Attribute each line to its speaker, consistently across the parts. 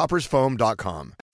Speaker 1: coffeetoppersfoam.com.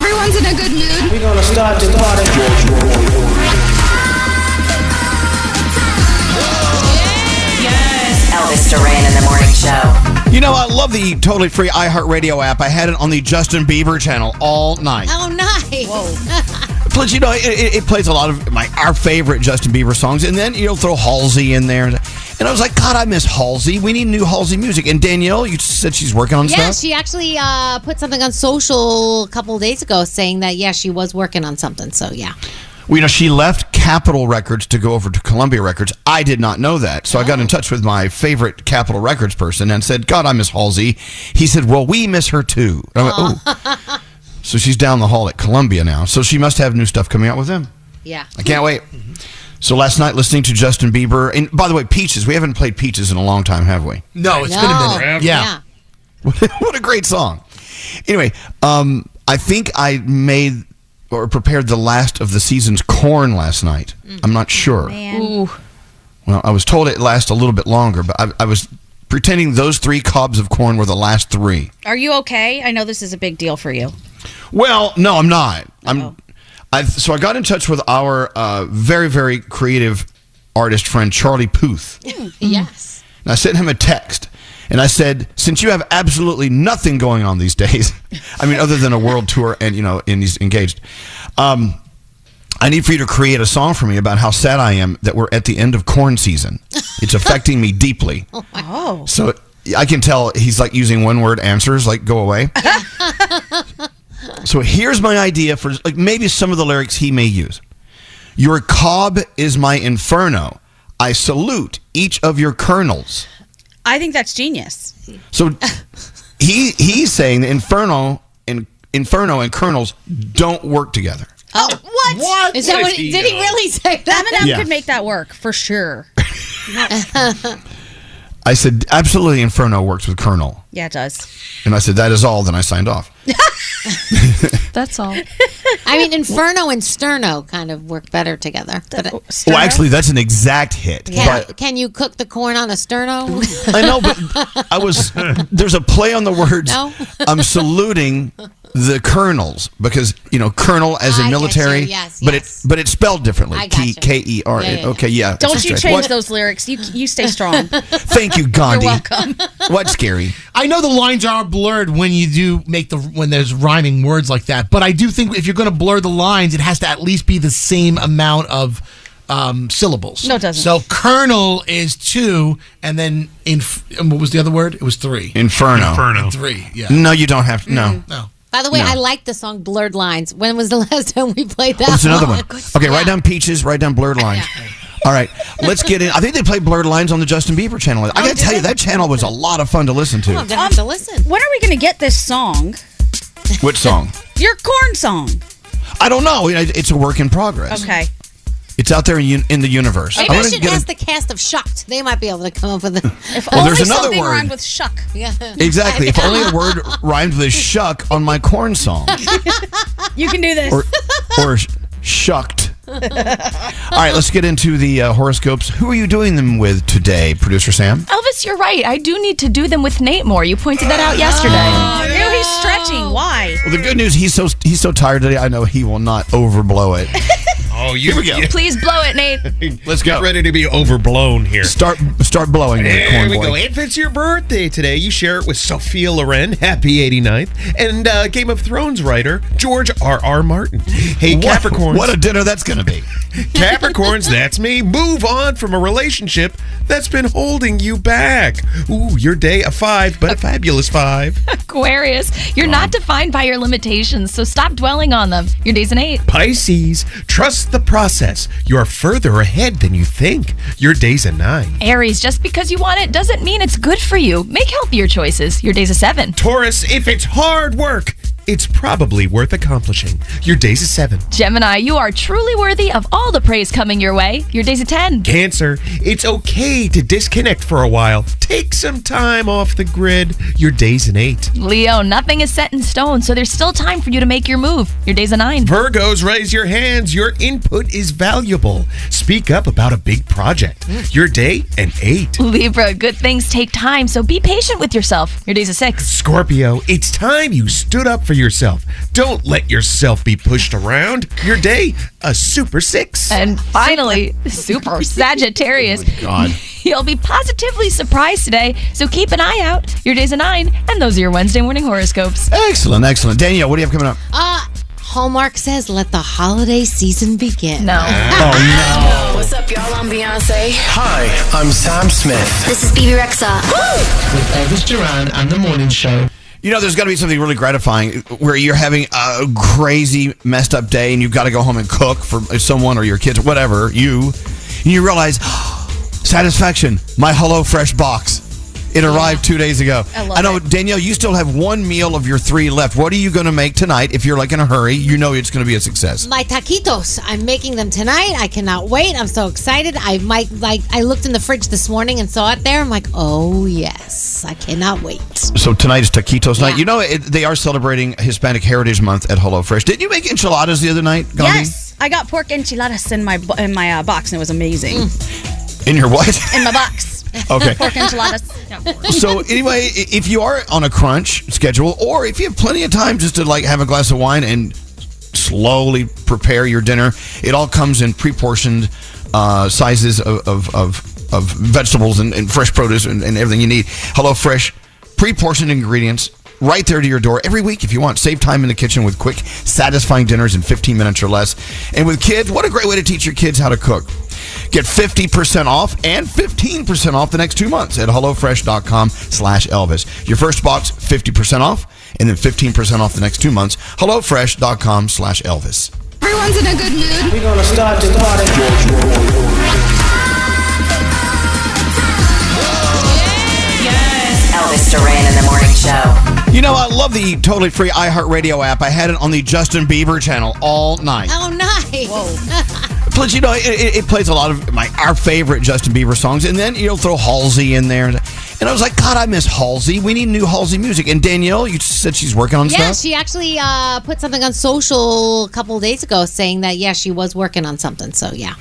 Speaker 2: Everyone's in a good mood.
Speaker 3: We're gonna start the party.
Speaker 4: Elvis Duran in the morning show.
Speaker 5: You know, I love the totally free iHeartRadio app. I had it on the Justin Bieber channel all night.
Speaker 6: Oh, nice.
Speaker 5: Plus, you know, it, it, it plays a lot of my our favorite Justin Bieber songs, and then you'll throw Halsey in there. And I was like, God, I miss Halsey. We need new Halsey music. And Danielle, you said she's working on
Speaker 7: Yeah,
Speaker 5: stuff.
Speaker 7: Yeah, she actually uh, put something on social a couple of days ago saying that, yeah, she was working on something. So, yeah.
Speaker 5: Well, you know, she left Capitol Records to go over to Columbia Records. I did not know that. So I got in touch with my favorite Capitol Records person and said, God, I miss Halsey. He said, Well, we miss her too. And I went, oh. So she's down the hall at Columbia now. So she must have new stuff coming out with them.
Speaker 7: Yeah.
Speaker 5: I can't wait. So last night, listening to Justin Bieber, and by the way, Peaches. We haven't played Peaches in a long time, have we?
Speaker 8: No, it's been a minute. Yeah.
Speaker 5: what a great song. Anyway, um, I think I made or prepared the last of the season's corn last night. I'm not sure.
Speaker 9: Ooh.
Speaker 5: Well, I was told it lasts a little bit longer, but I, I was pretending those three cobs of corn were the last three.
Speaker 9: Are you okay? I know this is a big deal for you.
Speaker 5: Well, no, I'm not. I'm. I so I got in touch with our uh, very very creative artist friend Charlie Puth.
Speaker 7: Yes.
Speaker 5: And I sent him a text. And I said, since you have absolutely nothing going on these days, I mean, other than a world tour and, you know, and he's engaged, um, I need for you to create a song for me about how sad I am that we're at the end of corn season. It's affecting me deeply.
Speaker 9: Oh.
Speaker 5: So I can tell he's like using one word answers, like go away. so here's my idea for like maybe some of the lyrics he may use. Your cob is my inferno. I salute each of your kernels.
Speaker 9: I think that's genius.
Speaker 5: So he he's saying the inferno and inferno and kernels don't work together.
Speaker 9: Oh, what?
Speaker 8: What?
Speaker 7: Is that what, did he really say that?
Speaker 9: Eminem
Speaker 5: Yeah.
Speaker 9: could make that work for sure.
Speaker 5: I said absolutely inferno works with kernel.
Speaker 9: Yeah, it does.
Speaker 5: And I said that is all then I signed off.
Speaker 9: That's all.
Speaker 7: I mean, Inferno and Sterno kind of work better together. But
Speaker 5: Well, actually that's an exact hit.
Speaker 7: can,
Speaker 5: But
Speaker 7: can you cook the corn on a Sterno?
Speaker 5: I know, but I was there's a play on the words.
Speaker 7: No?
Speaker 5: I'm saluting the colonels because you know colonel as in military,
Speaker 7: yes,
Speaker 5: but it but it's spelled differently.
Speaker 7: I got you.
Speaker 5: K E R.
Speaker 7: Yeah, yeah, yeah.
Speaker 5: Okay, yeah.
Speaker 9: Don't you
Speaker 5: straight.
Speaker 9: change
Speaker 5: What?
Speaker 9: those lyrics. You you stay strong.
Speaker 5: Thank you, Gandhi.
Speaker 9: You're welcome.
Speaker 5: What's scary?
Speaker 8: I know the lines are blurred when you do make the when there's rhyming words like that, but I do think if you're going to blur the lines, it has to at least be the same amount of um, syllables.
Speaker 9: No, it doesn't.
Speaker 8: So Colonel is two, and then in what was the other word? It was three.
Speaker 5: Inferno.
Speaker 8: And Three. Yeah.
Speaker 5: No, you don't have to. No.
Speaker 9: Mm.
Speaker 8: No.
Speaker 7: By the way,
Speaker 5: No.
Speaker 7: I like the song Blurred Lines. When was the last time we played that?
Speaker 5: Oh, it's another one.
Speaker 7: song?
Speaker 5: Okay, write down peaches, write down blurred lines. All right, let's get in. I think they played blurred lines on the Justin Bieber channel. I oh, got to tell you, that channel was a lot of fun to listen
Speaker 7: Oh, I'm
Speaker 5: to.
Speaker 7: gonna have to listen.
Speaker 9: Um, when are we going to get this song?
Speaker 5: Which song?
Speaker 9: Your corn song.
Speaker 5: I don't know. You It's a work in progress.
Speaker 9: Okay.
Speaker 5: It's out there in, un- in the universe.
Speaker 7: Maybe
Speaker 5: I
Speaker 7: I
Speaker 5: wanna
Speaker 7: should
Speaker 5: get a-
Speaker 7: ask the cast of Shucked. They might be able to come up with it.
Speaker 9: If
Speaker 5: Well,
Speaker 9: only
Speaker 5: there's another
Speaker 9: something
Speaker 5: word.
Speaker 9: rhymed with shuck.
Speaker 7: Yeah.
Speaker 5: Exactly. If only a word rhymed with shuck on my corn song.
Speaker 9: You can do this.
Speaker 5: Or, or sh- shucked. All right, let's get into the uh, horoscopes. Who are you doing them with today, producer Sam?
Speaker 10: Elvis, you're right. I do need to do them with Nate more. You pointed that out yesterday.
Speaker 9: Ew, he's stretching. Why?
Speaker 5: Well, the good news he's so he's so tired today. I know he will not overblow it.
Speaker 11: Oh, you,
Speaker 5: Here we go.
Speaker 11: you-
Speaker 10: Please blow it, Nate.
Speaker 5: Let's
Speaker 11: get ready to be overblown here.
Speaker 5: Start start blowing it,
Speaker 11: There
Speaker 5: corn
Speaker 11: we
Speaker 5: boy.
Speaker 11: go. If it's your birthday today, you share it with Sophia Loren, happy 89th, and uh, Game of Thrones writer George R. R. Martin. Hey,
Speaker 5: What-
Speaker 11: Capricorns.
Speaker 5: What a dinner that's going to be.
Speaker 11: Capricorns, that's me. Move on from a relationship that's been holding you back. Ooh, your day a five, but a fabulous five.
Speaker 10: Aquarius, you're not defined by your limitations, so stop dwelling on them. Your day's an eight.
Speaker 11: Pisces, trust the process. You're further ahead than you think. Your day's a nine.
Speaker 10: Aries, just because you want it doesn't mean it's good for you. Make healthier choices. Your day's a seven.
Speaker 11: Taurus, if it's hard work, it's probably worth accomplishing. Your day's a seven.
Speaker 10: Gemini, you are truly worthy of all the praise coming your way. Your day's a 10.
Speaker 11: Cancer, it's okay to disconnect for a while. Take some time off the grid. Your day's an eight.
Speaker 10: Leo, nothing is set in stone, so there's still time for you to make your move. Your day's a 9.
Speaker 11: Virgos, raise your hands. Your input is valuable. Speak up about a big project. Your day, an eight.
Speaker 10: Libra, good things take time, so be patient with yourself. Your day's a 6.
Speaker 11: Scorpio, it's time you stood up for yourself. Don't let yourself be pushed around. Your day, a super six.
Speaker 10: And finally, Super Sagittarius.
Speaker 5: God.
Speaker 10: You'll be positively surprised today, so keep an eye out. Your day's a 9, and those are your Wednesday morning horoscopes.
Speaker 5: Excellent, excellent. Danielle, what do you have coming up?
Speaker 7: Uh, Hallmark says, let the holiday season begin.
Speaker 10: No.
Speaker 5: Oh, no.
Speaker 4: What's up, y'all? I'm Beyonce.
Speaker 12: Hi, I'm Sam Smith.
Speaker 4: This is Bebe Rexha.
Speaker 8: With Elvis Duran and the Morning Show.
Speaker 5: You know, there's got to be something really gratifying where you're having a crazy, messed up day and you've got to go home and cook for someone or your kids or whatever, you, and you realize, satisfaction, my HelloFresh box. It arrived two days ago.
Speaker 9: I love
Speaker 5: know,
Speaker 9: it.
Speaker 5: Danielle, you still have one meal of your three left. What are you going to make tonight if you're like in a hurry? You know it's going to be a success.
Speaker 7: My taquitos. I'm making them tonight. I cannot wait. I'm so excited. I might like. I looked in the fridge this morning and saw it there. I'm like, oh yes, I cannot wait.
Speaker 5: So tonight is taquitos night. You know, it, they are celebrating Hispanic Heritage Month at HelloFresh. Did you make enchiladas the other night, Gandhi?
Speaker 9: Yes. I got pork enchiladas in my in my uh, box and it was amazing.
Speaker 5: In your what?
Speaker 9: In my box.
Speaker 5: Okay.
Speaker 9: pork enchiladas.
Speaker 5: so anyway, if you are on a crunch schedule, or if you have plenty of time just to like have a glass of wine and slowly prepare your dinner, it all comes in pre-portioned uh, sizes of of, of, of vegetables and, and fresh produce and, and everything you need. HelloFresh, pre-portioned ingredients. Right there to your door every week if you want. Save time in the kitchen with quick, satisfying dinners in 15 minutes or less. And with kids, what a great way to teach your kids how to cook. Get 50% off and 15% off the next two months at HelloFresh.com slash Elvis. Your first box, 50% off, and then 15% off the next two months. HelloFresh.com slash Elvis.
Speaker 2: Everyone's in a good mood.
Speaker 3: We're gonna start the party.
Speaker 4: Elvis Duran in the morning show.
Speaker 5: You know, I love the totally free iHeartRadio app. I had it on the Justin Bieber channel all night.
Speaker 7: Oh, nice.
Speaker 5: Plus, you know, it, it, it plays a lot of my our favorite Justin Bieber songs, and then you'll throw Halsey in there. And I was like, God, I miss Halsey. We need new Halsey music. And Danielle, you said she's working on
Speaker 7: Yeah,
Speaker 5: stuff.
Speaker 7: she actually uh, put something on social a couple of days ago saying that, yeah, she was working on something. So, yeah.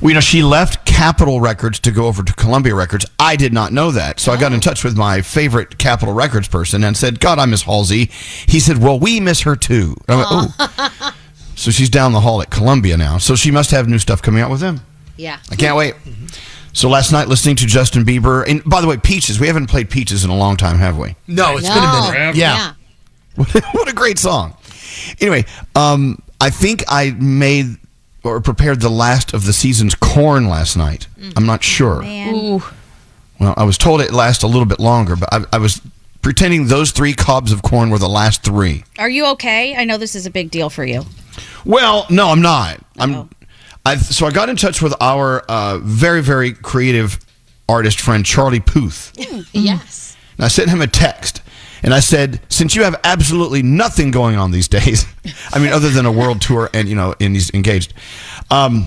Speaker 5: Well, you know, she left Capitol Records to go over to Columbia Records. I did not know that. So I got in touch with my favorite Capitol Records person and said, God, I miss Halsey. He said, Well, we miss her too. And I went, Oh. so she's down the hall at Columbia now. So she must have new stuff coming out with them.
Speaker 7: Yeah.
Speaker 5: I can't wait. So last night, listening to Justin Bieber, and by the way, Peaches. We haven't played Peaches in a long time, have we?
Speaker 8: No, it's been a minute. Yeah.
Speaker 5: what a great song. Anyway, um, I think I made or prepared the last of the season's corn last night. I'm not sure.
Speaker 9: Ooh.
Speaker 5: Well, I was told it lasts a little bit longer, but I, I was pretending those three cobs of corn were the last three.
Speaker 9: Are you okay? I know this is a big deal for you.
Speaker 5: Well, no, I'm not. I'm. I so I got in touch with our uh, very very creative artist friend Charlie Puth.
Speaker 7: Yes.
Speaker 5: And I sent him a text. And I said, since you have absolutely nothing going on these days, I mean, other than a world tour and, you know, and he's engaged, um,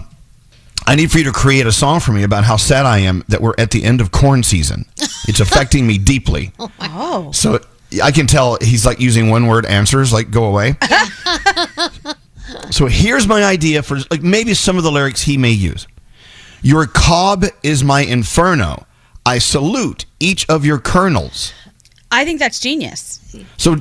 Speaker 5: I need for you to create a song for me about how sad I am that we're at the end of corn season. It's affecting me deeply.
Speaker 9: Oh.
Speaker 5: So I can tell he's like using one word answers, like go away. so here's my idea for like maybe some of the lyrics he may use. Your cob is my inferno. I salute each of your kernels.
Speaker 9: I think that's genius.
Speaker 5: So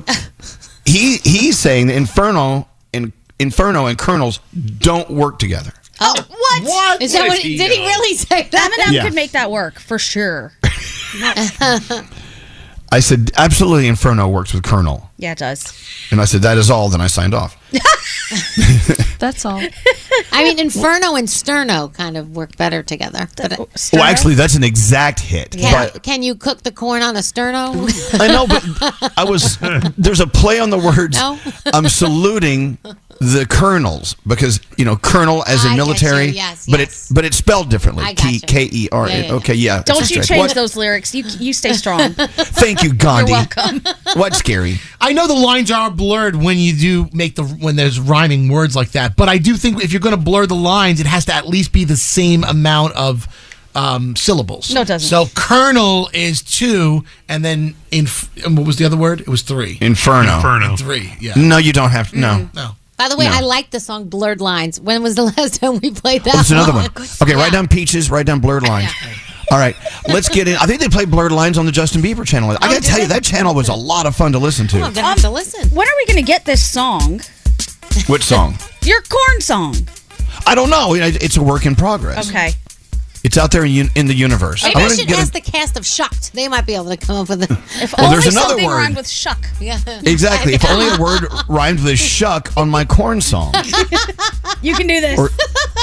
Speaker 5: he he's saying the inferno and inferno and kernels don't work together.
Speaker 9: Oh, oh, what?
Speaker 7: What? Is that
Speaker 9: What
Speaker 7: what?
Speaker 9: he
Speaker 7: Did he
Speaker 9: know?
Speaker 7: really say that?
Speaker 9: Eminem
Speaker 5: Yeah.
Speaker 9: could make that work for sure.
Speaker 5: I said absolutely inferno works with kernel.
Speaker 9: Yeah, it does.
Speaker 5: And I said that is all then I signed off.
Speaker 10: That's all.
Speaker 7: I mean, Inferno and Sterno kind of work better together. But
Speaker 5: Well, actually that's an exact hit.
Speaker 7: can,
Speaker 5: But
Speaker 7: can you cook the corn on a Sterno?
Speaker 5: I know, but I was there's a play on the words.
Speaker 7: No?
Speaker 5: I'm saluting the colonels because you know colonel as
Speaker 7: I
Speaker 5: in
Speaker 7: get
Speaker 5: military,
Speaker 7: you, yes,
Speaker 5: but it but it's spelled differently.
Speaker 7: I
Speaker 5: K
Speaker 7: gotcha.
Speaker 5: K E R.
Speaker 7: Yeah, yeah, yeah.
Speaker 5: Okay, yeah.
Speaker 9: Don't you
Speaker 5: straight.
Speaker 9: change
Speaker 5: What?
Speaker 9: those lyrics. You you stay strong.
Speaker 5: Thank you, Gandhi.
Speaker 9: You're welcome.
Speaker 5: What's scary?
Speaker 8: I know the lines are blurred when you do make the when there's rhyming words like that, but I do think if you're going to blur the lines, it has to at least be the same amount of um, syllables.
Speaker 9: No, it doesn't.
Speaker 8: So colonel is two, and then in what was the other word? It was three.
Speaker 5: Inferno.
Speaker 8: And Three. Yeah.
Speaker 5: No, you don't have to. No.
Speaker 8: No.
Speaker 7: By the way,
Speaker 5: No.
Speaker 7: I like the song "Blurred Lines." When was the last time we played that?
Speaker 5: Oh, it's another one.
Speaker 7: song?
Speaker 5: Okay, write down peaches. Write down blurred lines. All right, let's get in. I think they play blurred lines on the Justin Bieber channel. I oh, got to tell you, that channel was a lot of fun to listen
Speaker 7: Oh, I'm
Speaker 5: to.
Speaker 7: gonna have to um, listen.
Speaker 9: When are we going to get this song?
Speaker 5: Which song?
Speaker 9: Your corn song.
Speaker 5: I don't know. It's a work in progress.
Speaker 9: Okay.
Speaker 5: It's out there in, in the universe.
Speaker 7: Maybe
Speaker 5: I
Speaker 7: I should
Speaker 5: get a-
Speaker 7: ask the cast of Shucked. They might be able to come up with it.
Speaker 9: If
Speaker 5: Well,
Speaker 9: only
Speaker 5: there's another
Speaker 9: something
Speaker 5: word.
Speaker 9: rhymed with shuck.
Speaker 7: Yeah.
Speaker 5: Exactly. If only a word rhymed with shuck on my corn song.
Speaker 9: You can do this.
Speaker 5: Or,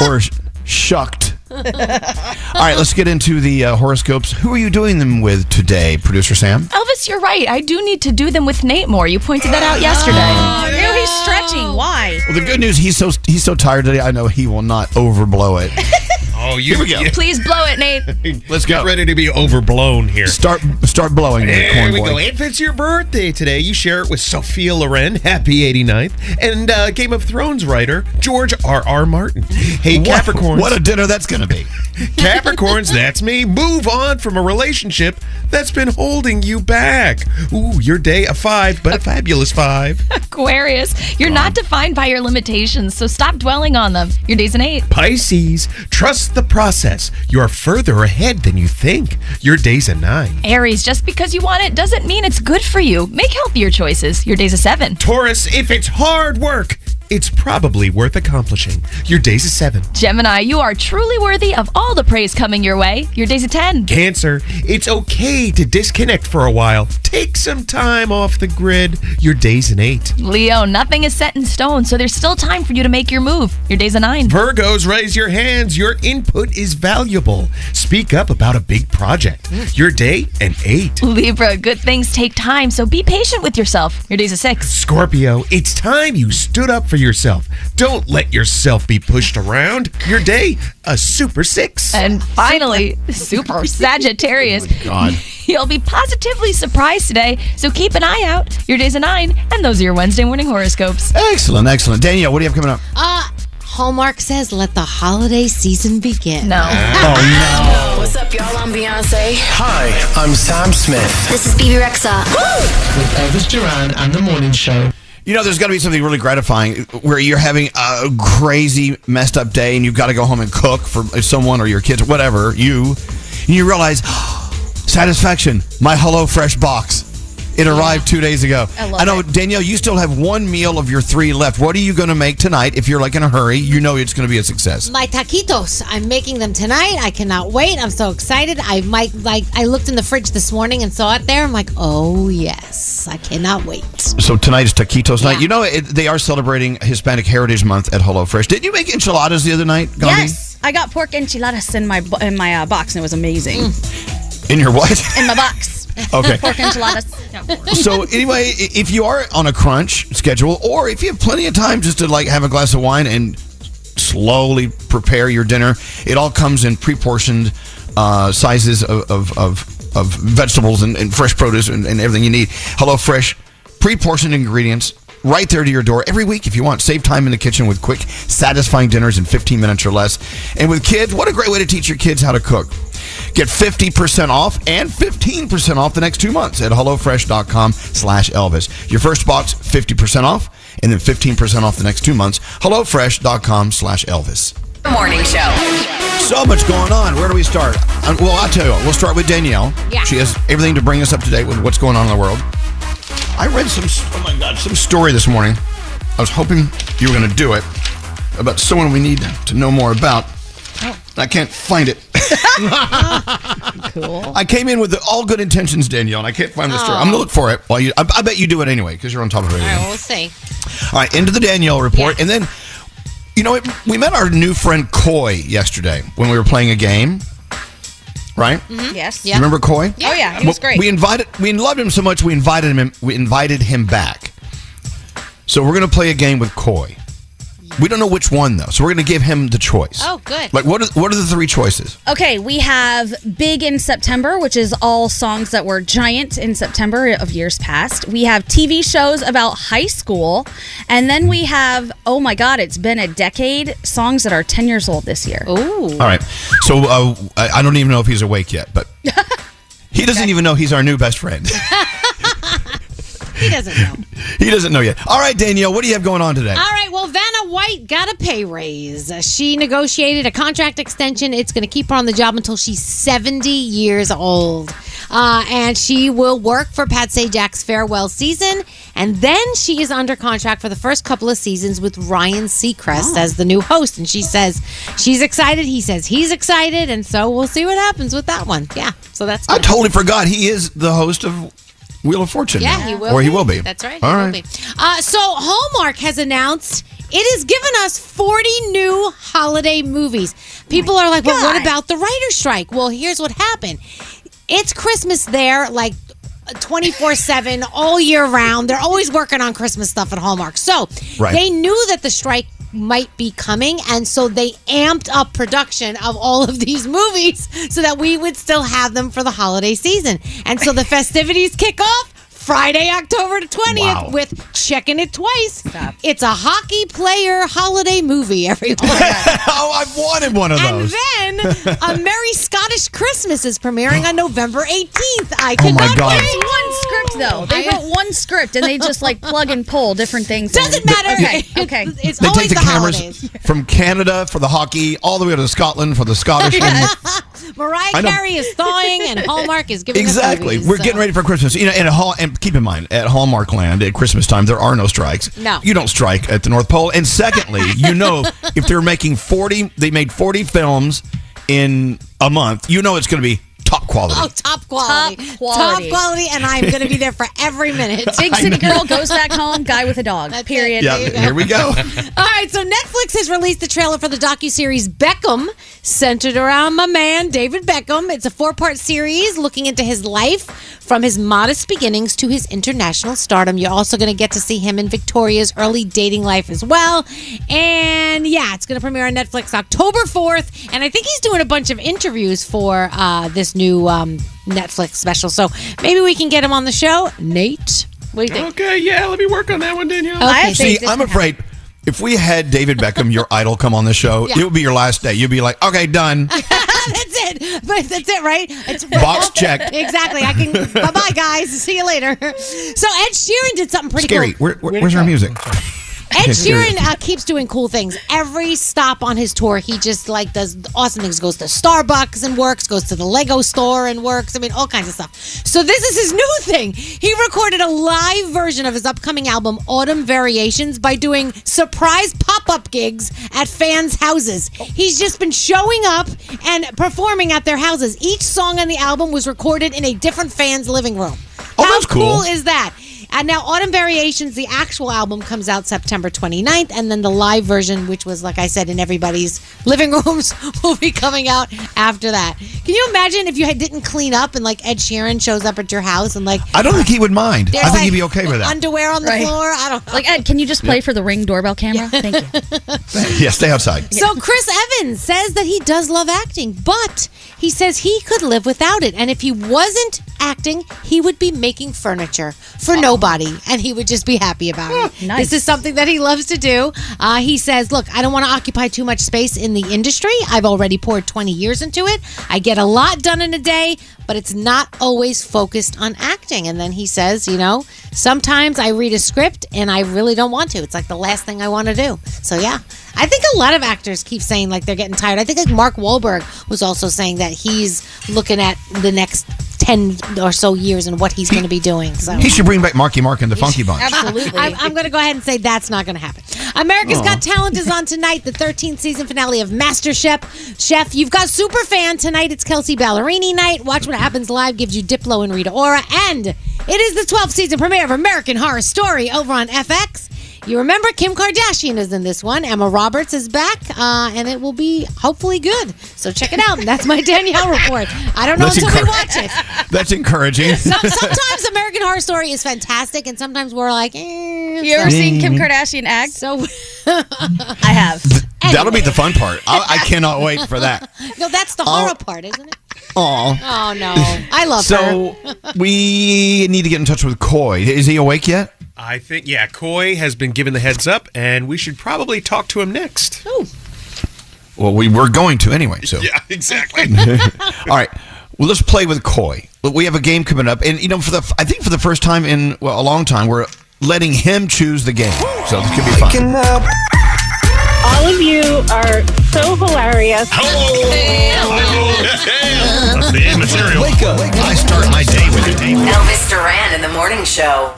Speaker 5: or shucked. All right, let's get into the uh, horoscopes. Who are you doing them with today, producer Sam?
Speaker 10: Elvis, you're right. I do need to do them with Nate more. You pointed that out yesterday.
Speaker 9: Oh, Ew, he's stretching. Why?
Speaker 5: Well, the good news, he's so he's so tired today. I know he will not overblow it.
Speaker 11: Oh, you,
Speaker 5: Here we go.
Speaker 10: Please blow it, Nate.
Speaker 5: Let's
Speaker 11: Get
Speaker 5: go.
Speaker 11: ready to be overblown here.
Speaker 5: Start start blowing it,
Speaker 11: There we
Speaker 5: boy.
Speaker 11: go. If it's your birthday today, you share it with Sophia Loren, happy 89th, and uh, Game of Thrones writer George R. R. Martin. Hey,
Speaker 5: What-
Speaker 11: Capricorns.
Speaker 5: What a dinner that's going to be.
Speaker 11: Capricorns, that's me. Move on from a relationship that's been holding you back. Ooh, your day a five, but a fabulous five.
Speaker 10: Aquarius, you're not defined by your limitations, so stop dwelling on them. Your day's an eight.
Speaker 11: Pisces, trust the process. You're further ahead than you think. Your day's a nine.
Speaker 10: Aries, just because you want it doesn't mean it's good for you. Make healthier choices. Your day's a seven.
Speaker 11: Taurus, if it's hard work, it's probably worth accomplishing. Your day's a seven.
Speaker 10: Gemini, you are truly worthy of all the praise coming your way. Your day's a 10.
Speaker 11: Cancer, it's okay to disconnect for a while. Take some time off the grid. Your day's an eight.
Speaker 10: Leo, nothing is set in stone, so there's still time for you to make your move. Your day's a 9.
Speaker 11: Virgos, raise your hands. Your input is valuable. Speak up about a big project. Your day, an eight.
Speaker 10: Libra, good things take time, so be patient with yourself. Your day's a 6.
Speaker 11: Scorpio, it's time you stood up for yourself. Don't let yourself be pushed around. Your day, a super six.
Speaker 10: And finally, Super Sagittarius.
Speaker 5: God.
Speaker 10: You'll be positively surprised today, so keep an eye out. Your day's a 9, and those are your Wednesday morning horoscopes.
Speaker 5: Excellent, excellent. Danielle, what do you have coming up?
Speaker 7: Uh, Hallmark says, "Let the holiday season begin."
Speaker 10: No.
Speaker 5: Oh, no.
Speaker 4: What's up, y'all? I'm Beyonce.
Speaker 12: Hi, I'm Sam Smith.
Speaker 4: This is Bebe Rexha.
Speaker 8: With Elvis Duran and the Morning Show.
Speaker 5: You know, there's got to be something really gratifying where you're having a crazy, messed up day and you've got to go home and cook for someone or your kids or whatever, you, and you realize, satisfaction, my HelloFresh box. It arrived two days ago.
Speaker 9: I love
Speaker 5: know, Danielle, you still have one meal of your three left. What are you going to make tonight? If you're like in a hurry, you know it's going to be a success.
Speaker 7: My taquitos. I'm making them tonight. I cannot wait. I'm so excited. I might like. I looked in the fridge this morning and saw it there. I'm like, oh yes, I cannot wait.
Speaker 5: So tonight is taquitos night. You know, it, they are celebrating Hispanic Heritage Month at HelloFresh. Did you make enchiladas the other night, Gandhi?
Speaker 9: Yes, I got pork enchiladas in my in my uh, box and it was amazing.
Speaker 5: In your what?
Speaker 9: In my box.
Speaker 5: Okay.
Speaker 9: pork enchiladas.
Speaker 5: so anyway, if you are on a crunch schedule, or if you have plenty of time just to like have a glass of wine and slowly prepare your dinner, it all comes in pre-portioned uh, sizes of of, of, of vegetables and, and fresh produce and, and everything you need. HelloFresh, pre-portioned ingredients. Right there to your door every week if you want. Save time in the kitchen with quick, satisfying dinners in 15 minutes or less. And with kids, what a great way to teach your kids how to cook. Get 50% off and 15% off the next two months at HelloFresh.com slash Elvis. Your first box, 50% off, and then 15% off the next two months. HelloFresh.com slash Elvis.
Speaker 13: Morning show.
Speaker 5: So much going on. Where do we start? Well, I'll tell you what. We'll start with Danielle.
Speaker 13: Yeah.
Speaker 5: She has everything to bring us up to date with what's going on in the world. I read some, oh my God, some story this morning. I was hoping you were going to do it about someone we need to know more about. Oh. I can't find it.
Speaker 7: cool.
Speaker 5: I came in with all good intentions, Danielle, and I can't find the story. I'm oh. going to look for it. While you, I, I bet you do it anyway because you're on top of
Speaker 7: All
Speaker 5: everything.
Speaker 7: right, we'll see.
Speaker 5: All right, into the Danielle report. And then, you know, it, we met our new friend Coy yesterday when we were playing a game, right? Mm-hmm.
Speaker 9: Yes.
Speaker 5: You remember Coy?
Speaker 9: Oh yeah, he was
Speaker 5: Well,
Speaker 9: great.
Speaker 5: We invited, we loved him so much, we invited him, we invited him back. So we're going to play a game with Coy. We don't know which one though, so we're going to give him the choice.
Speaker 9: Oh, good.
Speaker 5: Like, what are what are the three choices?
Speaker 9: Okay, we have Big in September, which is all songs that were giant in September of years past. We have TV shows about high school. And then we have, oh my God, it's been a decade, songs that are 10 years old this year.
Speaker 7: Ooh.
Speaker 5: All right. So uh, I, I don't even know if he's awake yet, but he doesn't even know he's our new best friend.
Speaker 7: He doesn't know.
Speaker 5: he doesn't know yet. All right, Danielle, what do you have going on today?
Speaker 7: All right, well, Vanna White got a pay raise. She negotiated a contract extension. It's going to keep her on the job until she's 70 years old. Uh, and she will work for Pat Sajak's farewell season. And then she is under contract for the first couple of seasons with Ryan Seacrest as the new host. And she says she's excited. He says he's excited. And so we'll see what happens with that one. Yeah. So that's
Speaker 5: I totally forgot he is the host of Wheel of Fortune.
Speaker 7: Yeah,
Speaker 5: now.
Speaker 7: he will.
Speaker 5: Or he will be.
Speaker 7: That's right. he
Speaker 5: All
Speaker 7: will be. Uh, so Hallmark has announced it has given us 40 new holiday movies. People are like, well, what about the writer's strike? Well, here's what happened. It's Christmas there, like 24 7 all year round. They're always working on Christmas stuff at Hallmark. So
Speaker 13: Right.
Speaker 7: they knew that the strike might be coming and so they amped up production of all of these movies so that we would still have them for the holiday season and so the festivities kick off Friday, October 20th
Speaker 5: Wow.
Speaker 7: with Checking It Twice. It's a hockey player holiday movie, everyone.
Speaker 5: oh, I've wanted one of those.
Speaker 7: and then A Merry Scottish Christmas is premiering on November 18th. I
Speaker 5: Oh my
Speaker 7: cannot
Speaker 5: God.
Speaker 7: wait.
Speaker 9: It's one script though. They wrote one script and they just like plug and pull different things.
Speaker 7: Doesn't
Speaker 9: in.
Speaker 7: matter.
Speaker 9: Okay. Okay.
Speaker 7: It's
Speaker 5: They
Speaker 7: always
Speaker 5: take the, cameras
Speaker 7: holidays.
Speaker 5: from Canada for the hockey all the way to Scotland for the Scottish. and-
Speaker 7: Mariah Carey is thawing and Hallmark is giving
Speaker 5: Exactly.
Speaker 7: movies,
Speaker 5: We're
Speaker 7: so.
Speaker 5: getting ready for Christmas. You know, and, at Hall, and keep in mind, at Hallmark Land at Christmas time, there are no strikes.
Speaker 7: No.
Speaker 5: You don't strike at the North Pole. And secondly, you know, if they're making 40, they made 40 films in a month, you know it's going to be top quality.
Speaker 7: Oh, top quality.
Speaker 9: Top quality.
Speaker 7: Top quality, and I'm going to be there for every minute.
Speaker 9: Big city girl goes back home. Guy with a dog. Period.
Speaker 5: yeah, here we go.
Speaker 7: All right, so Netflix has released the trailer for the docu-series Beckham, centered around my man David Beckham. It's a four-part series looking into his life from his modest beginnings to his international stardom. You're also going to get to see him in Victoria's early dating life as well. And yeah, it's going to premiere on Netflix October 4th, and I think he's doing a bunch of interviews for uh, this new um, Netflix special. So maybe we can get him on the show. Nate, what do you think?
Speaker 11: Okay, yeah, let me work on that one, Danielle.
Speaker 7: Okay.
Speaker 5: See, I'm afraid if we had David Beckham, your idol, come on the show,
Speaker 7: Yeah.
Speaker 5: it would be your last day. You'd be like, okay, done.
Speaker 7: that's it. But that's it, right? It's
Speaker 5: Box checked.
Speaker 7: Exactly. I can. bye bye, guys. See you later. So Ed Sheeran did something pretty
Speaker 5: Scary.
Speaker 7: cool.
Speaker 5: Where, where- where's our music?
Speaker 7: Ed Sheeran uh, keeps doing cool things. Every stop on his tour, he just like does awesome things. Goes to Starbucks and works. Goes to the Lego store and works. I mean, all kinds of stuff. So this is his new thing. He recorded a live version of his upcoming album, Autumn Variations, by doing surprise pop-up gigs at fans' houses. He's just been showing up and performing at their houses. Each song on the album was recorded in a different fan's living room.
Speaker 5: Oh,
Speaker 7: How
Speaker 5: that's cool.
Speaker 7: is that? And now Autumn Variations, the actual album comes out September 29th, and then the live version, which was, like I said, in everybody's living rooms, will be coming out after that. Can you imagine if you had, didn't clean up and like Ed Sheeran shows up at your house and like
Speaker 5: I don't think he would mind. I think
Speaker 7: like
Speaker 5: he'd be okay with that.
Speaker 7: underwear on the
Speaker 9: Right.
Speaker 7: floor? I don't know.
Speaker 9: Like Ed, can you just play for the ring doorbell camera? Thank you.
Speaker 5: yeah, stay outside.
Speaker 7: So Chris Evans says that he does love acting, but he says he could live without it. And if he wasn't acting, he would be making furniture for oh, nobody, and he would just be happy about it.
Speaker 9: nice.
Speaker 7: This is something that he loves to do. Uh, he says, "Look, I don't want to occupy too much space in the industry. I've already poured 20 years into it. I get a lot done in a day." But it's not always focused on acting. And then he says, you know, sometimes I read a script and I really don't want to. It's like the last thing I want to do. So, yeah. I think a lot of actors keep saying like they're getting tired. I think like Mark Wahlberg was also saying that he's looking at the next 10 or so years and what he's going to be doing. So
Speaker 5: He should bring back Marky Mark and the Funky Bunch.
Speaker 9: Absolutely.
Speaker 7: I'm, I'm going to go ahead and say that's not going to happen. America's
Speaker 5: Aw.
Speaker 7: Got Talent is on tonight, the 13th season finale of Master Chef. Chef, you've got super fan tonight. It's Kelsea Ballerini night. Watch what happens live. Gives you Diplo and Rita Ora, and it is the 12th season premiere of American Horror Story over on FX. You remember Kim Kardashian is in this one. Emma Roberts is back, uh, and it will be hopefully good. So check it out. And that's my Danielle report. I don't know
Speaker 5: That's
Speaker 7: until we watch it.
Speaker 5: That's encouraging.
Speaker 7: Some, sometimes American Horror Story is fantastic, and sometimes we're like, eh.
Speaker 9: You ever
Speaker 7: so-
Speaker 9: seen Kim Kardashian act?
Speaker 7: So
Speaker 9: I have.
Speaker 5: That'll be the fun part. I, I cannot wait for that.
Speaker 7: no, that's the horror part, isn't it?
Speaker 5: Aw.
Speaker 7: Oh no, I love
Speaker 5: So
Speaker 7: her.
Speaker 5: we need to get in touch with Coy. Is he awake yet?
Speaker 11: I think, yeah, Coy has been given the heads up, and we should probably talk to him next. Oh.
Speaker 5: Well, we were going to anyway. So
Speaker 11: Yeah, exactly.
Speaker 5: all right. Well, let's play with Coy. We have a game coming up, and you know, for the I think for the first time in well, a long time, we're letting him choose the game. So this could be fun.
Speaker 13: All of you are so hilarious.
Speaker 11: That's the immaterial.
Speaker 5: Wake up! I start my day with it.
Speaker 4: Elvis Duran in the morning show.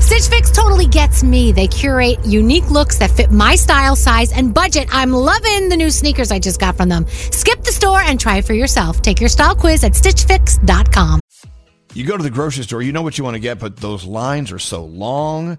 Speaker 6: Stitch Fix totally gets me. They curate unique looks that fit my style, size, and budget. I'm loving the new sneakers I just got from them. Skip the store and try it for yourself. Take your style quiz at stitchfix.com.
Speaker 5: You go to the grocery store, you know what you want to get, but those lines are so long.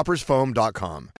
Speaker 1: coffeetoppersfoam.com.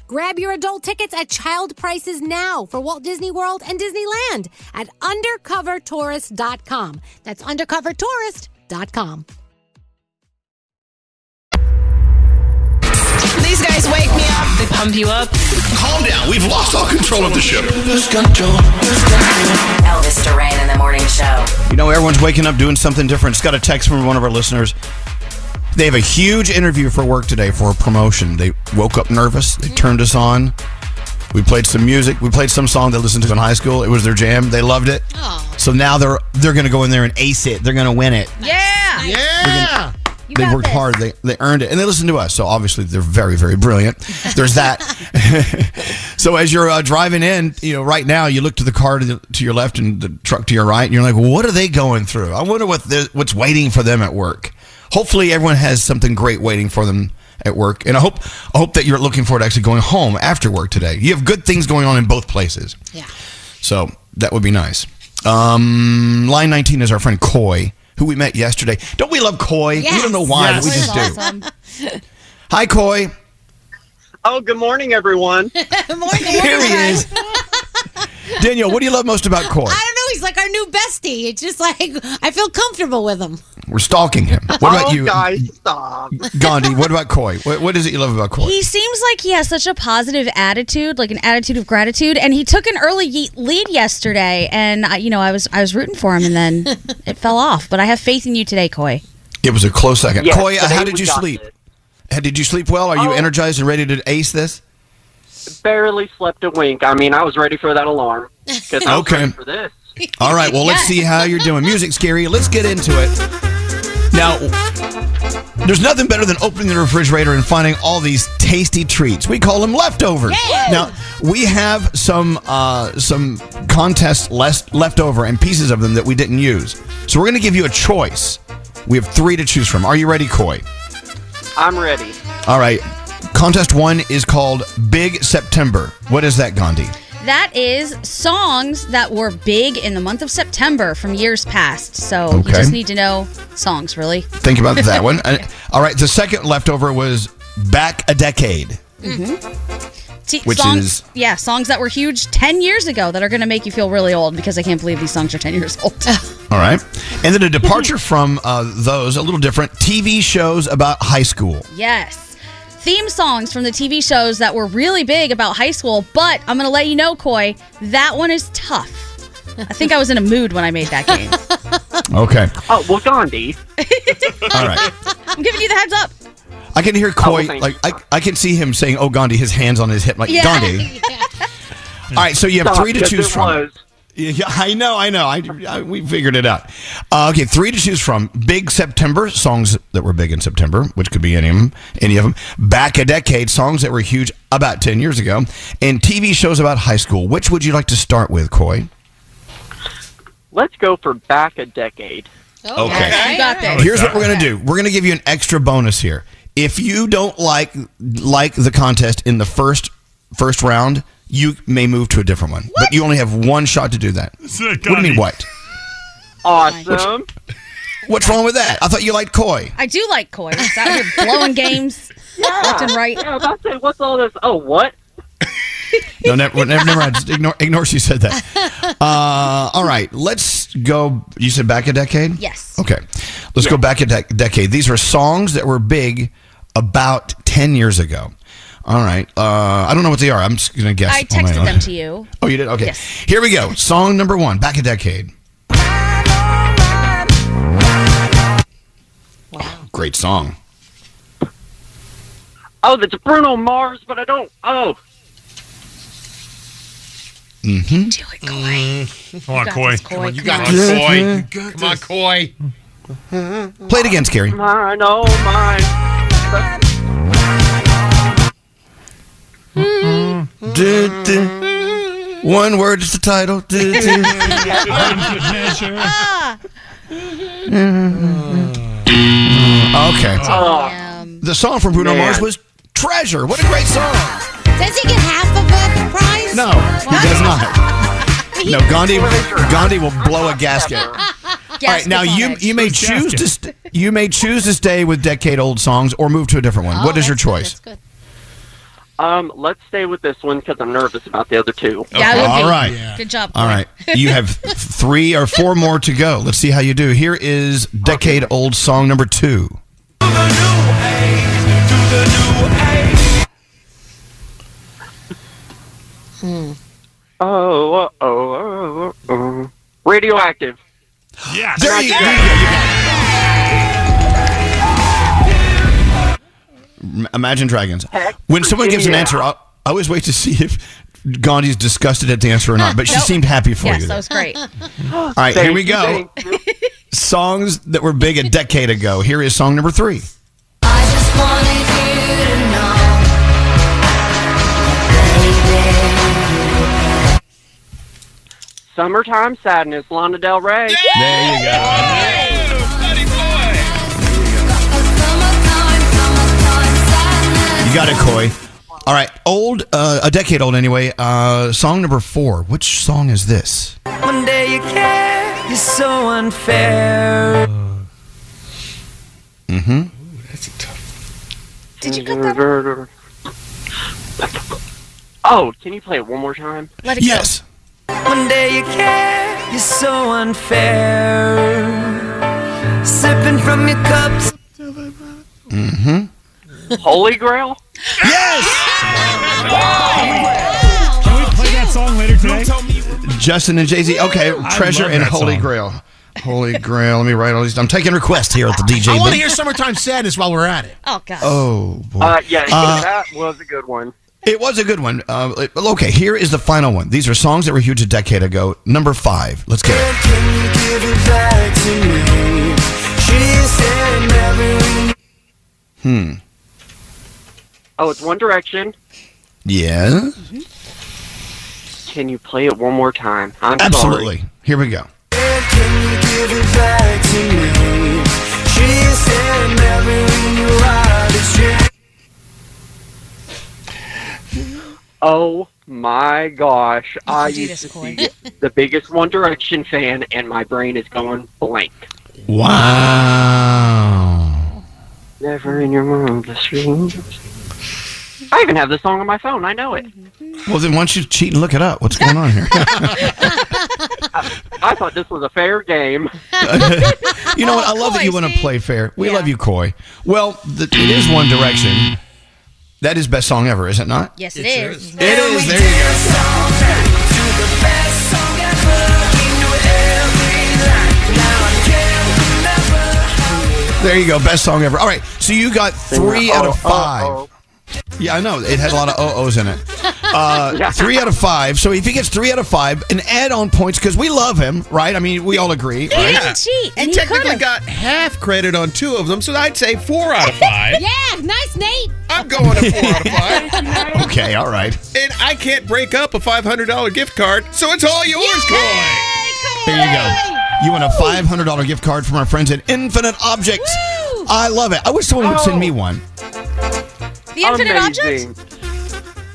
Speaker 7: Grab your adult tickets at child prices now for Walt Disney World and Disneyland at undercovertourist.com. That's undercovertourist.com.
Speaker 14: These guys wake me up. They pump you up.
Speaker 5: Calm down. We've lost all control of the ship.
Speaker 4: Elvis Duran in the morning show.
Speaker 5: You know, everyone's waking up doing something different. Just got a text from one of our listeners. They have a huge interview for work today for a promotion. They woke up nervous. They turned us on. We played some music. We played some song they listened to in high school. It was their jam. They loved it. So now they're they're going to go in there and ace it. They're going to win it.
Speaker 15: Yeah.
Speaker 8: Yeah.
Speaker 5: they worked hard. They they earned it, and they listened to us. So obviously they're very very brilliant. There's that. so as you're uh, driving in, you know, right now you look to the car to, the, to your left and the truck to your right, and you're like, what are they going through? I wonder what what's waiting for them at work. Hopefully everyone has something great waiting for them at work, and I hope I hope that you're looking forward to actually going home after work today. You have good things going on in both places.
Speaker 7: Yeah.
Speaker 5: So that would be nice. Um, line 19 is our friend Coy, who we met yesterday. Don't we love Coy? We don't know why, but we just do. Hi, Coy.
Speaker 16: Oh, good morning, everyone.
Speaker 15: Good morning.
Speaker 5: Here he is. Danielle, what do you love most about Coy?
Speaker 15: I don't know. He's like our new bestie. It's just like I feel comfortable with him.
Speaker 5: We're stalking him. What about
Speaker 16: oh,
Speaker 5: you,
Speaker 16: guys, stop.
Speaker 5: Gandhi? What about Coy? What, what is it you love about Coy?
Speaker 9: He seems like he has such a positive attitude, like an attitude of gratitude, and he took an early ye- lead yesterday. And I, you know, I was I was rooting for him, and then it fell off. But I have faith in you today, Coy.
Speaker 5: It was a close second.
Speaker 16: Yes,
Speaker 5: Coy, uh, how did you sleep?
Speaker 16: it.
Speaker 5: Uh, Did you sleep well? Are you
Speaker 16: Oh.
Speaker 5: energized and ready to ace this?
Speaker 16: Barely slept a wink. I mean, I was ready for that alarm. 'Cause I was
Speaker 5: Okay.
Speaker 16: ready for this.
Speaker 5: All right, well, let's see how you're doing. Music, Skeery. Let's get into it. Now, there's nothing better than opening the refrigerator and finding all these tasty treats. We call them leftovers. Now, we have some uh, some contests less left over and pieces of them that we didn't use. So we're going to give you a choice. We have three to choose from. Are you ready, Coy?
Speaker 16: I'm ready.
Speaker 5: All right. Contest one is called Big September. What is that, Gandhi?
Speaker 9: That is songs that were big in the month of September from years past. So you just need to know songs, really.
Speaker 5: Think about that one. All right. The second leftover was Back a Decade.
Speaker 9: T-
Speaker 5: Which
Speaker 9: songs,
Speaker 5: is-
Speaker 9: yeah, songs that were huge 10 years ago that are going to make you feel really old because I can't believe these songs are 10 years old.
Speaker 5: All right. And then a departure from uh, those, a little different TV shows about high school.
Speaker 9: yes. Theme songs from the TV shows that were really big about high school, but I'm going to let you know, Coy, that one is tough. I think I was in a mood when I made that game.
Speaker 5: Okay.
Speaker 16: Oh, well, Gandhi.
Speaker 5: All right.
Speaker 9: I'm giving you the heads up.
Speaker 5: I can hear oh, Coy,
Speaker 16: Oh, thank
Speaker 5: like, I, I can see him saying, oh, Gandhi, his hands on his hip, like,
Speaker 9: Yeah.
Speaker 5: Gandhi. All right. So you have
Speaker 16: Stop,
Speaker 5: three to choose from.
Speaker 16: was.
Speaker 5: Yeah, I know, I know. I, I we figured it out. Uh, okay, three to choose from: Big September songs that were big in September, which could be any of them. Any of them. Back a decade songs that were huge about ten years ago, and TV shows about high school. Which would you like to start with, Coy?
Speaker 16: Let's go for back a decade.
Speaker 5: Okay.
Speaker 9: You got this.
Speaker 5: Here's what we're gonna do. We're gonna give you an extra bonus here. If you don't like like the contest in the first first round, you may move to a different one. But you only have one shot to do that. What do you mean what?
Speaker 16: Awesome.
Speaker 5: What's wrong with that? I thought you liked Coy.
Speaker 9: I do like Coy. He's out here blowing games left and right.
Speaker 16: Yeah, I was about to say, what's all this? Oh, what?
Speaker 5: No, never, never, never mind. Just ignore, ignore she said that. Uh, all right, let's go. You said back a decade?
Speaker 9: Yes.
Speaker 5: Okay, let's go back a dec decade. These are songs that were big about 10 years ago. All right. Uh, I don't know what they are. I'm just going to guess.
Speaker 9: I texted them to you.
Speaker 5: Oh, you did? Okay.
Speaker 9: Yes.
Speaker 5: Here we go. Song number one, back a decade. Wow. Great song.
Speaker 16: Oh, that's Bruno Mars, but I don't. Oh.
Speaker 5: Mm-hmm.
Speaker 9: Do it, Coy.
Speaker 11: Come on,
Speaker 9: got
Speaker 11: Coy.
Speaker 9: this, Coy.
Speaker 11: Come on, you
Speaker 9: Come
Speaker 11: got
Speaker 9: on.
Speaker 11: this, Coy.
Speaker 5: You
Speaker 11: You got Come on, Coy.
Speaker 5: Play it again, Skeery.
Speaker 16: Mine, oh, mine. Mm-hmm.
Speaker 5: Du- du. One word is the title. Du- du. Okay. Uh, the song from Bruno
Speaker 16: Man.
Speaker 5: Mars was Treasure. What a great song.
Speaker 7: Does he get half of the prize?
Speaker 5: No, he does not. No, Gandhi Gandhi will blow a gasket. All right, now you you may choose to st- you may choose to stay with decade old songs or move to a different one.
Speaker 16: Oh,
Speaker 5: what is your
Speaker 16: that's good,
Speaker 5: choice?
Speaker 16: Um, let's stay with this one because I'm nervous about the other two.
Speaker 9: Yeah, I would
Speaker 5: All
Speaker 9: Good job.
Speaker 5: All
Speaker 9: Coy.
Speaker 5: you have three or four more to go. Let's see how you do. Here is decade old song number two.
Speaker 16: Oh, oh, oh, oh, oh. radioactive.
Speaker 11: Yes.
Speaker 5: There you go. Imagine Dragons. When someone gives an answer, I I always wait to see if Gandhi's disgusted at the answer or not. But she
Speaker 9: Nope.
Speaker 5: seemed happy for
Speaker 9: Yes,
Speaker 5: you.
Speaker 9: that was great.
Speaker 5: All right, here we go.
Speaker 16: you.
Speaker 5: Songs that were big a decade ago. Here is song number three.
Speaker 16: Summertime Sadness, Lana Del Rey.
Speaker 5: There you go. You got it, Coy. All right, old, uh, a decade old anyway. Uh, song number four. Which song is this?
Speaker 17: One day you care, you're so unfair.
Speaker 5: Mm-hmm. That's a tough.
Speaker 9: Did you cut that?
Speaker 16: Oh, can you play it one more time?
Speaker 9: Let it
Speaker 5: Yes.
Speaker 17: One day you care, you're so unfair. Sipping from your cups.
Speaker 5: Mm-hmm.
Speaker 16: Holy Grail?
Speaker 5: Yes!
Speaker 18: Can we play that song later today?
Speaker 5: Justin and Jay Z. Okay,
Speaker 18: I
Speaker 5: Treasure
Speaker 18: love
Speaker 5: and
Speaker 18: that
Speaker 5: Holy
Speaker 18: song.
Speaker 5: Grail. Holy Grail. Let me write all these. I'm taking requests here at the DJ.
Speaker 8: I want to hear "Summertime Sadness" while we're at it.
Speaker 9: Oh God.
Speaker 5: Oh boy.
Speaker 16: Uh, yeah,
Speaker 5: Uh,
Speaker 16: that was a good one.
Speaker 5: It was a good one. Uh, it- okay, here is the final one. These are songs that were huge a decade ago. Number five. Let's get it.
Speaker 17: Can you give it back to me? She said never.
Speaker 5: Hmm.
Speaker 16: Oh, it's One Direction.
Speaker 5: Yeah. Mm-hmm.
Speaker 16: Can you play it one more time? I'm
Speaker 5: Absolutely. Here we go.
Speaker 17: Can you give it back to me? She said never in your.
Speaker 16: Oh my gosh. I
Speaker 9: do
Speaker 16: used to
Speaker 9: Coy.
Speaker 16: be the biggest One Direction fan, and my brain is going blank.
Speaker 5: Wow.
Speaker 16: Never in your wildest dreams. I even have the song on my phone. I know it. Mm-hmm.
Speaker 5: Well, then why don't you cheat and look it up? What's going on here?
Speaker 16: I thought this was a fair game.
Speaker 5: you know what? I love that you want to play fair. We love you, Coy. Well, the, it is One Direction. That is best song ever, is it not?
Speaker 9: Yes, it is.
Speaker 5: It is. There you go. There you go. Best song ever. All right. So you got three out of
Speaker 16: Oh, oh,
Speaker 5: five.
Speaker 16: oh.
Speaker 5: Yeah, I know. It had a lot of oh-ohs in it. Uh, three out of five. So if he gets three out of five and add on points, because we love him, right? I mean, we all agree,
Speaker 9: He
Speaker 5: right?
Speaker 9: didn't cheat, and
Speaker 11: He
Speaker 9: he
Speaker 11: technically
Speaker 9: could've.
Speaker 11: got half credit on two of them, so I'd say four out of five.
Speaker 7: Yeah, nice, Nate.
Speaker 11: I'm going to four out of five.
Speaker 5: Okay, all right.
Speaker 11: And I can't break up a $500 gift card, so it's all yours, Coy.
Speaker 5: There you go. You want a $500 gift card from our friends at Infinite Objects. I love it. I wish someone would send me one.
Speaker 9: The infinite object?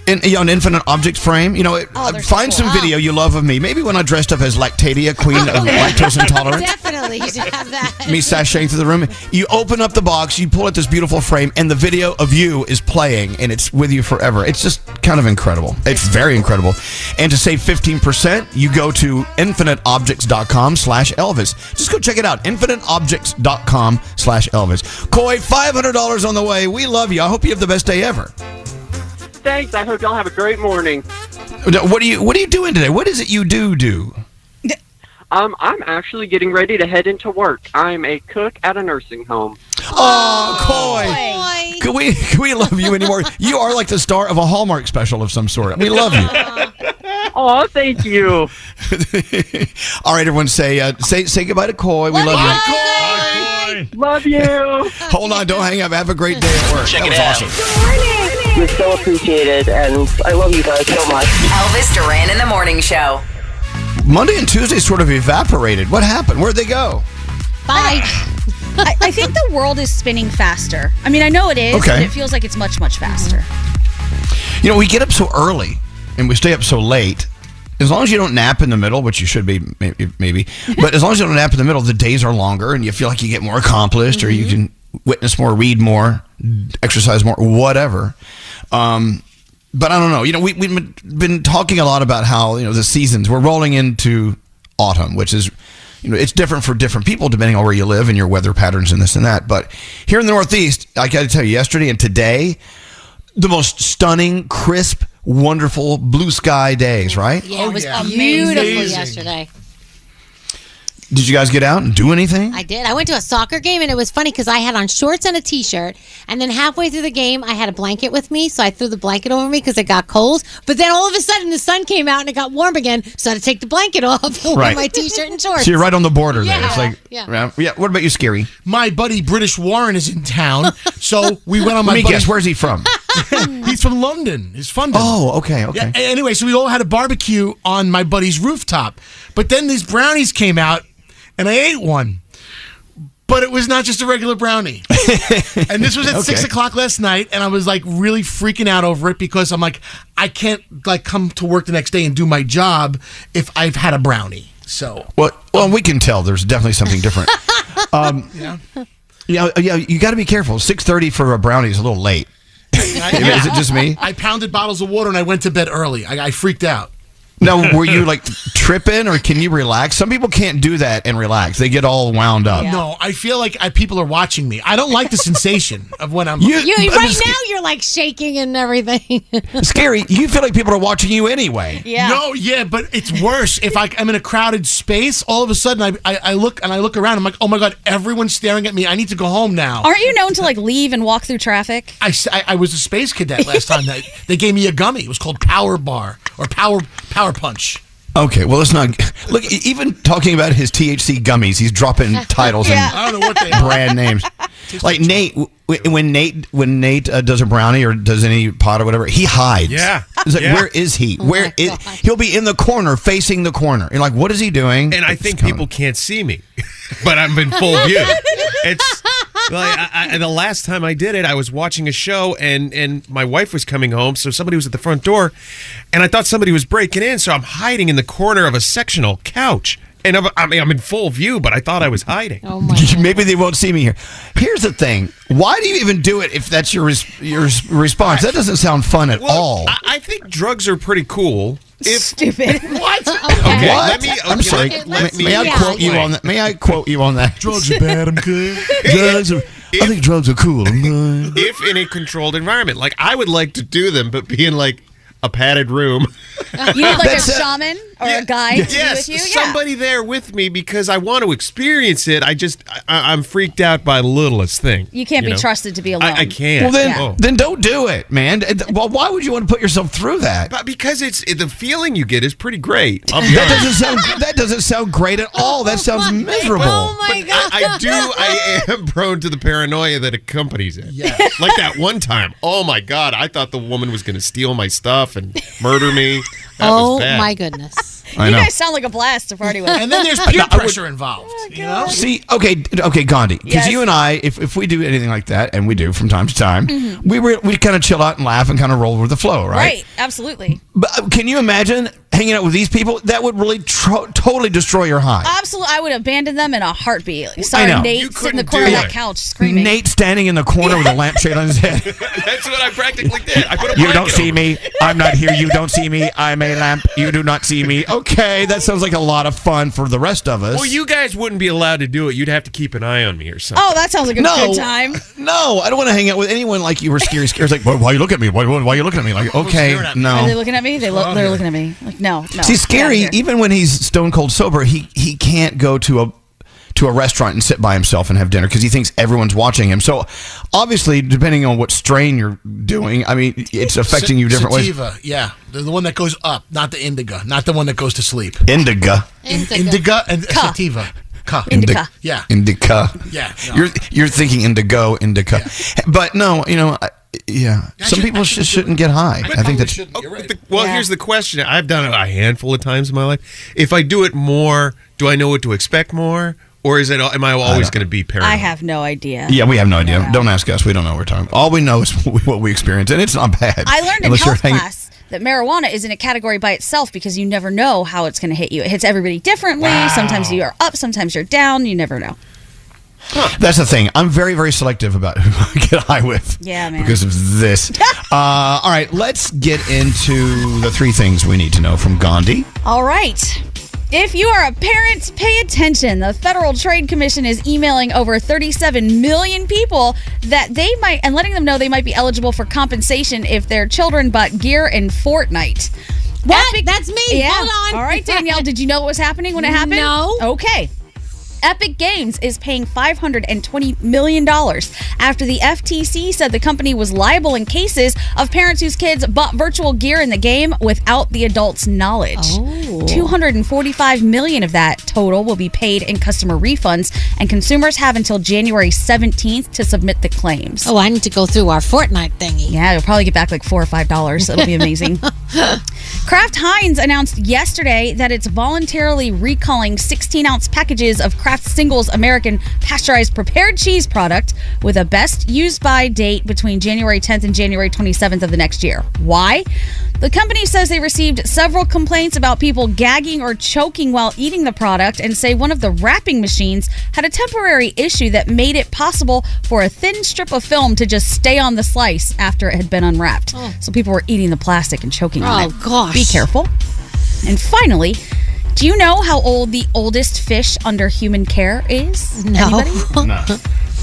Speaker 5: In, you know, an infinite object frame. You know, it,
Speaker 9: Oh,
Speaker 5: uh,
Speaker 9: they're so
Speaker 5: find
Speaker 9: cool.
Speaker 5: some video you love of me. Maybe when I dressed up as Lactadia, queen of lactose intolerance.
Speaker 7: Definitely, you should have that.
Speaker 5: me sashaying through the room. You open up the box, you pull out this beautiful frame, and the video of you is playing, and it's with you forever. It's just kind of incredible. It's very incredible. And to save 15%, you go to infiniteobjects.com slash Elvis. Just go check it out, infiniteobjects.com slash Elvis. Coy, $500 on the way. We love you. I hope you have the best day ever.
Speaker 16: Thanks. I hope y'all have a great morning.
Speaker 5: What are you What are you doing today? What is it you do do?
Speaker 16: Um, I'm actually getting ready to head into work. I'm a cook at a nursing home.
Speaker 5: Oh, Coy. Can we can we love you anymore? You are like the star of a Hallmark special of some sort. We love you.
Speaker 16: Oh, thank you.
Speaker 5: All right, everyone, say uh, say say goodbye to Coy. We love you. Coy.
Speaker 16: Love you.
Speaker 5: Hold on, don't hang up. Have a great day at work.
Speaker 4: Check
Speaker 5: that
Speaker 4: it
Speaker 5: was
Speaker 4: out.
Speaker 5: awesome.
Speaker 3: You're so appreciated, and I love you guys so much.
Speaker 4: Elvis Duran in the morning show.
Speaker 5: Monday and Tuesday sort of evaporated. What happened? Where'd they go?
Speaker 9: Bye. I, I think the world is spinning faster. I mean, I know it is,
Speaker 5: Okay.
Speaker 9: but it feels like it's much, much faster.
Speaker 5: You know, we get up so early and we stay up so late. As long as you don't nap in the middle, which you should be, maybe, maybe but as long as you don't nap in the middle, the days are longer and you feel like you get more accomplished or you mm-hmm. can witness more, read more, exercise more, whatever. Um, but I don't know. You know, we, we've been- been talking a lot about how, you know, the seasons, we're rolling into autumn, which is, you know, it's different for different people depending on where you live and your weather patterns and this and that. But here in the Northeast, I got to tell you, yesterday and today, the most stunning, crisp, wonderful blue sky days, right?
Speaker 7: Yeah, it was
Speaker 8: yeah.
Speaker 7: beautiful
Speaker 8: Amazing.
Speaker 7: yesterday.
Speaker 5: Did you guys get out and do anything?
Speaker 7: I did. I went to a soccer game and it was funny because I had on shorts and a t-shirt, and then halfway through the game, I had a blanket with me, so I threw the blanket over me because it got cold. But then all of a sudden, the sun came out and it got warm again, so I had to take the blanket off and wear
Speaker 5: Right.
Speaker 7: my t-shirt and shorts.
Speaker 5: So you're right on the border there. It's
Speaker 7: Yeah,
Speaker 5: like,
Speaker 7: yeah.
Speaker 5: yeah. yeah. What about you, Skeery?
Speaker 8: My buddy British Warren is in town, so we went on my.
Speaker 5: Let me
Speaker 8: buddy's-
Speaker 5: guess. Where's he from?
Speaker 8: He's from London. He's fun.
Speaker 5: Oh, okay, okay.
Speaker 8: Yeah, a- anyway, so we all had a barbecue on my buddy's rooftop, but then these brownies came out, and I ate one. But it was not just a regular brownie. and this was at six o'clock last night, and I was like really freaking out over it because I'm like, I can't like come to work the next day and do my job if I've had a brownie. So
Speaker 5: Well, well, we can tell there's definitely something different. um,
Speaker 8: yeah.
Speaker 5: yeah, yeah. You got to be careful. Six thirty for a brownie is a little late. Is it just me?
Speaker 8: I pounded bottles of water and I went to bed early. I, I freaked out.
Speaker 5: Now, were you like tripping, or can you relax? Some people can't do that and relax. They get all wound up.
Speaker 8: No, I feel like I, people are watching me. I don't like the sensation of when I'm.
Speaker 5: You-
Speaker 7: You,
Speaker 5: I'm
Speaker 7: right
Speaker 5: just-
Speaker 7: now, you're like shaking and everything.
Speaker 5: Skeery. You feel like people are watching you anyway.
Speaker 7: Yeah.
Speaker 8: No, yeah, but it's worse if I, I'm in a crowded space. All of a sudden, I, I, I look and I look around. I'm like, oh my god, everyone's staring at me. I need to go home now.
Speaker 9: Aren't you known to like leave and walk through traffic?
Speaker 8: I I was a space cadet last time. That they gave me a gummy. It was called Power Bar or Power Power Punch.
Speaker 5: Okay, well, let's not look. e- Even talking about his THC gummies, he's dropping titles
Speaker 8: Yeah.
Speaker 5: and
Speaker 8: I don't know what they are.
Speaker 5: brand names. Like Nate, w- when Nate when Nate uh, does a brownie or does any pot or whatever, he hides.
Speaker 11: Yeah.
Speaker 5: It's like,
Speaker 11: Yeah.
Speaker 5: where is he? Where is he'll be in the corner, facing the corner. You're like, what is he doing?
Speaker 11: And I think people can't see me, but I'm in full view. It's like I, I, the last time I did it, I was watching a show and and my wife was coming home, so somebody was at the front door, and I thought somebody was breaking in, so I'm hiding in the corner of a sectional couch. And I'm, I mean, I'm in full view, but I thought I was hiding.
Speaker 7: Oh my!
Speaker 5: Maybe they won't see me here. Here's the thing: why do you even do it if that's your res- your res- response? That doesn't sound fun at all.
Speaker 11: I, I think drugs are pretty cool. If
Speaker 9: Stupid.
Speaker 8: what?
Speaker 11: Okay,
Speaker 5: what?
Speaker 11: let me-
Speaker 5: I'm sorry.
Speaker 11: let-
Speaker 5: May,
Speaker 11: let me
Speaker 5: may I
Speaker 11: explain.
Speaker 5: quote you on that? May I quote you on that?
Speaker 8: Drugs are bad. I'm good.
Speaker 5: drugs are. I think drugs are cool. I'm good.
Speaker 11: if in a controlled environment, like I would like to do them, but be in like a padded room.
Speaker 9: You need like a
Speaker 5: That's,
Speaker 9: shaman or a guide to
Speaker 11: yes,
Speaker 9: be with you. Yeah.
Speaker 11: somebody there with me because I want to experience it. I just I, I'm freaked out by the littlest thing.
Speaker 9: You can't be
Speaker 11: know?
Speaker 9: trusted to be alone.
Speaker 11: I, I can't.
Speaker 5: Well then,
Speaker 11: Oh.
Speaker 5: then don't do it, man. Well, why would you want to put yourself through that?
Speaker 11: But because it's the feeling you get is pretty great.
Speaker 5: That doesn't sound. That doesn't sound great at all. That oh, sounds miserable.
Speaker 7: Oh my
Speaker 11: But
Speaker 7: god!
Speaker 11: I, I do. I am prone to the paranoia that accompanies it.
Speaker 8: Yeah.
Speaker 11: Like that one time. Oh my god! I thought the woman was going to steal my stuff and murder me. That
Speaker 7: oh my goodness!
Speaker 5: I
Speaker 9: you
Speaker 5: know.
Speaker 9: guys sound like a blast to party with.
Speaker 8: And then there's peer pressure involved. You know?
Speaker 5: See, okay, okay, Gandhi, because
Speaker 9: Yes.
Speaker 5: you and I, if, if we do anything like that, and we do from time to time,
Speaker 9: Mhm.
Speaker 5: we were we kind of chill out and laugh and kind of roll with the flow, right?
Speaker 9: Right, absolutely.
Speaker 5: But uh, can you imagine hanging out with these people? That would really tro- totally destroy your high.
Speaker 9: Absolutely, I would abandon them in a heartbeat. Sorry,
Speaker 5: know.
Speaker 9: Nate,
Speaker 5: You
Speaker 9: sit in the corner of that
Speaker 5: it.
Speaker 9: couch screaming.
Speaker 5: Nate standing in the corner with a lampshade on his head.
Speaker 11: That's what I practically did. I put a
Speaker 5: You don't
Speaker 11: blanket
Speaker 5: see
Speaker 11: over
Speaker 5: me. I'm not here. You don't see me. I'm a lamp. You do not see me. Okay, that sounds like a lot of fun for the rest of us.
Speaker 11: Well, you guys wouldn't be allowed to do it. You'd have to keep an eye on me or something.
Speaker 9: Oh, that sounds like a
Speaker 5: No.
Speaker 9: good time.
Speaker 5: No, I don't want to hang out with anyone like you were scary. Skeery. It's like, why, why you look at me? Why, why, why you looking at me? Like, okay, no.
Speaker 9: Are they
Speaker 5: no.
Speaker 9: looking at me? They look. They're looking at me. Like, no, no.
Speaker 5: See, Skeery.
Speaker 9: out of here.
Speaker 5: Even when he's stone cold sober, he he can't go to a to a restaurant and sit by himself and have dinner because he thinks everyone's watching him. So, obviously, depending on what strain you're doing, I mean, it's affecting you different ways.
Speaker 8: Sativa, yeah. The, the one that goes up, not the indica, not the one that goes to sleep.
Speaker 5: Indica.
Speaker 8: Indica, and sativa. Ka.
Speaker 5: Indica.
Speaker 8: Yeah.
Speaker 5: Indica.
Speaker 8: Yeah, no.
Speaker 5: You're you're thinking indigo, indica. But no, you know, I, yeah. Some people just shouldn't get high. I think that's
Speaker 11: Oh, the- well, here's the question. I've done it a handful of times in my life. If I do it more, do I know what to expect more, or is it? Am I always going to be paranoid?
Speaker 9: I have no idea.
Speaker 5: Yeah, we have no idea. Don't ask us. We don't know what we're talking. All we know is what we, experience, and it's not bad.
Speaker 9: I learned in health
Speaker 5: hanging-
Speaker 9: class that marijuana is in a category by itself because you never know how it's going to hit you. It hits everybody differently. Sometimes you are up, sometimes you're down. You never know.
Speaker 5: That's the thing. I'm very, very selective about who I get high with.
Speaker 9: Yeah, man.
Speaker 5: Because of this. uh, all right, let's get into the three things we need to know from Gandhi.
Speaker 9: All right. If you are a parent, pay attention. The Federal Trade Commission is emailing over 37 million people that they might and letting them know they might be eligible for compensation if their children bought gear in Fortnite.
Speaker 7: What? That's me.
Speaker 9: Yeah.
Speaker 7: Hold on.
Speaker 9: All right, Danielle, did you know what was happening when it happened?
Speaker 7: No.
Speaker 9: Okay. Epic Games is paying $520 million after the FTC said the company was liable in cases of parents whose kids bought virtual gear in the game without the adult's knowledge.
Speaker 7: Oh.
Speaker 9: 245 million of that total will be paid in customer refunds, and consumers have until January 17th to submit the claims.
Speaker 7: Oh, I need to go through our Fortnite thingy.
Speaker 9: Yeah, you'll probably get back like four or five dollars. It'll be amazing. Kraft Heinz announced yesterday that it's voluntarily recalling 16 ounce packages of Kraft Singles American pasteurized prepared cheese product with a best used by date between January 10th and January 27th of the next year. Why? The company says they received several complaints about people gagging or choking while eating the product and say one of the wrapping machines had a temporary issue that made it possible for a thin strip of film to just stay on the slice after it had been unwrapped. Oh. So people were eating the plastic and choking on
Speaker 7: Oh,
Speaker 9: it.
Speaker 7: gosh.
Speaker 9: Be careful. And finally, do you know how old the oldest fish under human care is?
Speaker 7: No.
Speaker 9: Anybody?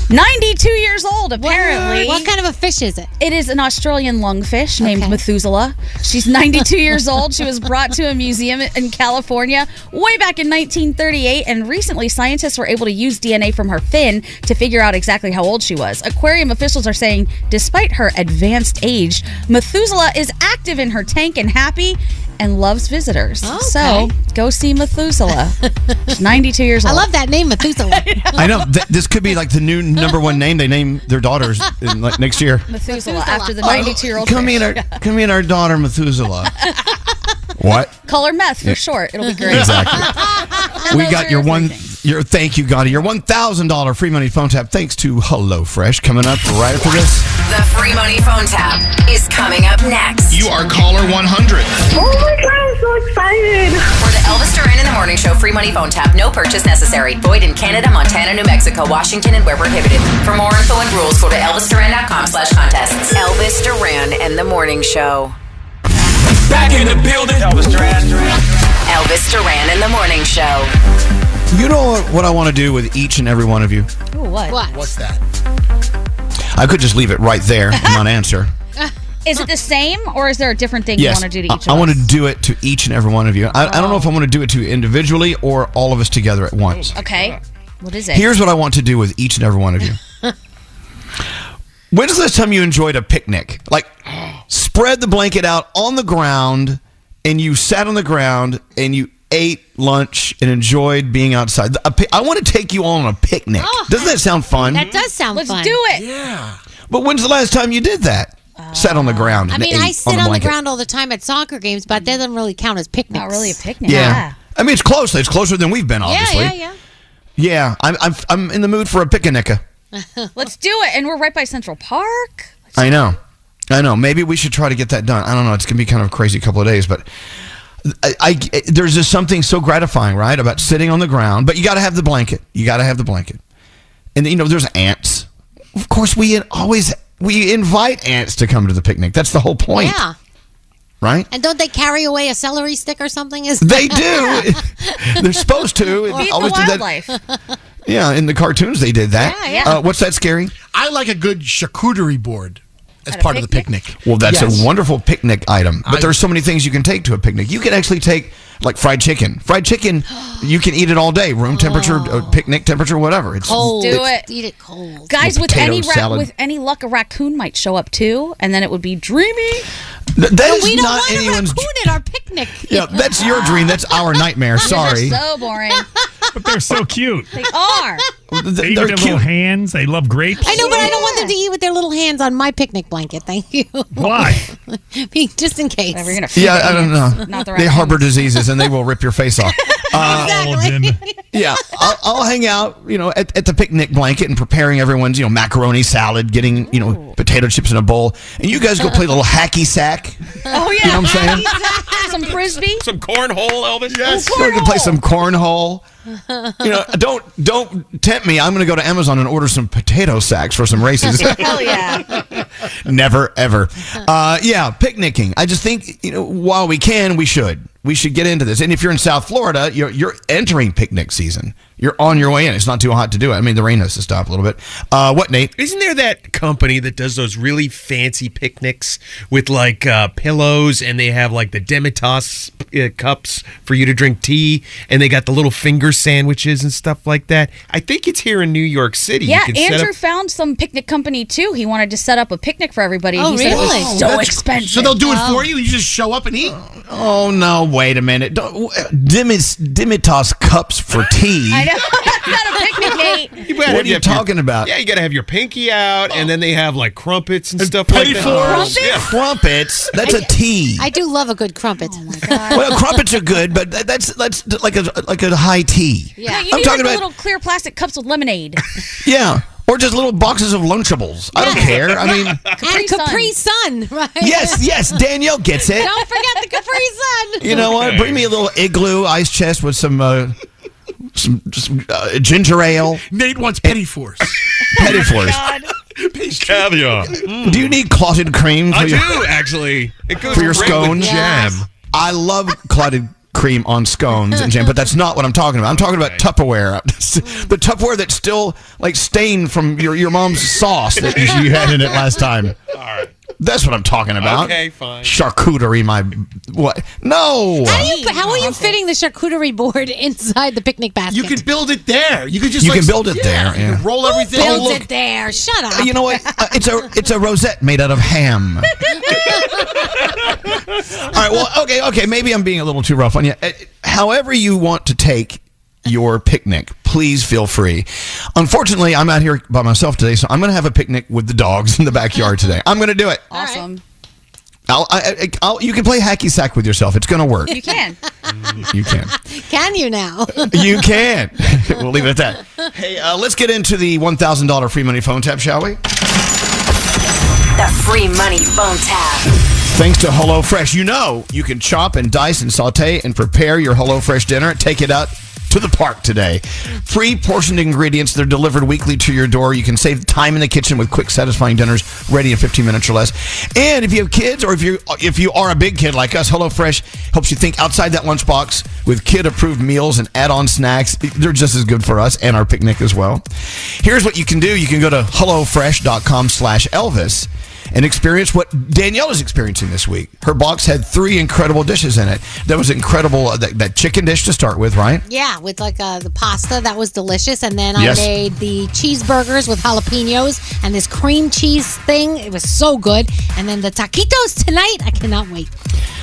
Speaker 9: 92 years old, apparently.
Speaker 7: What kind of a fish is it?
Speaker 9: It is an Australian lungfish named
Speaker 7: Okay.
Speaker 9: Methuselah. She's 92 years old. She was brought to a museum in California way back in 1938, and recently scientists were able to use DNA from her fin to figure out exactly how old she was. Aquarium officials are saying, despite her advanced age, Methuselah is active in her tank and happy and loves visitors. Oh, so go see Methuselah. She's 92 years old.
Speaker 7: I love that name, Methuselah.
Speaker 5: I know th- this could be like the new number one name they name their daughters in, like, next year.
Speaker 9: Methuselah after the 92 year old.
Speaker 5: Come in our come in our daughter Methuselah. what?
Speaker 9: Call her meth for
Speaker 5: Yeah.
Speaker 9: short. It'll be great.
Speaker 5: Exactly. We got your one
Speaker 9: things.
Speaker 5: Your thank you, Gandhi. Your one thousand dollar free money phone tap thanks to HelloFresh coming up right after this.
Speaker 4: The free money phone tap is coming up next.
Speaker 19: You are caller 100.
Speaker 13: Oh my god, I'm so excited.
Speaker 4: For the Elvis Duran in the Morning Show free money phone tap, no purchase necessary. Void in Canada, Montana, New Mexico, Washington, and where prohibited. For more info and rules, go to elvisduran.com slash contests. Elvis Duran and the Morning Show.
Speaker 19: Back in the building. Elvis Duran.
Speaker 4: Elvis Duran and the Morning Show.
Speaker 5: You know what, what I want to do with each and every one of you?
Speaker 9: Ooh, what?
Speaker 7: What?
Speaker 8: What's that?
Speaker 5: I could just leave it right there and not answer.
Speaker 9: Is it the same, or is there a different thing
Speaker 5: yes,
Speaker 9: you want to do to each
Speaker 5: I, I
Speaker 9: of
Speaker 5: want to do it to each and every one of you. I, I don't know if I oh. want to do it to you individually or all of us together at once.
Speaker 9: Okay. What is it?
Speaker 5: Here's what I want to do with each and every one of you. When's the last time you enjoyed a picnic? Like, spread the blanket out on the ground and you sat on the ground and you ate lunch and enjoyed being outside. I want to take you all on a picnic. Oh. Doesn't that sound fun?
Speaker 7: That does sound fun.
Speaker 9: Let's
Speaker 7: fun.
Speaker 9: do it.
Speaker 8: Yeah.
Speaker 5: But when's the last time you did that? Sat on the uh, ground.
Speaker 6: I
Speaker 5: in
Speaker 6: mean,
Speaker 5: a-
Speaker 6: I sit
Speaker 5: a
Speaker 6: on, the ground all the time at soccer games, but that doesn't really count as picnics. Not
Speaker 9: really a picnic.
Speaker 5: Yeah. I mean, it's close. It's closer than we've been, obviously.
Speaker 6: Yeah, yeah,
Speaker 5: Yeah, Yeah, I'm, I'm, I'm in the mood for a picnic.
Speaker 9: Let's do it. And we're right by Central Park.
Speaker 5: I know. I know. Maybe we should try to get that done. I don't know. It's going to be kind of a crazy couple of days, but I, I there's just something so gratifying, right, about sitting on the ground. But you got to have the blanket. You got to have the blanket. And you know, there's ants. Of course, we always we invite ants to come to the picnic. That's the whole point,
Speaker 6: Yeah.
Speaker 5: right?
Speaker 6: And don't they carry away a celery stick or something? Is
Speaker 5: They do. They're supposed to.
Speaker 6: Feed the
Speaker 5: Always did that.
Speaker 6: wildlife.
Speaker 5: Yeah, in the cartoons they did that.
Speaker 8: Yeah, yeah.
Speaker 5: Uh, what's that Skeery?
Speaker 8: I like a good charcuterie board as part of the picnic.
Speaker 5: Well, that's
Speaker 8: Yes.
Speaker 5: a wonderful picnic item. But
Speaker 8: I-
Speaker 5: there's so many things you can take to a picnic. You can actually take like fried chicken. Fried chicken, you can eat it all day, room temperature, uh, picnic temperature, whatever. It's
Speaker 9: Cold. Do it.
Speaker 6: Eat it cold.
Speaker 9: Guys,
Speaker 5: With
Speaker 9: with any ra- with any luck, a raccoon might show up too, and then it would be dreamy.
Speaker 5: Th- that is
Speaker 6: we don't
Speaker 5: not
Speaker 6: want a
Speaker 5: anyone's.
Speaker 6: raccoon at our picnic.
Speaker 5: Yeah, that's your dream. That's our nightmare. Sorry.
Speaker 9: So boring.
Speaker 18: But they're so cute.
Speaker 9: they are.
Speaker 18: They eat
Speaker 5: They're
Speaker 18: with their
Speaker 5: cute.
Speaker 18: little hands. They love grapes.
Speaker 6: I know, but I don't want them to eat with their little hands on my picnic blanket. Thank you.
Speaker 18: Why?
Speaker 6: Just in case.
Speaker 9: We're gonna
Speaker 5: Yeah, I don't know.
Speaker 9: Not the right
Speaker 5: they
Speaker 9: raccoon.
Speaker 5: harbor diseases and they will rip your face off. Uh,
Speaker 6: Exactly.
Speaker 5: yeah, I'll, I'll hang out, you know, at, at the picnic blanket and preparing everyone's, you know, macaroni salad, getting, you know, potato chips in a bowl, and you guys go play a little hacky sack.
Speaker 9: Oh yeah.
Speaker 5: You know what I'm saying?
Speaker 9: Some frisbee.
Speaker 11: Some cornhole, Elvis.
Speaker 5: Yes, we can play some cornhole. You know, don't don't tempt me. I'm going to go to Amazon and order some potato sacks for some races.
Speaker 9: Hell yeah.
Speaker 5: Never ever. Uh, yeah, picnicking. I just think you know while we can, we should. We should get into this. And if you're in South Florida, you're you're entering picnic season. You're on your way in. It's not too hot to do it. I mean, the rain has to stop a little bit. Uh, what, Nate?
Speaker 11: Isn't there that company that does those really fancy picnics with like uh, pillows and they have like the demitasse uh, cups for you to drink tea and they got the little finger sandwiches and stuff like that? I think it's here in New York City.
Speaker 9: Yeah,
Speaker 11: you can set
Speaker 9: Andrew
Speaker 11: up-
Speaker 9: found some picnic company too. He wanted to set up a picnic for everybody.
Speaker 6: Oh,
Speaker 9: he said it
Speaker 6: really?
Speaker 9: was so
Speaker 8: That's-
Speaker 9: expensive.
Speaker 8: So they'll do it
Speaker 9: Oh.
Speaker 8: for you. You just show up and eat.
Speaker 5: Oh no! Wait a minute. Don't, Dimis, demitasse cups for tea.
Speaker 9: I know. That's not a picnic, Nate.
Speaker 11: You gotta
Speaker 5: What
Speaker 11: have
Speaker 5: are you
Speaker 11: your-
Speaker 5: talking about?
Speaker 11: Yeah, you got to have your pinky out, and then they have like crumpets and, stuff
Speaker 8: petty
Speaker 11: like that.
Speaker 8: fours.
Speaker 11: Yeah.
Speaker 5: Crumpets. That's a tea.
Speaker 6: I do love a good crumpet.
Speaker 5: well, crumpets are good, but that- that's that's like a like a high tea.
Speaker 9: Yeah, you
Speaker 5: I'm
Speaker 9: need like
Speaker 5: talking
Speaker 9: the
Speaker 5: about
Speaker 9: little clear plastic cups with lemonade.
Speaker 5: yeah, or just little boxes of Lunchables. I don't care. I mean,
Speaker 6: and Capri Sun, right?
Speaker 5: yes, yes. Danielle gets it.
Speaker 6: Don't forget the Capri Sun.
Speaker 5: You know what? Bring me a little igloo ice chest with some uh, some, some uh, ginger ale.
Speaker 8: Nate wants petit fours.
Speaker 5: Petit fours.
Speaker 11: Caviar.
Speaker 5: Do you need clotted cream for
Speaker 11: I
Speaker 5: your,
Speaker 11: do actually. It goes
Speaker 5: for your
Speaker 11: great with
Speaker 5: scones?
Speaker 11: jam.
Speaker 5: I love clotted cream on scones and jam, but that's not what I'm talking about. I'm talking about Tupperware. the Tupperware that's still like stained from your, your mom's sauce that you had in it last time.
Speaker 11: All right.
Speaker 5: That's what I'm talking about.
Speaker 11: Okay, fine.
Speaker 5: Charcuterie, my what? No.
Speaker 6: How, do you, how are you fitting the charcuterie board inside the picnic basket?
Speaker 8: You could build it there. You could just
Speaker 5: You
Speaker 8: like,
Speaker 5: can build it
Speaker 8: yeah,
Speaker 5: there,
Speaker 8: you
Speaker 5: yeah.
Speaker 8: can roll
Speaker 6: Who
Speaker 8: everything.
Speaker 6: builds
Speaker 8: Oh, look.
Speaker 6: it there? Shut up.
Speaker 5: You know what? Uh, it's a it's a rosette made out of ham. All right. Well, okay, okay. Maybe I'm being a little too rough on you. Uh, However, you want to take your picnic, please feel free. Unfortunately, I'm out here by myself today, so I'm going to have a picnic with the dogs in the backyard today. I'm going to do it.
Speaker 9: Awesome.
Speaker 5: I'll, I, I- I'll, you can play hacky sack with yourself. It's going to work.
Speaker 9: You can.
Speaker 5: You can.
Speaker 6: Can you now?
Speaker 5: You can. we'll leave it at that. Hey, uh, let's get into the $1,000 free money phone tap, shall we?
Speaker 4: The free money phone tap.
Speaker 5: Thanks to HelloFresh, you know you can chop and dice and saute and prepare your HelloFresh dinner. Take it out to the park today. Free portioned ingredients. They're delivered weekly to your door. You can save time in the kitchen with quick, satisfying dinners ready in 15 minutes or less. And if you have kids or if you if you are a big kid like us, HelloFresh helps you think outside that lunchbox with kid-approved meals and add-on snacks. They're just as good for us and our picnic as well. Here's what you can do. You can go to HelloFresh.com slash Elvis and experience what Danielle is experiencing this week. Her box had three incredible dishes in it. That was incredible. uh, That, that chicken dish to start with, right?
Speaker 6: Yeah, with like uh, the pasta that was delicious, and then
Speaker 5: Yes.
Speaker 6: I made the cheeseburgers with jalapenos and this cream cheese thing. It was so good, and then the taquitos tonight. I cannot wait.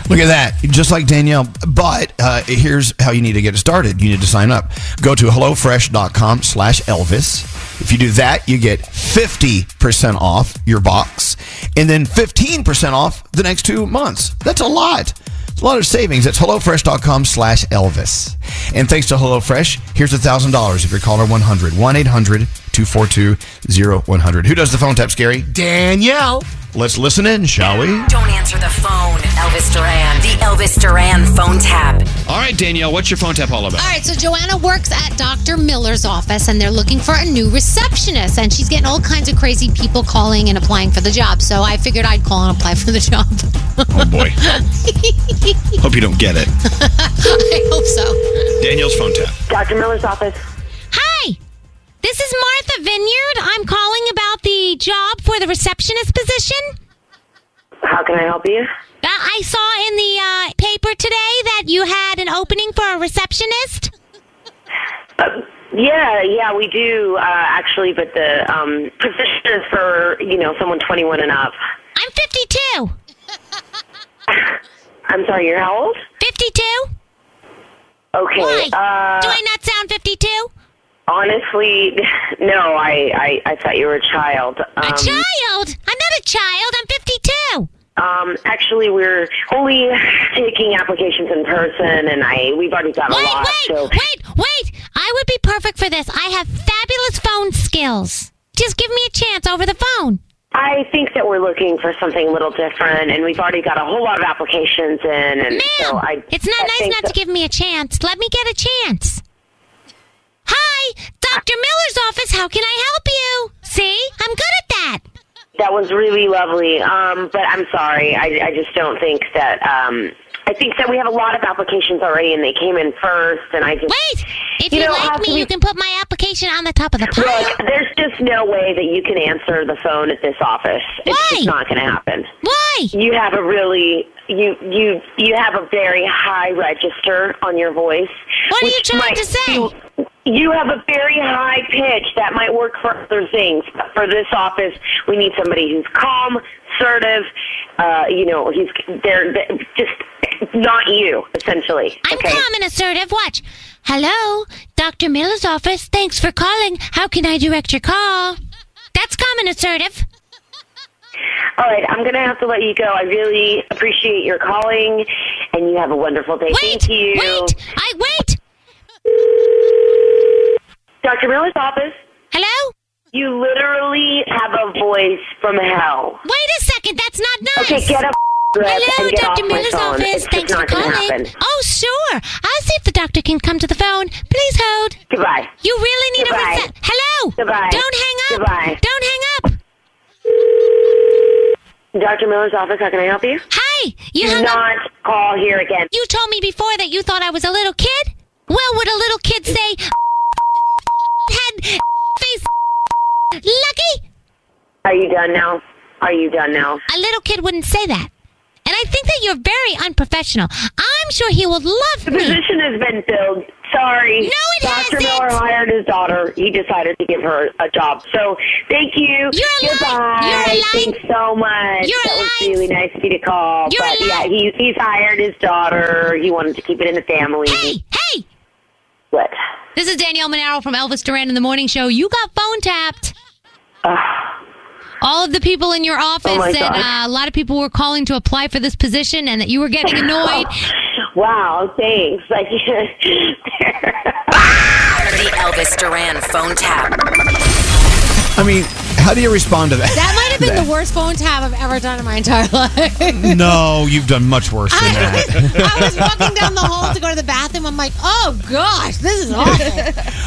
Speaker 5: Look at that. Just like Danielle. But uh, here's how you need to get it started. You need to sign up. Go to HelloFresh.com slash Elvis. If you do that, you get 50% off your box and then 15% off the next two months. That's a lot. It's a lot of savings. It's HelloFresh.com slash Elvis. And thanks to HelloFresh, here's $1,000 if you're caller 100. 1-800-242-0100. Who does the phone tap, Skeery?
Speaker 8: Danielle.
Speaker 5: Let's listen in, shall we?
Speaker 4: Don't answer the phone. Elvis Duran. The Elvis Duran phone tap.
Speaker 5: All right, Danielle, what's your phone tap all about?
Speaker 6: All right, so Joanna works at Dr. Miller's office and they're looking for a new receptionist. And she's getting all kinds of crazy people calling and applying for the job. So I figured I'd call and apply for the job.
Speaker 5: Oh, boy. Hope you don't get it.
Speaker 6: I hope so.
Speaker 5: Danielle's phone tap.
Speaker 3: Dr. Miller's office.
Speaker 6: Hi, this is Martha Vineyard. I'm calling about the job for the receptionist position.
Speaker 3: How can I help you?
Speaker 6: Uh, I saw in the uh, paper today that you had an opening for a receptionist.
Speaker 3: Yeah, yeah, we do uh, actually, but the um, position is for you know someone 21 and up.
Speaker 6: I'm 52.
Speaker 3: I'm sorry, you're how old?
Speaker 6: 52?
Speaker 3: Okay.
Speaker 6: Why?
Speaker 3: Uh,
Speaker 6: Do I not sound 52?
Speaker 3: Honestly, no. I, I I thought you were a child. Um,
Speaker 6: a child? I'm not a child. I'm 52.
Speaker 3: Um, actually, we're only taking applications in person, and I we've already got a
Speaker 6: Wait,
Speaker 3: lot.
Speaker 6: wait,
Speaker 3: so
Speaker 6: wait, wait. I would be perfect for this. I have fabulous phone skills. Just give me a chance over the phone.
Speaker 3: I think that we're looking for something a little different, and we've already got a whole lot of applications in. And
Speaker 6: Ma'am,
Speaker 3: so I,
Speaker 6: it's not
Speaker 3: I
Speaker 6: nice not
Speaker 3: that-
Speaker 6: to give me a chance. Let me get a chance. Hi, Dr. Miller's office. How can I help you? See, I'm good at that.
Speaker 3: That was really lovely. Um, but I'm sorry. I, I just don't think that. Um, I think that we have a lot of applications already, and they came in first. And I just
Speaker 6: wait. If
Speaker 3: You
Speaker 6: you,
Speaker 3: know,
Speaker 6: like me,
Speaker 3: be-
Speaker 6: you can put my application on the top of the pile.
Speaker 3: look. There's just no way that you can answer the phone at this office. It's just not going to happen.
Speaker 6: Why?
Speaker 3: You have a really you you you have a very high register on your voice.
Speaker 6: What are you trying
Speaker 3: might-
Speaker 6: to say?
Speaker 3: You, you have a very high pitch that might work for other things. But for this office, we need somebody who's calm, assertive. Uh, you know, he's they're, they're just not you essentially.
Speaker 6: I'm
Speaker 3: okay.
Speaker 6: calm and assertive. Watch. Hello, Dr. Miller's office. Thanks for calling. How can I direct your call? That's calm and assertive.
Speaker 3: All right, I'm going to have to let you go. I really appreciate your calling, and you have a wonderful day. Thank you.
Speaker 6: Wait, I wait.
Speaker 3: Dr. Miller's office.
Speaker 6: Hello?
Speaker 3: You literally have a voice from hell.
Speaker 6: Wait a second. That's not nice.
Speaker 3: Okay, get up.
Speaker 6: Hello, Dr. Miller's office. Thanks for calling. Oh, sure. I'll see if the doctor can come to the phone. Please hold.
Speaker 3: Goodbye.
Speaker 6: You really need
Speaker 3: Goodbye.
Speaker 6: a reset. Hello.
Speaker 3: Goodbye.
Speaker 6: Don't hang up.
Speaker 3: Goodbye.
Speaker 6: Don't hang up.
Speaker 3: Dr. Miller's office, how can I help you?
Speaker 6: Hi. You
Speaker 3: Do
Speaker 6: hung up.
Speaker 3: not call here again.
Speaker 6: You told me before that you thought I was a little kid. Well, would a little kid say head face lucky?
Speaker 3: Are you done now? Are you done now?
Speaker 6: A little kid wouldn't say that. And I think that you're very unprofessional. I'm sure he will love
Speaker 3: The
Speaker 6: me.
Speaker 3: position has been filled. Sorry.
Speaker 6: No, it
Speaker 3: Dr.
Speaker 6: hasn't.
Speaker 3: Miller hired his daughter. He decided to give her a job. So thank you.
Speaker 6: You're
Speaker 3: Goodbye.
Speaker 6: You're lying.
Speaker 3: Thanks so much.
Speaker 6: You're
Speaker 3: that was really nice of you to call.
Speaker 6: You're
Speaker 3: but yeah, he's he's hired his daughter. He wanted to keep it in the family.
Speaker 6: Hey, hey!
Speaker 3: What?
Speaker 6: This is Danielle Monaro from Elvis Duran in the Morning Show. You got phone tapped. All of the people in your office
Speaker 3: Oh my
Speaker 6: said
Speaker 3: God.
Speaker 6: uh, a lot of people were calling to apply for this position and that you were getting annoyed.
Speaker 3: Wow, thanks. Like,
Speaker 4: The Elvis Duran phone tap.
Speaker 5: I mean, how do you respond to that?
Speaker 7: That might have been the worst phone tap I've ever done in my entire life.
Speaker 5: No, you've done much worse than that.
Speaker 7: I was walking down the hall to go to the bathroom. I'm like, oh gosh, this is awful.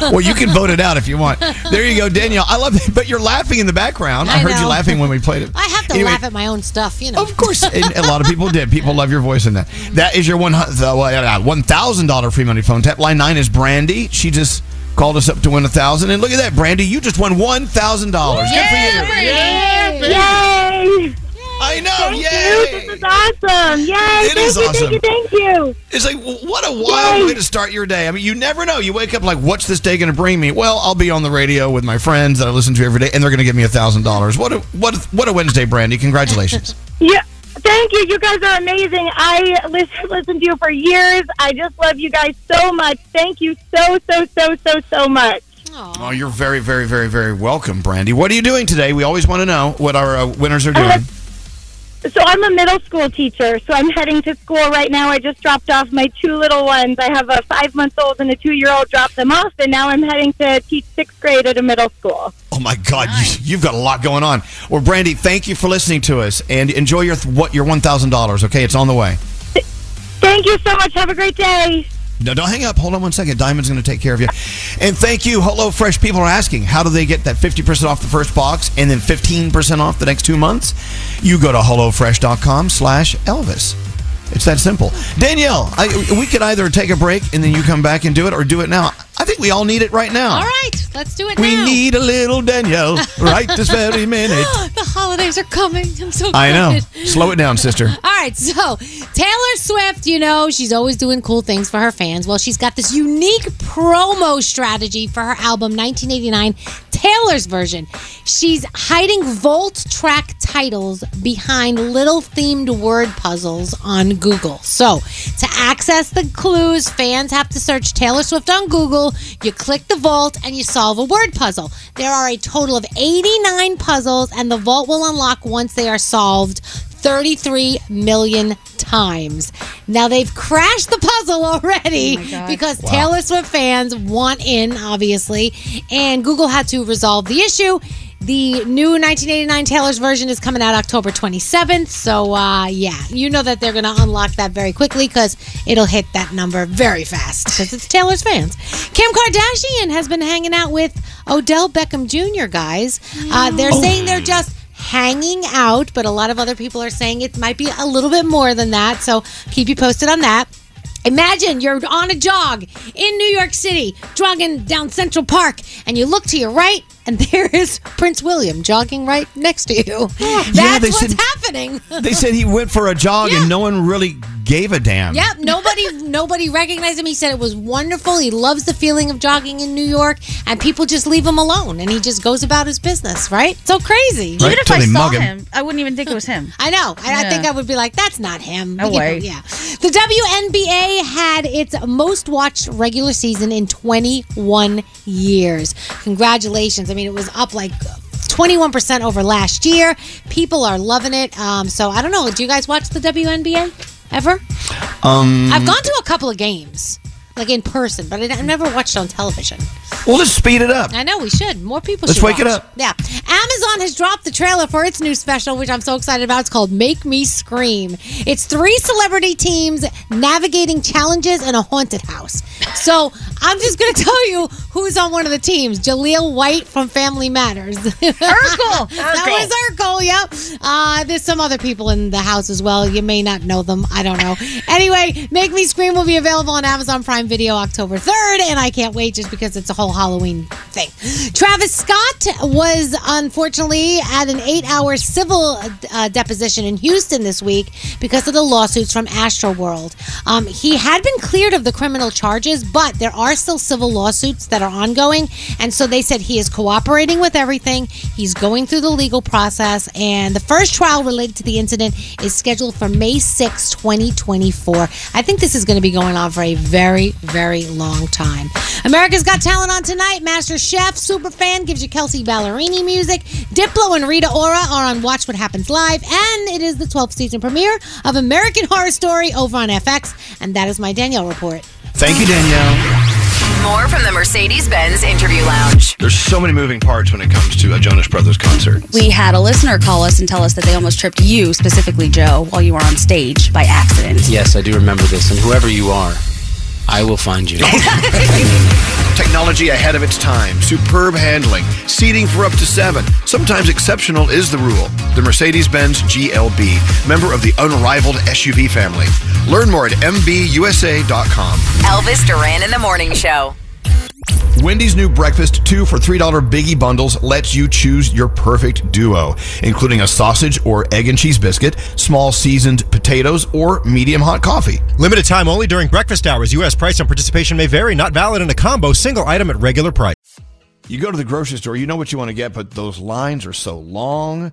Speaker 5: well, you can vote it out if you want. There you go, Danielle. I love it, but you're laughing in the background. I,
Speaker 7: I
Speaker 5: heard you laughing when we played it.
Speaker 7: I have to
Speaker 5: Anyway,
Speaker 7: laugh at my own stuff, you know.
Speaker 5: Of course, a lot of people did. People love your voice in that. That is your one uh, one thousand dollar free money phone tap. Line nine is Brandy. She just called us up to win a thousand, and look at that, Brandy. You just won one thousand dollars. Good for you.
Speaker 13: Yeah, Yay!
Speaker 5: I know.
Speaker 13: Thank
Speaker 5: yay!
Speaker 13: you. This is awesome. Yay!
Speaker 5: It
Speaker 13: thank
Speaker 5: is
Speaker 13: you,
Speaker 5: awesome.
Speaker 13: Thank you. Thank you.
Speaker 5: It's like what a wild
Speaker 13: Yay.
Speaker 5: way to start your day. I mean, you never know. You wake up like, what's this day going to bring me? Well, I'll be on the radio with my friends that I listen to every day, and they're going to give me a thousand dollars. What a what a, what a Wednesday, Brandy! Congratulations.
Speaker 13: Yeah. Thank you. You guys are amazing. I listen, listened to you for years. I just love you guys so much. Thank you so, so, so, so, so much.
Speaker 5: Oh, you're very, very, very, very welcome, Brandy. What are you doing today? We always want to know what our uh, winners are doing.
Speaker 13: So I'm a middle school teacher, so I'm heading to school right now. I just dropped off my two little ones. I have a five month old and a two year old. Dropped them off, and now I'm heading to teach sixth grade at a middle school.
Speaker 5: Oh my God, you, you've got a lot going on. Well, Brandy, thank you for listening to us, and enjoy your what your one thousand dollars. Okay, it's on the way.
Speaker 13: Thank you so much. Have a great day.
Speaker 5: No, don't hang up. Hold on one second. Diamond's going to take care of you. And thank you. Hello Fresh. People are asking, how do they get that 50% off the first box and then 15% off the next two months? You go to HelloFresh.com slash Elvis. It's that simple. Danielle, I, we could either take a break and then you come back and do it or do it now. I think we all need it right now.
Speaker 7: All right, let's do it
Speaker 5: We
Speaker 7: now.
Speaker 5: need a little Danielle right this very minute.
Speaker 7: the holidays are coming. I'm so
Speaker 5: I know. Slow it down, sister.
Speaker 7: Right, so Taylor Swift, you know, she's always doing cool things for her fans. Well, she's got this unique promo strategy for her album 1989, Taylor's version. She's hiding vault track titles behind little themed word puzzles on Google. So, to access the clues, fans have to search Taylor Swift on Google. You click the vault and you solve a word puzzle. There are a total of 89 puzzles, and the vault will unlock once they are solved 33 million times. Now they've crashed the puzzle already because
Speaker 20: Wow.
Speaker 7: Taylor Swift fans want in, obviously, and Google had to resolve the issue. The new 1989 Taylor's version is coming out October 27th. So, uh, yeah, you know that they're going to unlock that very quickly because it'll hit that number very fast because it's Taylor's fans. Kim Kardashian has been hanging out with Odell Beckham Jr., guys. Uh, they're saying they're just hanging out, but a lot of other people are saying it might be a little bit more than that. So keep you posted on that. Imagine you're on a jog in New York City, jogging down Central Park, and you look to your right, and there is Prince William jogging right next to you. That's
Speaker 5: they
Speaker 7: what's
Speaker 5: said-
Speaker 7: happening.
Speaker 5: They said he went for a jog and no one really gave a damn.
Speaker 7: Yep, nobody nobody recognized him. He said it was wonderful. He loves the feeling of jogging in New York, and people just leave him alone, and he just goes about his business. Right? So crazy.
Speaker 9: Even if I saw him, I wouldn't even think it was him.
Speaker 7: I know. I, I think I would be like, that's not him.
Speaker 9: No
Speaker 7: You know,
Speaker 9: way.
Speaker 7: yeah. The WNBA had its most watched regular season in 21 years. Congratulations. I mean, it was up like 21% over last year. People are loving it. Um, so I don't know. Do you guys watch the WNBA ever?
Speaker 5: Um,
Speaker 7: I've gone to a couple of games, like in person, but I- I've never watched on television.
Speaker 5: We'll just speed it up.
Speaker 7: I know we should. More people
Speaker 5: Let's
Speaker 7: should
Speaker 5: wake it up.
Speaker 7: Yeah. Amazon has dropped the trailer for its new special, which I'm so excited about. It's called Make Me Scream. It's three celebrity teams navigating challenges in a haunted house. So I'm just going to tell you who's on one of the teams. Jaleel White from Family Matters. Urkel. that was Urkel, yep. Uh, there's some other people in the house as well. You may not know them. I don't know. Anyway, Make Me Scream will be available on Amazon Prime Video October 3rd, and I can't wait just because it's a whole Halloween thing. Travis Scott was unfortunately at an eight hour civil uh, deposition in Houston this week because of the lawsuits from Astroworld. Um, he had been cleared of the criminal charges, but there are still civil lawsuits that are ongoing. And so they said he is cooperating with everything. He's going through the legal process. And the first trial related to the incident is scheduled for May 6, 2024. I think this is going to be going on for a very, very long time. America's Got Talent on tonight. Master Chef, Superfan gives you Kelsea Ballerini music. Diplo and Rita Ora are on Watch What Happens Live. And it is the 12th season premiere of American Horror Story over on FX. And that is my Danielle report.
Speaker 5: Thank you, Danielle.
Speaker 4: More from the Mercedes Benz Interview Lounge.
Speaker 1: There's so many moving parts when it comes to a Jonas Brothers concert.
Speaker 9: We had a listener call us and tell us that they almost tripped you, specifically Joe, while you were on stage by accident.
Speaker 21: Yes, I do remember this. And whoever you are, I will find you.
Speaker 1: Technology ahead of its time, superb handling, seating for up to seven. Sometimes exceptional is the rule. The Mercedes Benz GLB, member of the unrivaled SUV family. Learn more at MBUSA.com.
Speaker 4: Elvis Duran in the Morning Show.
Speaker 5: Wendy's new breakfast, two for $3 biggie bundles, lets you choose your perfect duo, including a sausage or egg and cheese biscuit, small seasoned potatoes, or medium hot coffee.
Speaker 22: Limited time only during breakfast hours. U.S. price and participation may vary. Not valid in a combo. Single item at regular price.
Speaker 5: You go to the grocery store, you know what you want to get, but those lines are so long.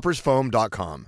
Speaker 23: coffeetoppersfoam.com.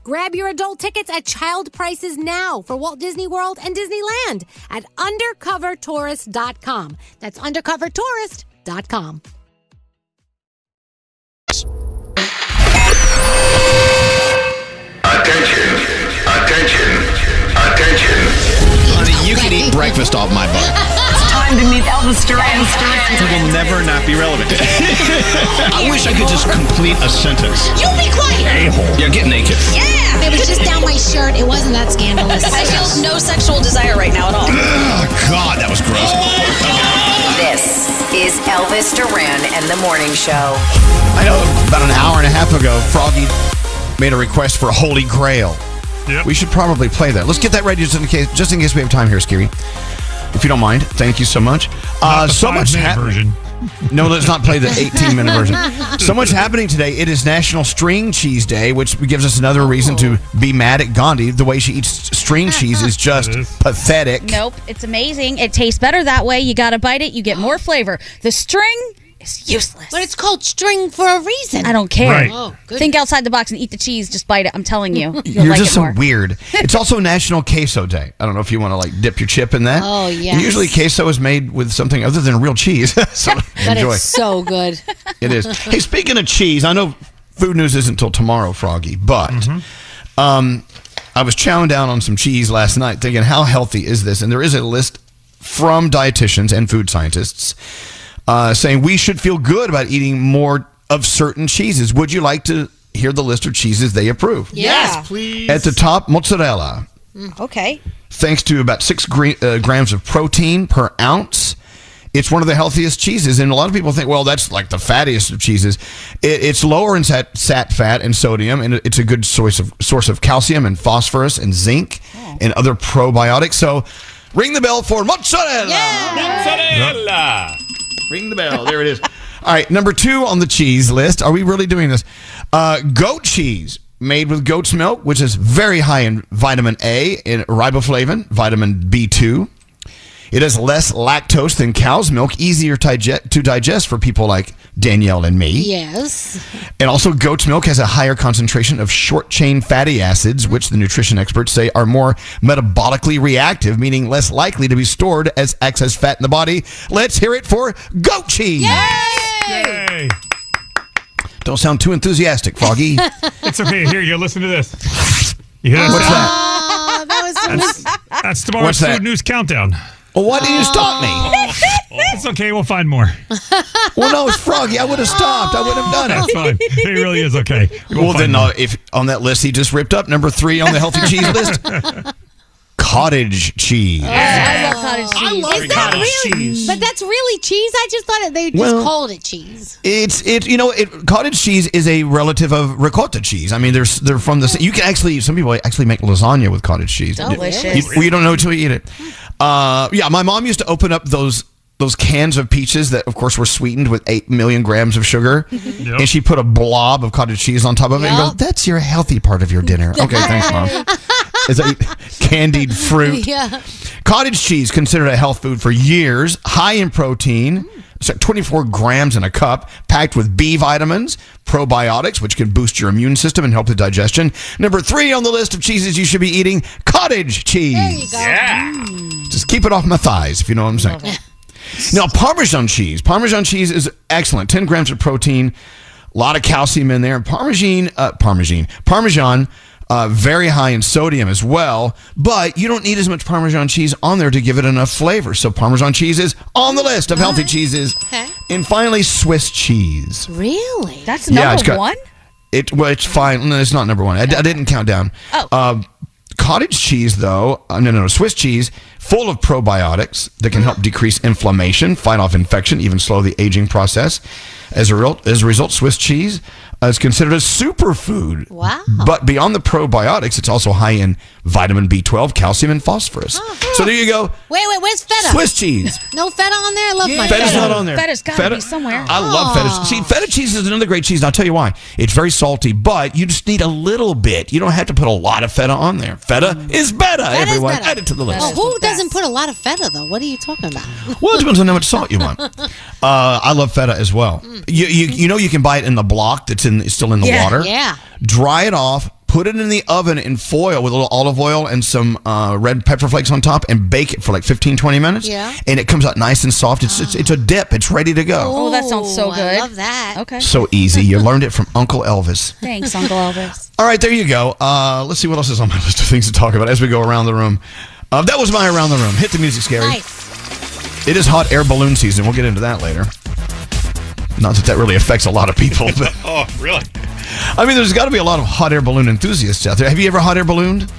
Speaker 7: Grab your adult tickets at child prices now for Walt Disney World and Disneyland at undercovertourist.com. That's undercovertourist.com.
Speaker 12: Attention, attention, attention.
Speaker 24: Honey, you can eat breakfast off my butt.
Speaker 25: It's time to meet Elvis Duran.
Speaker 26: It will never not be relevant.
Speaker 24: I wish I could just complete a sentence.
Speaker 25: You be quiet.
Speaker 24: A-hole. Yeah, get naked.
Speaker 25: Yeah.
Speaker 27: It was just down my shirt. It wasn't that scandalous.
Speaker 9: I feel no sexual desire right now at all.
Speaker 24: Oh, God, that was gross.
Speaker 4: This is Elvis Duran and the Morning Show.
Speaker 5: I know about an hour and a half ago, Froggy made a request for Holy Grail. Yep. We should probably play that. Let's get that ready just in case, just in case we have time here, Skeery. If you don't mind, thank you so much. Uh,
Speaker 18: the
Speaker 5: so much
Speaker 18: five-minute
Speaker 5: hap-
Speaker 18: version.
Speaker 5: No, let's not play the 18 minute version. So much happening today. It is National String Cheese Day, which gives us another reason to be mad at Gandhi. The way she eats string cheese is just pathetic.
Speaker 9: Nope, it's amazing. It tastes better that way. You got to bite it, you get more flavor. The string is useless.
Speaker 27: But it's called string for a reason.
Speaker 9: I don't care.
Speaker 5: Right.
Speaker 27: Oh.
Speaker 9: Think outside the box and eat the cheese. Just bite it. I'm telling you. You'll
Speaker 5: You're
Speaker 9: like
Speaker 5: just so
Speaker 9: more.
Speaker 5: weird. It's also National Queso Day. I don't know if you want to like dip your chip in that.
Speaker 27: Oh, yeah.
Speaker 5: Usually queso is made with something other than real cheese. so
Speaker 27: But
Speaker 5: enjoy.
Speaker 27: it's so good.
Speaker 5: It is. Hey, speaking of cheese, I know food news isn't until tomorrow, Froggy, but
Speaker 18: Mm-hmm.
Speaker 5: um, I was chowing down on some cheese last night, thinking, how healthy is this? And there is a list from dietitians and food scientists uh, saying we should feel good about eating more of certain cheeses. Would you like to hear the list of cheeses they approve?
Speaker 7: Yes,
Speaker 8: please.
Speaker 5: At the top, mozzarella.
Speaker 28: Okay.
Speaker 5: thanks to about six gra- uh, grams of protein per ounce. It's one of the healthiest cheeses, and a lot of people think, well, that's like the fattiest of cheeses. It, it's lower in sat, sat fat and sodium, and it's a good source of source of calcium and phosphorus and zinc and other probiotics. So, ring the bell for mozzarella.
Speaker 19: Mozzarella.
Speaker 5: Ring the bell. There it is. All right, number two on the cheese list. Are we really doing this? Uh, goat cheese made with goat's milk, which is very high in vitamin A and riboflavin, vitamin B2. It has less lactose than cow's milk, easier to digest for people like Danielle and me.
Speaker 7: Yes.
Speaker 5: And also, goat's milk has a higher concentration of short chain fatty acids, which the nutrition experts say are more metabolically reactive, meaning less likely to be stored as excess fat in the body. Let's hear it for goat cheese.
Speaker 18: Yay!
Speaker 5: Don't sound too enthusiastic, Froggy.
Speaker 18: it's okay. Here, you listen to this. You hear that?
Speaker 5: What's
Speaker 18: sound?
Speaker 7: Oh, that was
Speaker 18: That's, that's tomorrow's
Speaker 5: What's that?
Speaker 18: food news countdown.
Speaker 5: Well, why didn't you stop me?
Speaker 18: It's okay. We'll find more.
Speaker 5: Well, no, it's Froggy. I would have stopped. I would have done it.
Speaker 18: That's
Speaker 5: it.
Speaker 18: fine. It really is okay. We'll
Speaker 5: Well, then, uh, if on that list he just ripped up number three on the healthy cheese list, cottage cheese.
Speaker 28: I love cottage cheese.
Speaker 7: Is that really? But that's really cheese. I just thought it, they just
Speaker 5: Well-
Speaker 7: called it cheese.
Speaker 5: It's it you know it cottage cheese is a relative of ricotta cheese. I mean, there's they're from the sa- you can actually some people actually make lasagna with cottage cheese.
Speaker 28: Delicious.
Speaker 5: You, well, you don't know until you eat it. Uh, yeah, my mom used to open up those those cans of peaches that, of course, were sweetened with eight million grams of sugar,
Speaker 18: Yep.
Speaker 5: and she put a blob of cottage cheese on top of it and
Speaker 7: Yep.
Speaker 5: goes, "That's your healthy part of your dinner." Okay, thanks, mom. It's a candied fruit.
Speaker 7: Yeah.
Speaker 5: Cottage cheese considered a health food for years, high in protein, so 24 grams in a cup, packed with B vitamins, probiotics, which can boost your immune system and help the digestion. Number three on the list of cheeses you should be eating: cottage cheese.
Speaker 7: There you go.
Speaker 19: Yeah.
Speaker 5: Just keep it off my thighs, if you know what I'm saying. Now, Parmesan cheese. Parmesan cheese is excellent. 10 grams of protein, a lot of calcium in there. Parmesan, uh, Parmesan, Parmesan, uh, very high in sodium as well. But you don't need as much Parmesan cheese on there to give it enough flavor. So Parmesan cheese is on the list of healthy cheeses.
Speaker 7: Okay.
Speaker 5: And finally, Swiss cheese.
Speaker 7: Really?
Speaker 28: That's number
Speaker 5: Yeah,
Speaker 28: number
Speaker 5: it's got-
Speaker 28: one.
Speaker 5: It well, it's fine. No, it's not number one. I, I didn't count down.
Speaker 28: Oh.
Speaker 5: Uh, cottage cheese, though, uh, no, no, no, Swiss cheese, full of probiotics that can help decrease inflammation, fight off infection, even slow the aging process. As a result, as a result, Swiss cheese uh, is considered a superfood.
Speaker 7: Wow.
Speaker 5: But beyond the probiotics, it's also high in vitamin B12, calcium, and phosphorus.
Speaker 7: Uh-huh.
Speaker 5: So there you go.
Speaker 7: Wait, wait, where's feta?
Speaker 5: Swiss cheese.
Speaker 7: No feta on there? I love my feta.
Speaker 5: Feta's
Speaker 7: feta.
Speaker 5: not on there.
Speaker 28: Feta's gotta be somewhere.
Speaker 5: I love feta. See, feta cheese is another great cheese. And I'll tell you why. It's very salty, but you just need a little bit. You don't have to put a lot of feta on there. Feta is better,
Speaker 7: That is
Speaker 5: everyone.
Speaker 7: better.
Speaker 5: Add it to the list.
Speaker 7: Oh, who doesn't put a lot of feta though? What are you talking about?
Speaker 5: Well, it depends on how much salt you want. Uh, I love feta as well. You, you you know you can buy it in the block that's in still in the
Speaker 28: Yeah.
Speaker 5: water.
Speaker 7: Yeah.
Speaker 5: Dry it off. Put it in the oven in foil with a little olive oil and some uh, red pepper flakes on top and bake it for like 15, 20 minutes.
Speaker 7: Yeah.
Speaker 5: And it comes out nice and soft. It's, it's, it's a dip. It's ready to go.
Speaker 28: Oh, that sounds so good.
Speaker 7: I love that.
Speaker 28: Okay.
Speaker 5: So easy. You learned it from Uncle Elvis.
Speaker 28: Thanks, Uncle Elvis.
Speaker 5: All right, there you go. Uh, let's see what else is on my list of things to talk about as we go around the room. Uh, that was my around the room. Hit the music, Skeery.
Speaker 7: Nice.
Speaker 5: It is hot air balloon season. We'll get into that later. Not that that really affects a lot of people, but
Speaker 19: Oh, really?
Speaker 5: I mean, there's got to be a lot of hot air balloon enthusiasts out there. Have you ever hot air ballooned?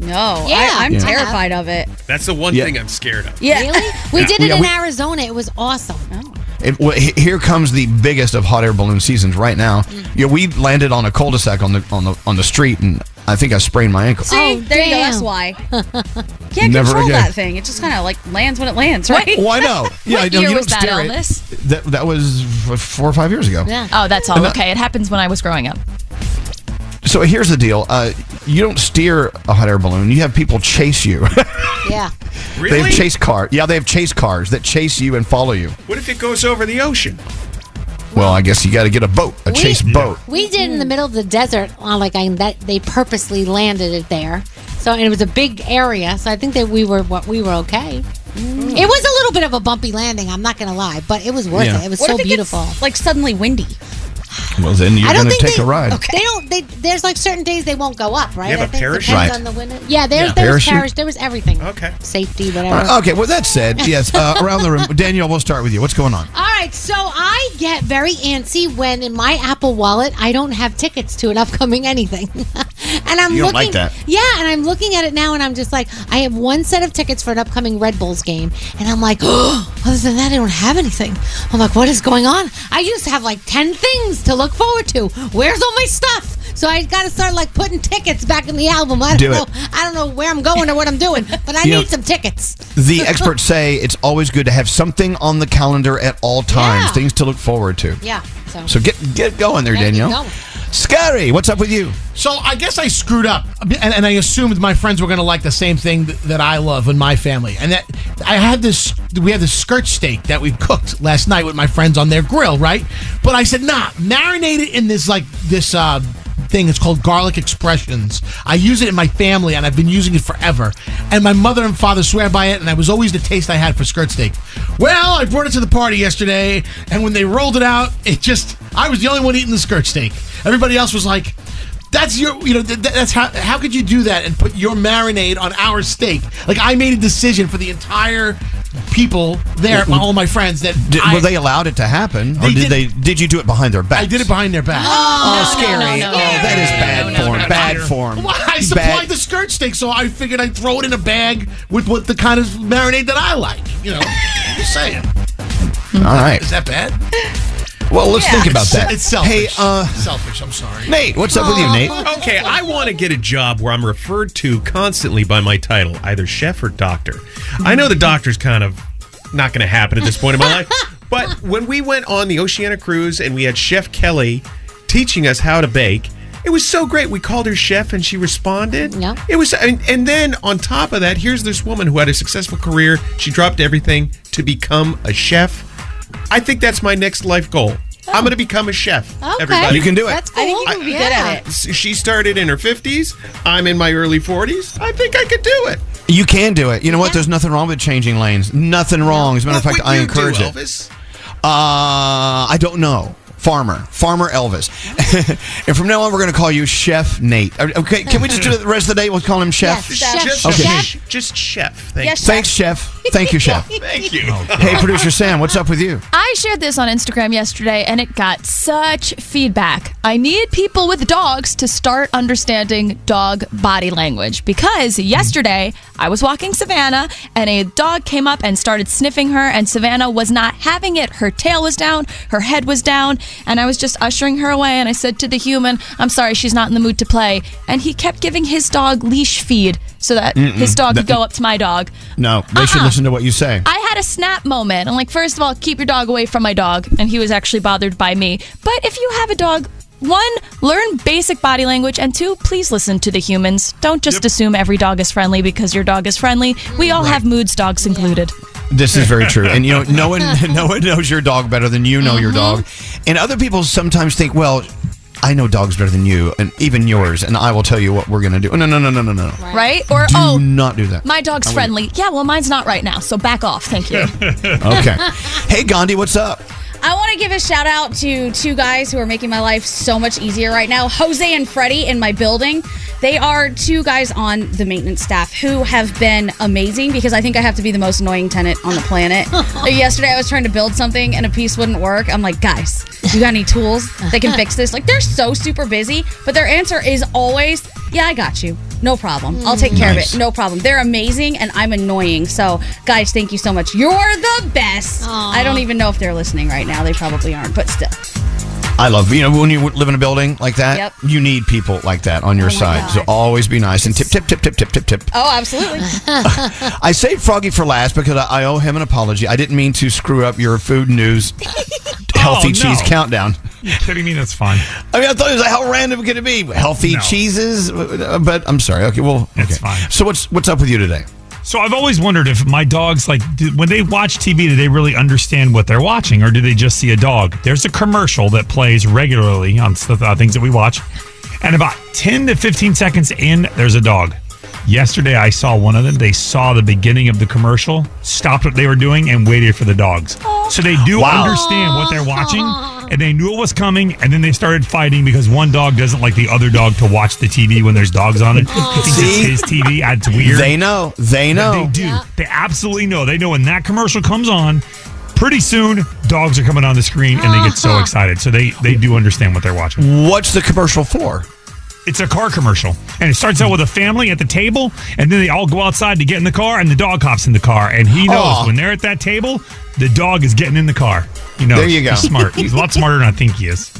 Speaker 28: No,
Speaker 7: Yeah.
Speaker 28: I, I'm
Speaker 5: Yeah.
Speaker 28: terrified of it.
Speaker 11: That's the one
Speaker 5: Yeah.
Speaker 11: thing I'm scared of.
Speaker 28: Yeah.
Speaker 7: Really? We
Speaker 5: Yeah.
Speaker 7: did it
Speaker 5: Yeah,
Speaker 7: in
Speaker 5: we-
Speaker 7: Arizona. It was awesome. Oh.
Speaker 5: It, well, here comes the biggest of hot air balloon seasons right now.
Speaker 7: Mm.
Speaker 5: Yeah, we landed on a cul-de-sac on the on the on the street, and I think I sprained my ankle.
Speaker 28: oh, there you go. That's why. Can't
Speaker 5: Never
Speaker 28: control
Speaker 5: again.
Speaker 28: that thing. It just kind of like lands when it lands, right?
Speaker 5: Well, I know. Yeah,
Speaker 29: What
Speaker 5: no,
Speaker 29: year
Speaker 5: you don't
Speaker 29: that,
Speaker 5: stare it.
Speaker 29: Elvis?
Speaker 5: That that was four or five years ago.
Speaker 7: Yeah.
Speaker 29: Oh, that's all.
Speaker 5: And I-
Speaker 29: Okay, it happens when I was growing up.
Speaker 5: So here's the deal: uh, you don't steer a hot air balloon. You have people chase you.
Speaker 7: Yeah.
Speaker 5: they have chase cars. Yeah, they have chase cars that chase you and follow you.
Speaker 11: What if it goes over the ocean?
Speaker 5: Well, I guess you got to get a boat, a
Speaker 7: We-
Speaker 5: chase boat.
Speaker 7: We did in the middle of the desert. On like I, that, they purposely landed it there. So and it was a big area. So I think that we were what we were okay. It was a little bit of a bumpy landing. I'm not gonna lie, but it was worth
Speaker 5: Yeah.
Speaker 7: it. It was
Speaker 28: What
Speaker 7: so
Speaker 28: if it
Speaker 7: beautiful.
Speaker 28: gets like suddenly windy?
Speaker 5: Well, then you're
Speaker 7: I don't
Speaker 5: going to
Speaker 7: think
Speaker 5: take
Speaker 7: they,
Speaker 5: a ride. Okay.
Speaker 7: They don't. They, there's like certain days they won't go up, right?
Speaker 5: You have
Speaker 7: I
Speaker 5: a
Speaker 7: think
Speaker 5: parachute?
Speaker 7: depends
Speaker 5: Right.
Speaker 7: on the window. Yeah, there's
Speaker 5: Yeah.
Speaker 7: there was
Speaker 5: Parachute?
Speaker 7: parachute. There was everything. Okay. Safety, whatever.
Speaker 5: Uh, okay, with that said, yes, uh, around the room. Danielle, we'll start with you. What's going on?
Speaker 7: All right, so I get very antsy when in my Apple Wallet I don't have tickets to an upcoming anything, and I'm
Speaker 5: You don't
Speaker 7: looking.
Speaker 5: like that.
Speaker 7: Yeah, and I'm looking at it now, and I'm just like, I have one set of tickets for an upcoming Red Bulls game, and I'm like, oh, other than that, I don't have anything. I'm like, what is going on? I used to have like ten things to look forward to. Where's all my stuff? So I got to start like putting tickets back in the album. I don't
Speaker 5: Do it.
Speaker 7: know. I don't know where I'm going or what I'm doing, but I
Speaker 5: You know-
Speaker 7: need some tickets.
Speaker 5: The experts say it's always good to have something on the calendar at all times,
Speaker 7: Yeah.
Speaker 5: things to look forward to.
Speaker 7: Yeah. So,
Speaker 5: So get get going there, Danielle. Skeery, what's up with you?
Speaker 8: So I guess I screwed up, and, and I assumed my friends were going to like the same thing that, that I love in my family. And that I had this, we had this skirt steak that we cooked last night with my friends on their grill, right? But I said, nah, marinate it in this like this uh, thing. It's called garlic expressions. I use it in my family, and I've been using it forever. And my mother and father swear by it, and that was always the taste I had for skirt steak. Well, I brought it to the party yesterday, and when they rolled it out, it just I was the only one eating the skirt steak. Everybody else was like. That's your, you know, th- th- that's how. How could you do that and put your marinade on our steak? Like I made a decision for the entire people there, my, all my friends, that
Speaker 5: Did,
Speaker 8: I,
Speaker 5: were they allowed it to happen, or
Speaker 8: They
Speaker 5: did,
Speaker 8: did-
Speaker 5: they? Did you do it behind their back?
Speaker 8: I did it behind their back.
Speaker 5: Oh, oh Skeery! oh, that is bad form. bad form.
Speaker 8: Well, I supplied
Speaker 5: Bad.
Speaker 8: the skirt steak, so I figured I'd throw it in a bag with what the kind of marinade that I like. You know, I'm just saying.
Speaker 5: All right.
Speaker 8: Is that bad?
Speaker 5: Well, let's think about that.
Speaker 8: It's selfish.
Speaker 5: Hey, uh,
Speaker 8: selfish. I'm sorry.
Speaker 5: Nate, what's up with you, Nate?
Speaker 11: Okay, I want to get a job where I'm referred to constantly by my title, either chef or doctor. I know the doctor's kind of not going to happen at this point in my life, but when we went on the Oceania cruise and we had Chef Kelly teaching us how to bake, it was so great. We called her chef and she responded. Yeah. It was and, and then on top of that, here's this woman who had a successful career. She dropped everything to become a chef. I think that's my next life goal. I'm going to become a chef.
Speaker 7: Okay.
Speaker 11: Everybody.
Speaker 5: You can do it.
Speaker 7: That's cool.
Speaker 9: I think you would be good at it.
Speaker 11: She started in her 50s. I'm in my early 40s. I think I could do it.
Speaker 5: You can do it. You know what? There's nothing wrong with changing lanes. Nothing wrong. As a matter of fact, I encourage
Speaker 11: do,
Speaker 5: it.
Speaker 11: Elvis?
Speaker 5: Uh, I don't know. Farmer, Farmer Elvis, and from now on we're going to call you Chef Nate. Uh, Okay, can we just do it the rest of the day? We'll call him Chef.
Speaker 11: Yes, Just,
Speaker 5: Okay.
Speaker 11: chef. just chef. Thank
Speaker 9: Yes,
Speaker 11: you.
Speaker 5: Thanks, Chef. Thank you, Chef.
Speaker 11: Thank you.
Speaker 5: Hey, producer Sam, what's up with you?
Speaker 10: I shared this on Instagram yesterday and it got such feedback. I need people with dogs to start understanding dog body language because yesterday I was walking Savannah and a dog came up and started sniffing her, and Savannah was not having it. Her tail was down, her head was down, and I was just ushering her away. And I said to the human, I'm sorry, she's not in the mood to play. And he kept giving his dog leash feed so that
Speaker 5: Mm-mm.
Speaker 10: his dog could go up to my dog.
Speaker 5: No, they should
Speaker 10: Uh-uh.
Speaker 5: Listen to what you say.
Speaker 10: I had a snap moment. I'm like, first of all, keep your dog away from my dog. And he was actually bothered by me. But if you have a dog, one, learn basic body language. And two, please listen to the humans. Don't just assume every dog is friendly because your dog is friendly. We all have moods, dogs included.
Speaker 5: This is very true, and you know, no one, no one knows your dog better than you know your
Speaker 10: Mm-hmm.
Speaker 5: dog, and other people sometimes think, well. I know dogs better than you, and even yours, and I will tell you what we're going to do. Oh, no, no, no, no, no, no.
Speaker 10: Right? Or,
Speaker 5: Do
Speaker 10: oh,
Speaker 5: not do that.
Speaker 10: my dog's friendly. Yeah, well, mine's not right now. So back off. Thank you.
Speaker 5: Okay. Hey, Gandhi, what's up?
Speaker 9: I want to give a shout out to two guys who are making my life so much easier right now Jose and Freddie in my building. They are two guys on the maintenance staff who have been amazing because I think I have to be the most annoying tenant on the planet. Yesterday, I was trying to build something and a piece wouldn't work. I'm like, guys, you got any tools that can fix this? Like, they're so super busy, but their answer is always, yeah, I got you. No problem. I'll take care
Speaker 30: Nice.
Speaker 9: of it. No problem. They're amazing and I'm annoying. So, guys, thank you so much. You're the best. I don't even know if they're listening right now. They probably aren't, but still.
Speaker 5: I love you know when you live in a building like that,
Speaker 9: Yep.
Speaker 5: you need people like that on your
Speaker 9: Oh my
Speaker 5: side. So always be nice and tip, tip, tip, tip, tip, tip, tip.
Speaker 9: Oh, absolutely.
Speaker 5: I saved Froggy for last because I, I owe him an apology. I didn't mean to screw up your food news healthy
Speaker 18: Oh, no.
Speaker 5: cheese countdown.
Speaker 18: You kidding me? That's fine.
Speaker 5: I mean, I thought it was like, how random could it be? Healthy
Speaker 18: No.
Speaker 5: cheeses, uh, but I'm sorry. Okay, well, okay.
Speaker 18: It's fine.
Speaker 5: So what's what's up with you today?
Speaker 18: So I've always wondered if my dogs like do, when they watch TV, do they really understand what they're watching, or do they just see a dog? There's a commercial that plays regularly on s- uh, things that we watch, and about 10 to 15 seconds in, there's a dog. Yesterday, I saw one of them. They saw the beginning of the commercial, stopped what they were doing, and waited for the dogs. So they do
Speaker 5: Wow.
Speaker 18: understand what they're watching. And they knew it was coming, and then they started fighting because one dog doesn't like the other dog to watch the TV when there's dogs on it. Oh. He thinks
Speaker 5: See?
Speaker 18: it's his TV. It's weird.
Speaker 5: They know. They know.
Speaker 18: They do. They absolutely know. They know when that commercial comes on. Pretty soon, dogs are coming on the screen, and they get so uh-huh. excited. So they they do understand what they're watching.
Speaker 5: What's the commercial for?
Speaker 18: It's a car commercial, and it starts out with a family at the table, and then they all go outside to get in the car, and the dog hops in the car, and he knows
Speaker 5: Aw.
Speaker 18: when they're at that table, the dog is getting in the car. You know,
Speaker 5: There you go.
Speaker 18: He's smart. He's a lot smarter than I think he is.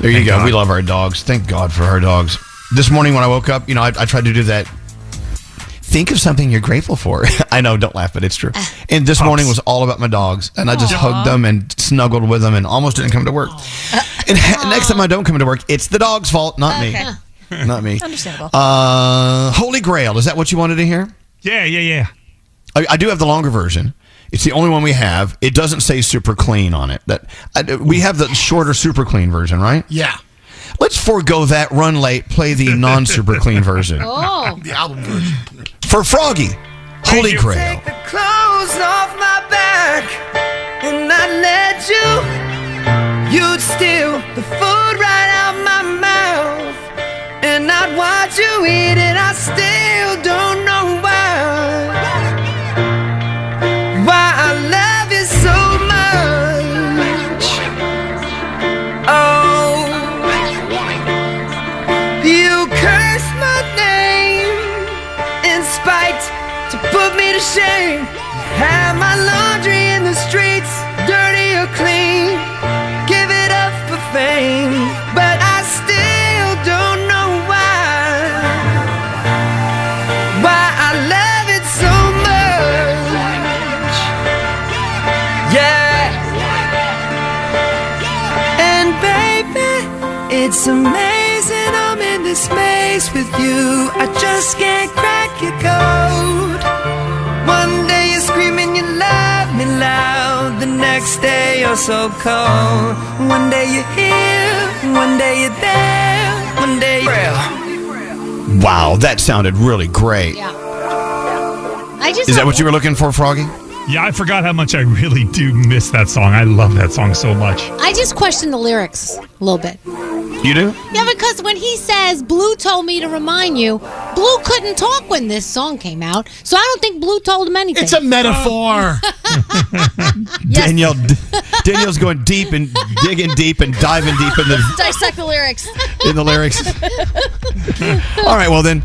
Speaker 5: There you
Speaker 18: Thank
Speaker 5: go.
Speaker 18: God.
Speaker 5: We love our dogs. Thank God for our dogs. This morning when I woke up, you know, I, I tried to do that. Think of something you're grateful for. I know, don't laugh, but it's true. Ah. And this morning was all about my dogs, and I just
Speaker 31: Aw.
Speaker 5: hugged them and snuggled with them, and almost didn't come to work. And next time I don't come to work, it's the dog's fault, not me. Not me.
Speaker 29: Understandable.
Speaker 5: Uh, Holy Grail. Is that what you wanted to hear?
Speaker 18: Yeah, yeah, yeah.
Speaker 5: I, I do have the longer version. It's the only one we have. It doesn't say super clean on it. That I, we have the shorter super clean version, right?
Speaker 8: Yeah.
Speaker 5: Let's forego that. Run late. Play the non super clean version
Speaker 7: Oh.
Speaker 8: The album version.
Speaker 5: for Froggy. Holy Grail.
Speaker 31: clothes off my back and I let you you'd steal the food right out my mouth and I'd you eat it? I still don't know why. Why I love you so much. Oh you curse my name in spite to put me to shame. Have my laundry it's amazing I'm in this space with you. I just can't crack your code. One day you're screaming you love me loud. The next day you're so cold. One day you're here, one day you're there, one day you're
Speaker 5: Wow, that sounded really great.
Speaker 7: I just
Speaker 5: Is that what you were looking for, Froggy?
Speaker 18: Yeah, I forgot how much I really do miss that song. I love that song so much.
Speaker 7: I just question the lyrics a little bit.
Speaker 5: You do?
Speaker 7: Yeah, because when he says Blue told me to remind you, Blue couldn't talk when this song came out, so I don't think Blue told him anything.
Speaker 8: It's a metaphor.
Speaker 5: Danielle, Danielle's going deep and digging deep and diving deep in the
Speaker 9: Dissect the lyrics.
Speaker 5: in the lyrics. All right, well then,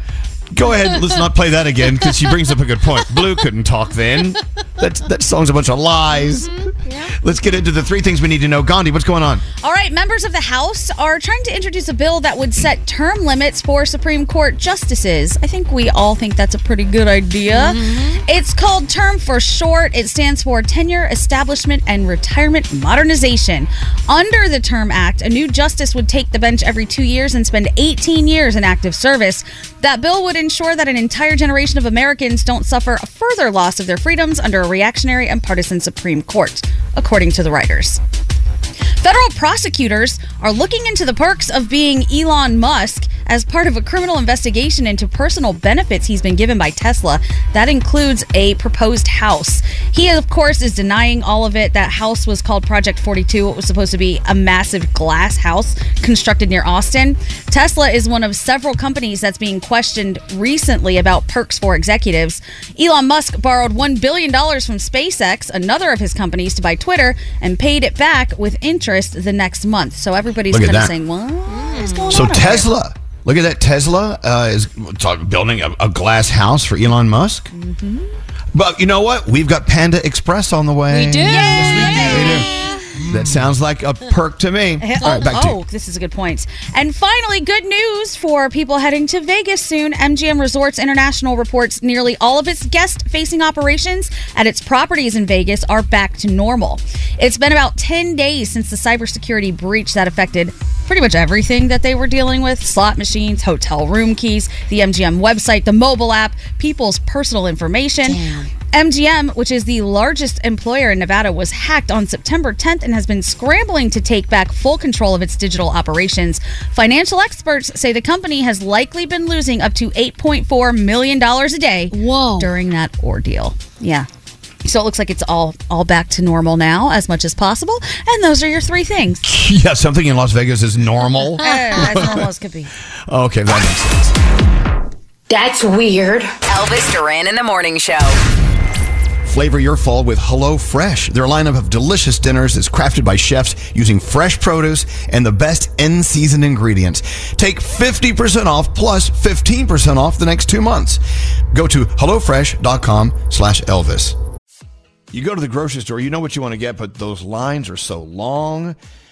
Speaker 5: go ahead. Let's not play that again because she brings up a good point. Blue couldn't talk then. That that song's a bunch of lies. Mm-hmm, let's get into the three things we need to know. Gandhi, what's going on?
Speaker 9: All right, members of the House are trying to introduce a bill that would set term limits for Supreme Court justices. I think we all think that's a pretty good idea. Mm-hmm. It's called Term for Short. It stands for Tenure, Establishment, and Retirement Modernization. Under the Term Act, a new justice would take the bench every two years and spend 18 years in active service. That bill would ensure that an entire generation of Americans don't suffer a further loss of their freedoms under a reactionary and partisan Supreme Court, according to the writers. Federal prosecutors are looking into the perks of being Elon Musk as part of a criminal investigation into personal benefits he's been given by Tesla. That includes a proposed house. He, of course, is denying all of it. That house was called Project 42. It was supposed to be a massive glass house constructed near Austin. Tesla is one of several companies that's being questioned recently about perks for executives. Elon Musk borrowed $1 billion from SpaceX, another of his companies, to buy Twitter and paid it back with interest the next month. So everybody's
Speaker 5: Look at
Speaker 9: kind of
Speaker 5: that.
Speaker 9: saying, what is going
Speaker 5: So
Speaker 9: on? over there?"
Speaker 5: Tesla, look at that. Tesla uh, is talk- building a, a glass house for Elon Musk.
Speaker 9: Mm-hmm.
Speaker 5: But you know what? We've got Panda Express on the way.
Speaker 7: We do.
Speaker 5: Yes, We do. That sounds like a perk to me. All
Speaker 9: Oh,
Speaker 5: right, back to you.
Speaker 9: oh, this is a good point. And finally, good news for people heading to Vegas soon. MGM Resorts International reports nearly all of its guest facing operations at its properties in Vegas are back to normal. It's been about 10 days since the cybersecurity breach that affected pretty much everything that they were dealing with slot machines, hotel room keys, the MGM website, the mobile app, people's personal information. MGM, which is the largest employer in Nevada, was hacked on September 10th and has been scrambling to take back full control of its digital operations. Financial experts say the company has likely been losing up to $8.4 million a day
Speaker 7: Whoa.
Speaker 9: during that ordeal. Yeah. So it looks like it's all all back to normal now as much as possible. And those are your three things.
Speaker 5: Yeah, something in Las Vegas is normal.
Speaker 9: As normal as could be.
Speaker 5: Okay, that makes sense.
Speaker 4: That's weird. Elvis Duran in the Morning Show.
Speaker 5: Flavor your fall with HelloFresh. Their lineup of delicious dinners is crafted by chefs using fresh produce and the best in-season ingredients. Take 50% off plus 15% off the next two months. Go to HelloFresh.com slash Elvis. You go to the grocery store, you know what you want to get, but those lines are so long.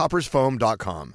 Speaker 5: coffeetoppersfoam.com.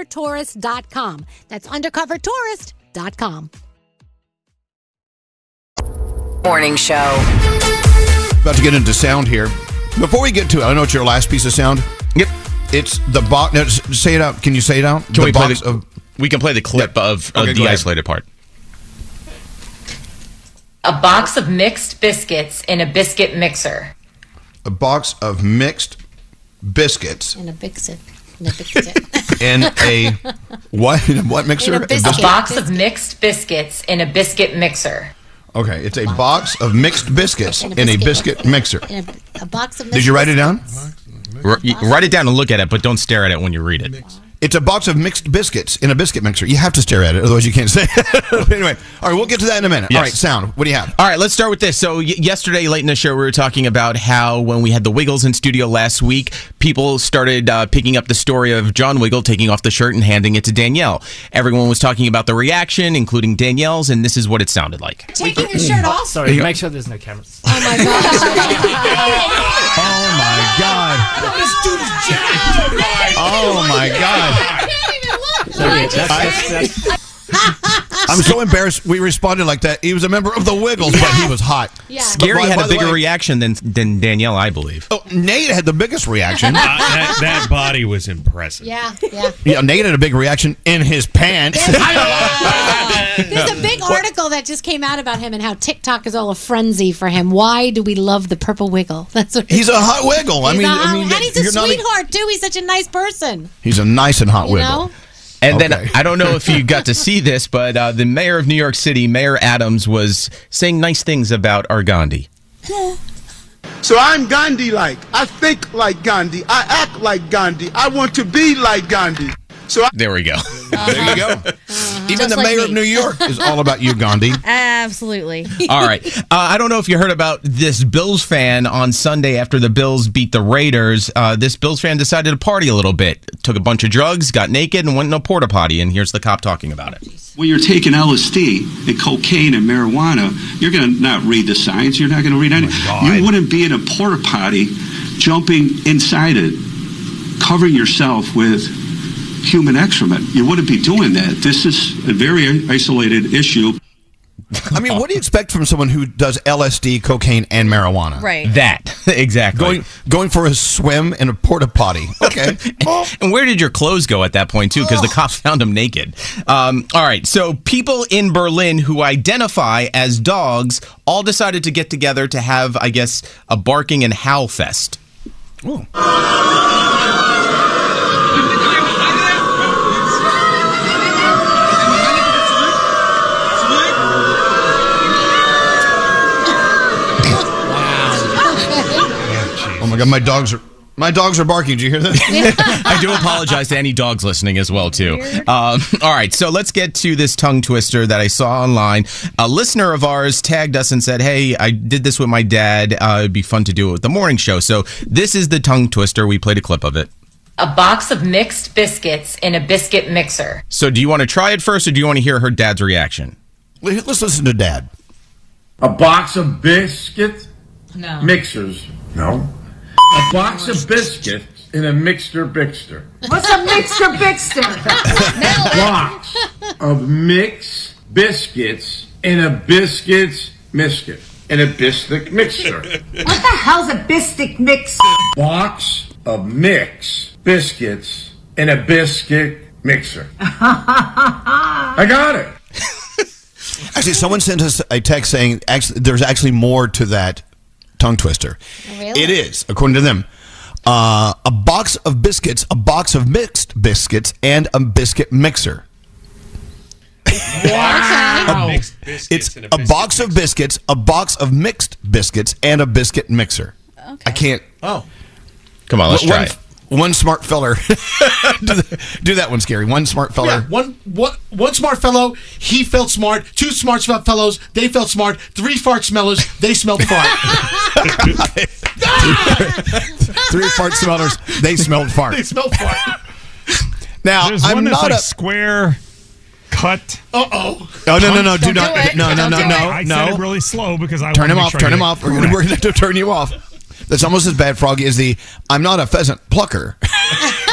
Speaker 7: undercovertourist.com. That's undercovertourist.com.
Speaker 4: Morning show.
Speaker 5: About to get into sound here. Before we get to it, I know it's your last piece of sound. Yep. It's the box. No, s- say it out. Can you say it out?
Speaker 32: Can
Speaker 5: the
Speaker 32: we play
Speaker 5: box
Speaker 32: the-
Speaker 5: of?
Speaker 32: We can play the clip of, of
Speaker 5: Okay, go
Speaker 32: the
Speaker 5: ahead.
Speaker 32: isolated part.
Speaker 33: A box of mixed biscuits in a biscuit mixer.
Speaker 5: A box of mixed biscuits
Speaker 7: In a big sit. In a big sit.
Speaker 5: in a what? In a what mixer?
Speaker 33: A box of mixed biscuits in a biscuit mixer.
Speaker 5: Okay, it's a box of mixed biscuits
Speaker 7: In a
Speaker 5: in a
Speaker 7: biscuit-
Speaker 5: biscuit mixer.
Speaker 7: In a, a box of
Speaker 5: Did you write it down?
Speaker 32: R- write it down and look at it, but don't stare at it when you read it.
Speaker 5: It's a box of mixed biscuits in a biscuit mixer. You have to stare at it, otherwise you can't say. it. anyway, all right, we'll get to that in a minute.
Speaker 32: Yes.
Speaker 5: All right, sound. What do you have?
Speaker 32: All right, let's start with this. So, y- yesterday, late in the show, we were talking about how when we had the Wiggles in studio last week, people started uh, picking up the story of John Wiggle taking off the shirt and handing it to Danielle. Everyone was talking about the reaction, including Danielle's, and this is what it sounded like.
Speaker 7: Taking your shirt off?
Speaker 34: Sorry, make sure there's no cameras.
Speaker 7: Oh my god.
Speaker 5: Oh my god!
Speaker 34: This dude is jacked.
Speaker 5: Oh my god!
Speaker 34: So, yeah, that's, that's, that's,
Speaker 5: I'm so embarrassed. We responded like that. He was a member of the Wiggles, but he was hot.
Speaker 7: Yeah.
Speaker 5: Skeery by-
Speaker 32: had
Speaker 5: by
Speaker 32: a bigger
Speaker 5: way-
Speaker 32: reaction than than Danielle, I believe.
Speaker 5: Oh, Nate had the biggest reaction.
Speaker 11: Uh, that, that body was impressive.
Speaker 7: Yeah, yeah.
Speaker 5: Yeah, Nate had a big reaction in his pants.
Speaker 7: There's a big article that just came out about him and how TikTok is all a frenzy for him. Why do we love the purple wiggle? That's what
Speaker 5: He's a hot wiggle. I mean,
Speaker 7: a
Speaker 5: I
Speaker 7: hot-
Speaker 5: mean,
Speaker 7: and he's a
Speaker 5: you're not
Speaker 7: sweetheart too. He's such a nice person.
Speaker 5: He's a nice and hot
Speaker 7: You
Speaker 5: wiggle.
Speaker 7: know?
Speaker 32: And then I don't know if you got to see this, but uh, the mayor of New York City, Mayor Adams, was saying nice things about our Gandhi.
Speaker 35: So I'm Gandhi like. I think like Gandhi. I act like Gandhi. I want to be like Gandhi. So I-
Speaker 32: There we go.
Speaker 5: There you go. Even
Speaker 9: Just
Speaker 5: the
Speaker 9: like
Speaker 5: mayor
Speaker 9: me.
Speaker 5: of New York is all about you, Gandhi.
Speaker 9: Absolutely.
Speaker 32: All right. Uh, I don't know if you heard about this Bills fan on Sunday after the Bills beat the Raiders. Uh, this Bills fan decided to party a little bit, took a bunch of drugs, got naked, and went in a porta potty. And here's the cop talking about it.
Speaker 36: When you're taking LSD and cocaine and marijuana, you're going to not read the signs. You're not going to read any. you wouldn't be in a porta potty, jumping inside it, covering yourself with human excrement. You wouldn't be doing that. This is a very isolated issue.
Speaker 5: I mean, what do you expect from someone who does LSD, cocaine, and marijuana?
Speaker 9: Right.
Speaker 32: That exactly.
Speaker 5: Going going for a swim in a porta potty. Okay.
Speaker 32: and where did your clothes go at that point too? Because the cops found him naked. Um, all right. So people in Berlin who identify as dogs all decided to get together to have, I guess, a barking and howl fest.
Speaker 5: Oh my my dogs are my dogs are barking. Do you hear that?
Speaker 32: I do apologize to any dogs listening as well too. Um, all right, so let's get to this tongue twister that I saw online. A listener of ours tagged us and said, "Hey, I did this with my dad. Uh, it'd be fun to do it with the morning show." So this is the tongue twister. We played a clip of it.
Speaker 33: A box of mixed biscuits in a biscuit mixer.
Speaker 32: So do you want to try it first, or do you want to hear her dad's reaction?
Speaker 5: Let's listen to Dad.
Speaker 37: A box of biscuit
Speaker 33: No.
Speaker 37: mixers. No. A box of biscuits in a mixer bixter.
Speaker 14: What's a mixture bixter?
Speaker 37: A box of mixed biscuits in a biscuits biscuit. In a biscuit mixer.
Speaker 14: What the hell's a biscuit mixer?
Speaker 37: Box of mix biscuits in a biscuit mixer. I got it.
Speaker 5: Actually, someone sent us a text saying actually, there's actually more to that tongue twister.
Speaker 7: Really?
Speaker 5: It is, according to them, uh, a box of biscuits, a box of mixed biscuits, and a biscuit mixer.
Speaker 11: Wow. Mixed biscuits
Speaker 5: It's
Speaker 11: and
Speaker 5: a, box of biscuits, a box of mixed biscuits, and a biscuit mixer. I can't.
Speaker 32: Oh. Come on, let's
Speaker 5: one,
Speaker 32: try it.
Speaker 5: One smart feller. do, the- do that one, Skeery. One smart feller.
Speaker 8: Yeah, one, one, one smart fellow, he felt smart. Two smart fe- fellows, they felt smart. Three fart smellers, they smelled fart.
Speaker 5: Three fart smellers. They smelled fart.
Speaker 8: they smelled fart.
Speaker 5: Now,
Speaker 18: There's
Speaker 5: I'm
Speaker 18: one that's
Speaker 5: not
Speaker 18: like
Speaker 5: a.
Speaker 18: square cut.
Speaker 8: Uh oh.
Speaker 5: Oh no no no! Do
Speaker 18: Don't
Speaker 5: not
Speaker 18: do it.
Speaker 5: no no no no.
Speaker 18: I
Speaker 5: no!
Speaker 18: said it really slow because I
Speaker 5: turn him off. Turn him off. We're gonna, we're gonna have to turn you off. That's almost as bad, Froggy, as the I'm not a pheasant plucker,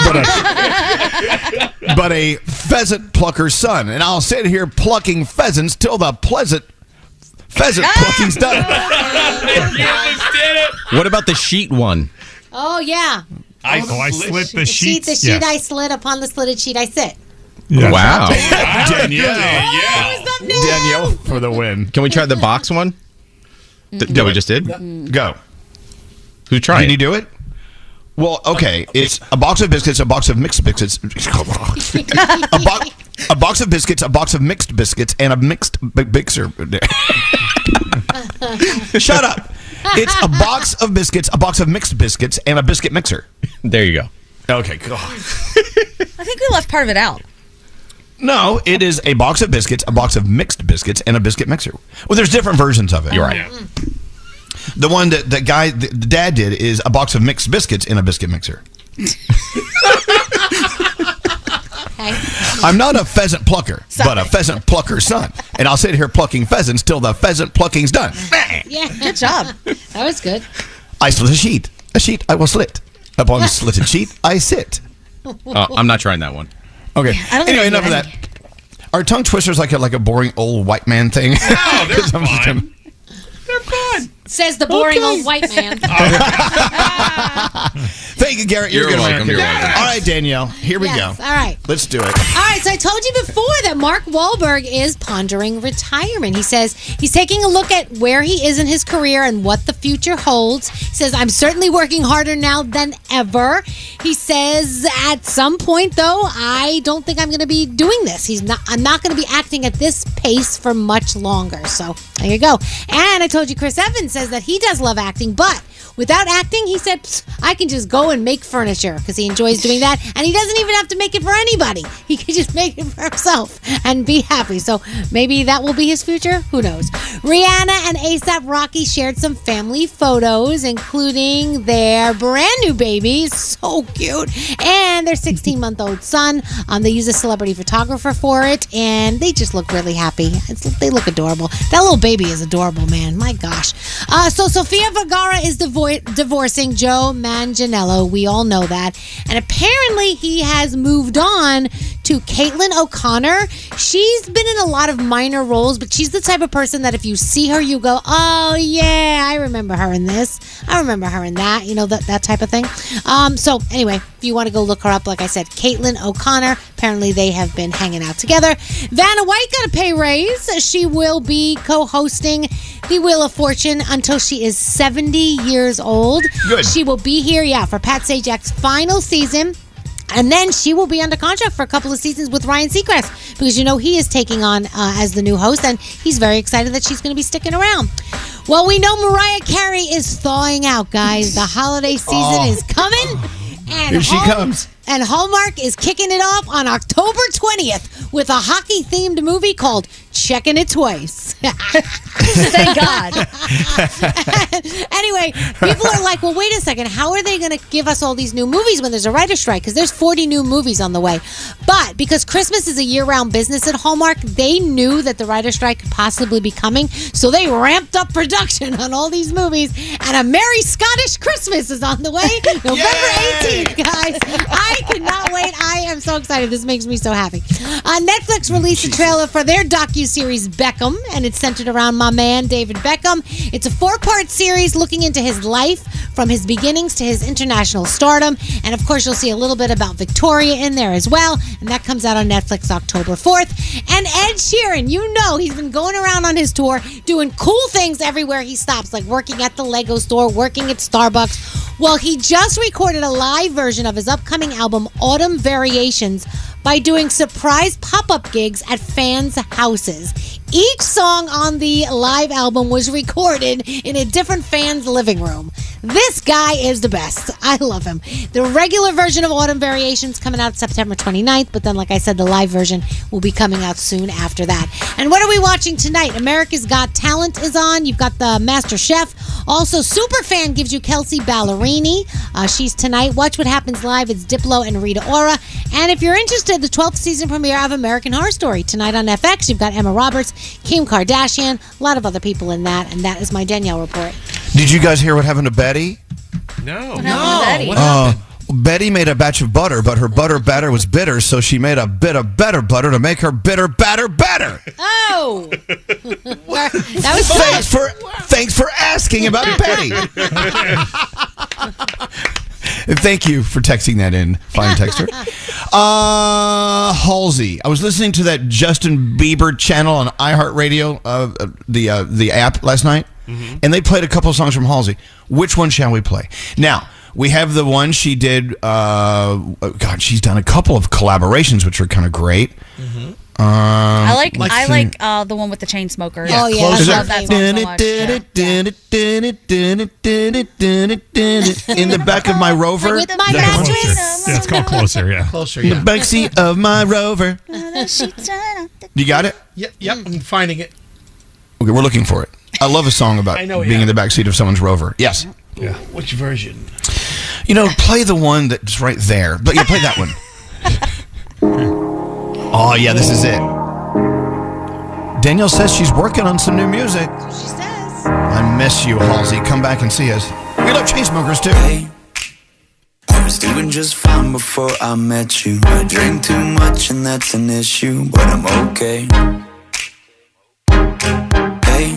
Speaker 5: but a, but a pheasant plucker's son, and I'll sit here plucking pheasants till the pleasant pheasant ah! plucking's done.
Speaker 32: What about the sheet one?
Speaker 7: Oh yeah.
Speaker 18: I, oh, I slit the
Speaker 7: The sheet, the sheet
Speaker 18: Yes.
Speaker 7: I slid upon the slitted sheet I sit.
Speaker 18: Yes.
Speaker 32: Wow.
Speaker 5: Danielle, Danielle for the win.
Speaker 32: Can we try the box one? Th- that we just did?
Speaker 5: Go.
Speaker 32: Who's trying?
Speaker 5: Can you do it? Well, okay. It's a box of biscuits, a box of mixed biscuits, a, bo- a box of biscuits, a box of mixed biscuits, and a mixed bi- mixer. Shut up. It's a box of biscuits, a box of mixed biscuits, and a biscuit mixer.
Speaker 32: There you go.
Speaker 5: Okay, God.
Speaker 9: I think we left part of it out.
Speaker 5: No, it is a box of biscuits, a box of mixed biscuits, and a biscuit mixer. Well, there's different versions of it.
Speaker 32: You're right. Mm.
Speaker 5: The one that the guy, the, the dad did, is a box of mixed biscuits in a biscuit mixer. I'm not a pheasant plucker, but a pheasant plucker's son. And I'll sit here plucking pheasants till the pheasant plucking's done.
Speaker 7: Yeah, good job. That was good.
Speaker 5: I slit a sheet. A sheet I will slit. Upon the slitted sheet, I sit.
Speaker 32: Uh, I'm not trying that one.
Speaker 5: Okay.
Speaker 32: I don't think
Speaker 5: anyway, enough of that. Are tongue twisters like a like a boring old white man thing?
Speaker 11: No, they're
Speaker 5: 'Cause
Speaker 11: fine.
Speaker 5: Gonna-
Speaker 7: Says the boring old white man.
Speaker 5: Thank you, Garrett. You're,
Speaker 32: You're
Speaker 5: good
Speaker 32: welcome, you're welcome.
Speaker 5: All right, Danielle. Here we
Speaker 7: Yes,
Speaker 5: go.
Speaker 7: all right.
Speaker 5: Let's do it.
Speaker 7: All right, so I told you before that Mark Wahlberg is pondering retirement. He says he's taking a look at where he is in his career and what the future holds. He says, I'm certainly working harder now than ever. He says, at some point, though, I don't think I'm going to be doing this. He's not. I'm not going to be acting at this pace for much longer. So there you go. And I told you, Chris Evans says that he does love acting, but without acting, he said, I can just go and make furniture because he enjoys doing that. And he doesn't even have to make it for anybody. He can just make it for himself and be happy. So maybe that will be his future. Who knows? Rihanna and ASAP Rocky shared some family photos, including their brand new baby. So cute. And their 16 month old son. Um, they use a celebrity photographer for it, and they just look really happy. It's, they look adorable. That little baby is adorable, man. My gosh. Uh, so Sofia Vergara is divo- divorcing Joe Manganiello. We all know that. And apparently he has moved on to Caitlin O'Connor. She's been in a lot of minor roles, but she's the type of person that if you see her, you go, oh, yeah, I remember her in this. I remember her in that, you know, that, that type of thing. Um, so, anyway, if you want to go look her up, like I said, Caitlin O'Connor. Apparently, they have been hanging out together. Vanna White got a pay raise. She will be co hosting the Wheel of Fortune until she is 70 years old.
Speaker 5: Good.
Speaker 7: She will be here, yeah, for Pat Sajak's final season. And then she will be under contract for a couple of seasons with Ryan Seacrest because you know he is taking on uh, as the new host, and he's very excited that she's going to be sticking around. Well, we know Mariah Carey is thawing out, guys. The holiday season
Speaker 5: Oh.
Speaker 7: is coming, and
Speaker 5: Here she comes.
Speaker 7: And Hallmark is kicking it off on October 20th with a hockey themed movie called Checking It Twice.
Speaker 9: Thank God.
Speaker 7: anyway, people are like, well, wait a second. How are they going to give us all these new movies when there's a writer's strike? Because there's 40 new movies on the way. But because Christmas is a year round business at Hallmark, they knew that the writer's strike could possibly be coming. So they ramped up production on all these movies. And a Merry Scottish Christmas is on the way November 18th, guys. I cannot wait. I am so excited. This makes me so happy. Uh, Netflix released a trailer for their docu-series Beckham, and it's centered around my man David Beckham. It's a four-part series looking into his life from his beginnings to his international stardom, and of course you'll see a little bit about Victoria in there as well, and that comes out on Netflix October 4th. And Ed Sheeran, you know he's been going around on his tour doing cool things everywhere he stops, like working at the Lego store, working at Starbucks. Well, he just recorded a live version of his upcoming album Autumn Variations by doing surprise pop-up gigs at fans' houses. Each song on the live album was recorded in a different fan's living room. This guy is the best. I love him. The regular version of Autumn Variations coming out September 29th, but then like I said the live version will be coming out soon after that. And what are we watching tonight? America's Got Talent is on. You've got the Master Chef. Also Superfan gives you Kelsea Ballerini. Uh, she's tonight. Watch what happens live. It's Diplo and Rita Ora. And if you're interested, the 12th season premiere of American Horror Story tonight on FX. You've got Emma Roberts, Kim Kardashian, a lot of other people in that, and that is my Danielle report.
Speaker 5: Did you guys hear what happened to Betty?
Speaker 11: No.
Speaker 7: No.
Speaker 5: What Uh, Betty made a batch of butter, but her butter batter was bitter, so she made a bit of better butter to make her bitter batter better.
Speaker 7: Oh, that was
Speaker 5: Thanks for thanks for asking about Betty. Thank you for texting that in, fine texter. Uh, Halsey, I was listening to that Justin Bieber channel on iHeartRadio, uh, uh, the uh, the app last night, and they played a couple of songs from Halsey. Which one shall we play? Now we have the one she did. Uh, God, she's done a couple of collaborations, which are kind of great. Um,
Speaker 9: I like, I like uh, the one with the chain smoker.
Speaker 5: Yeah,
Speaker 9: oh yeah, I love that song so much.
Speaker 5: In the back of my Rover.
Speaker 7: With my
Speaker 18: Is that
Speaker 7: mattress.
Speaker 18: Closer? Yeah, it's called Closer, yeah.
Speaker 8: Closer,
Speaker 5: In the
Speaker 8: yeah.
Speaker 5: backseat of my Rover. You got it?
Speaker 8: Yep, yep. I'm finding it.
Speaker 5: Okay, we're looking for it. I love a song about
Speaker 8: know,
Speaker 5: being
Speaker 8: yeah.
Speaker 5: in the backseat of someone's Rover. Yes.
Speaker 8: Yeah. Which version?
Speaker 5: You know, play the one that's right there. But yeah, play that one. oh yeah, this is it. Danielle says she's working on some new music.
Speaker 7: She says.
Speaker 5: I miss you, Halsey. Come back and see us. We love Chainsmokers too.
Speaker 38: I was doing just fine before I met you. I drink too much and that's an issue, but I'm okay. Hey,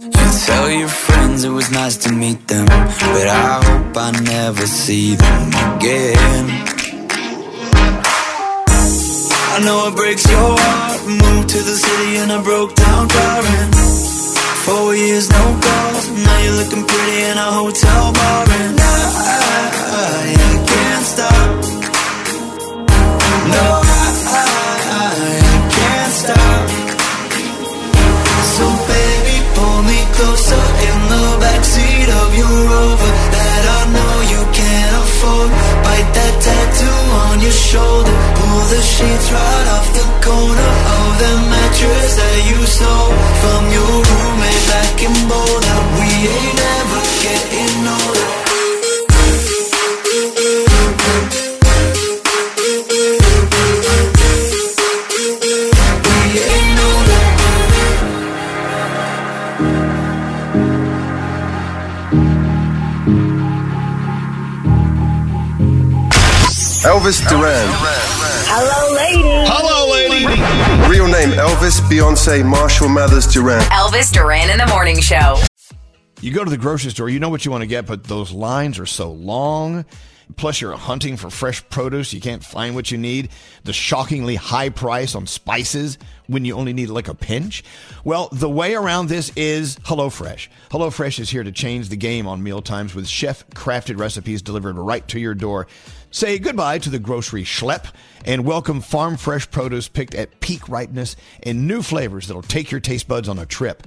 Speaker 38: you tell your friends it was nice to meet them, but I hope I never see them again. I know it breaks your heart. Moved to the city and I broke down crying. Four years, no calls. Now you're looking pretty in a hotel bar, and I, I can't stop. No, I, I can't stop. So baby, pull me closer in the backseat of your Rover tattoo on your shoulder. Pull the sheets right off the corner of the mattress that you stole from your roommate back in Boulder.
Speaker 39: Elvis Duran.
Speaker 14: Hello, lady.
Speaker 39: Hello, lady. Real name Elvis Beyonce Marshall Mathers Duran.
Speaker 4: Elvis Duran in the Morning Show.
Speaker 5: You go to the grocery store, you know what you want to get, but those lines are so long. Plus, you're hunting for fresh produce. You can't find what you need. The shockingly high price on spices when you only need like a pinch. Well, the way around this is HelloFresh. HelloFresh is here to change the game on meal times with chef crafted recipes delivered right to your door. Say goodbye to the grocery schlep and welcome farm fresh produce picked at peak ripeness and new flavors that'll take your taste buds on a trip.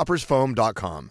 Speaker 5: coffeetoppersfoam.com.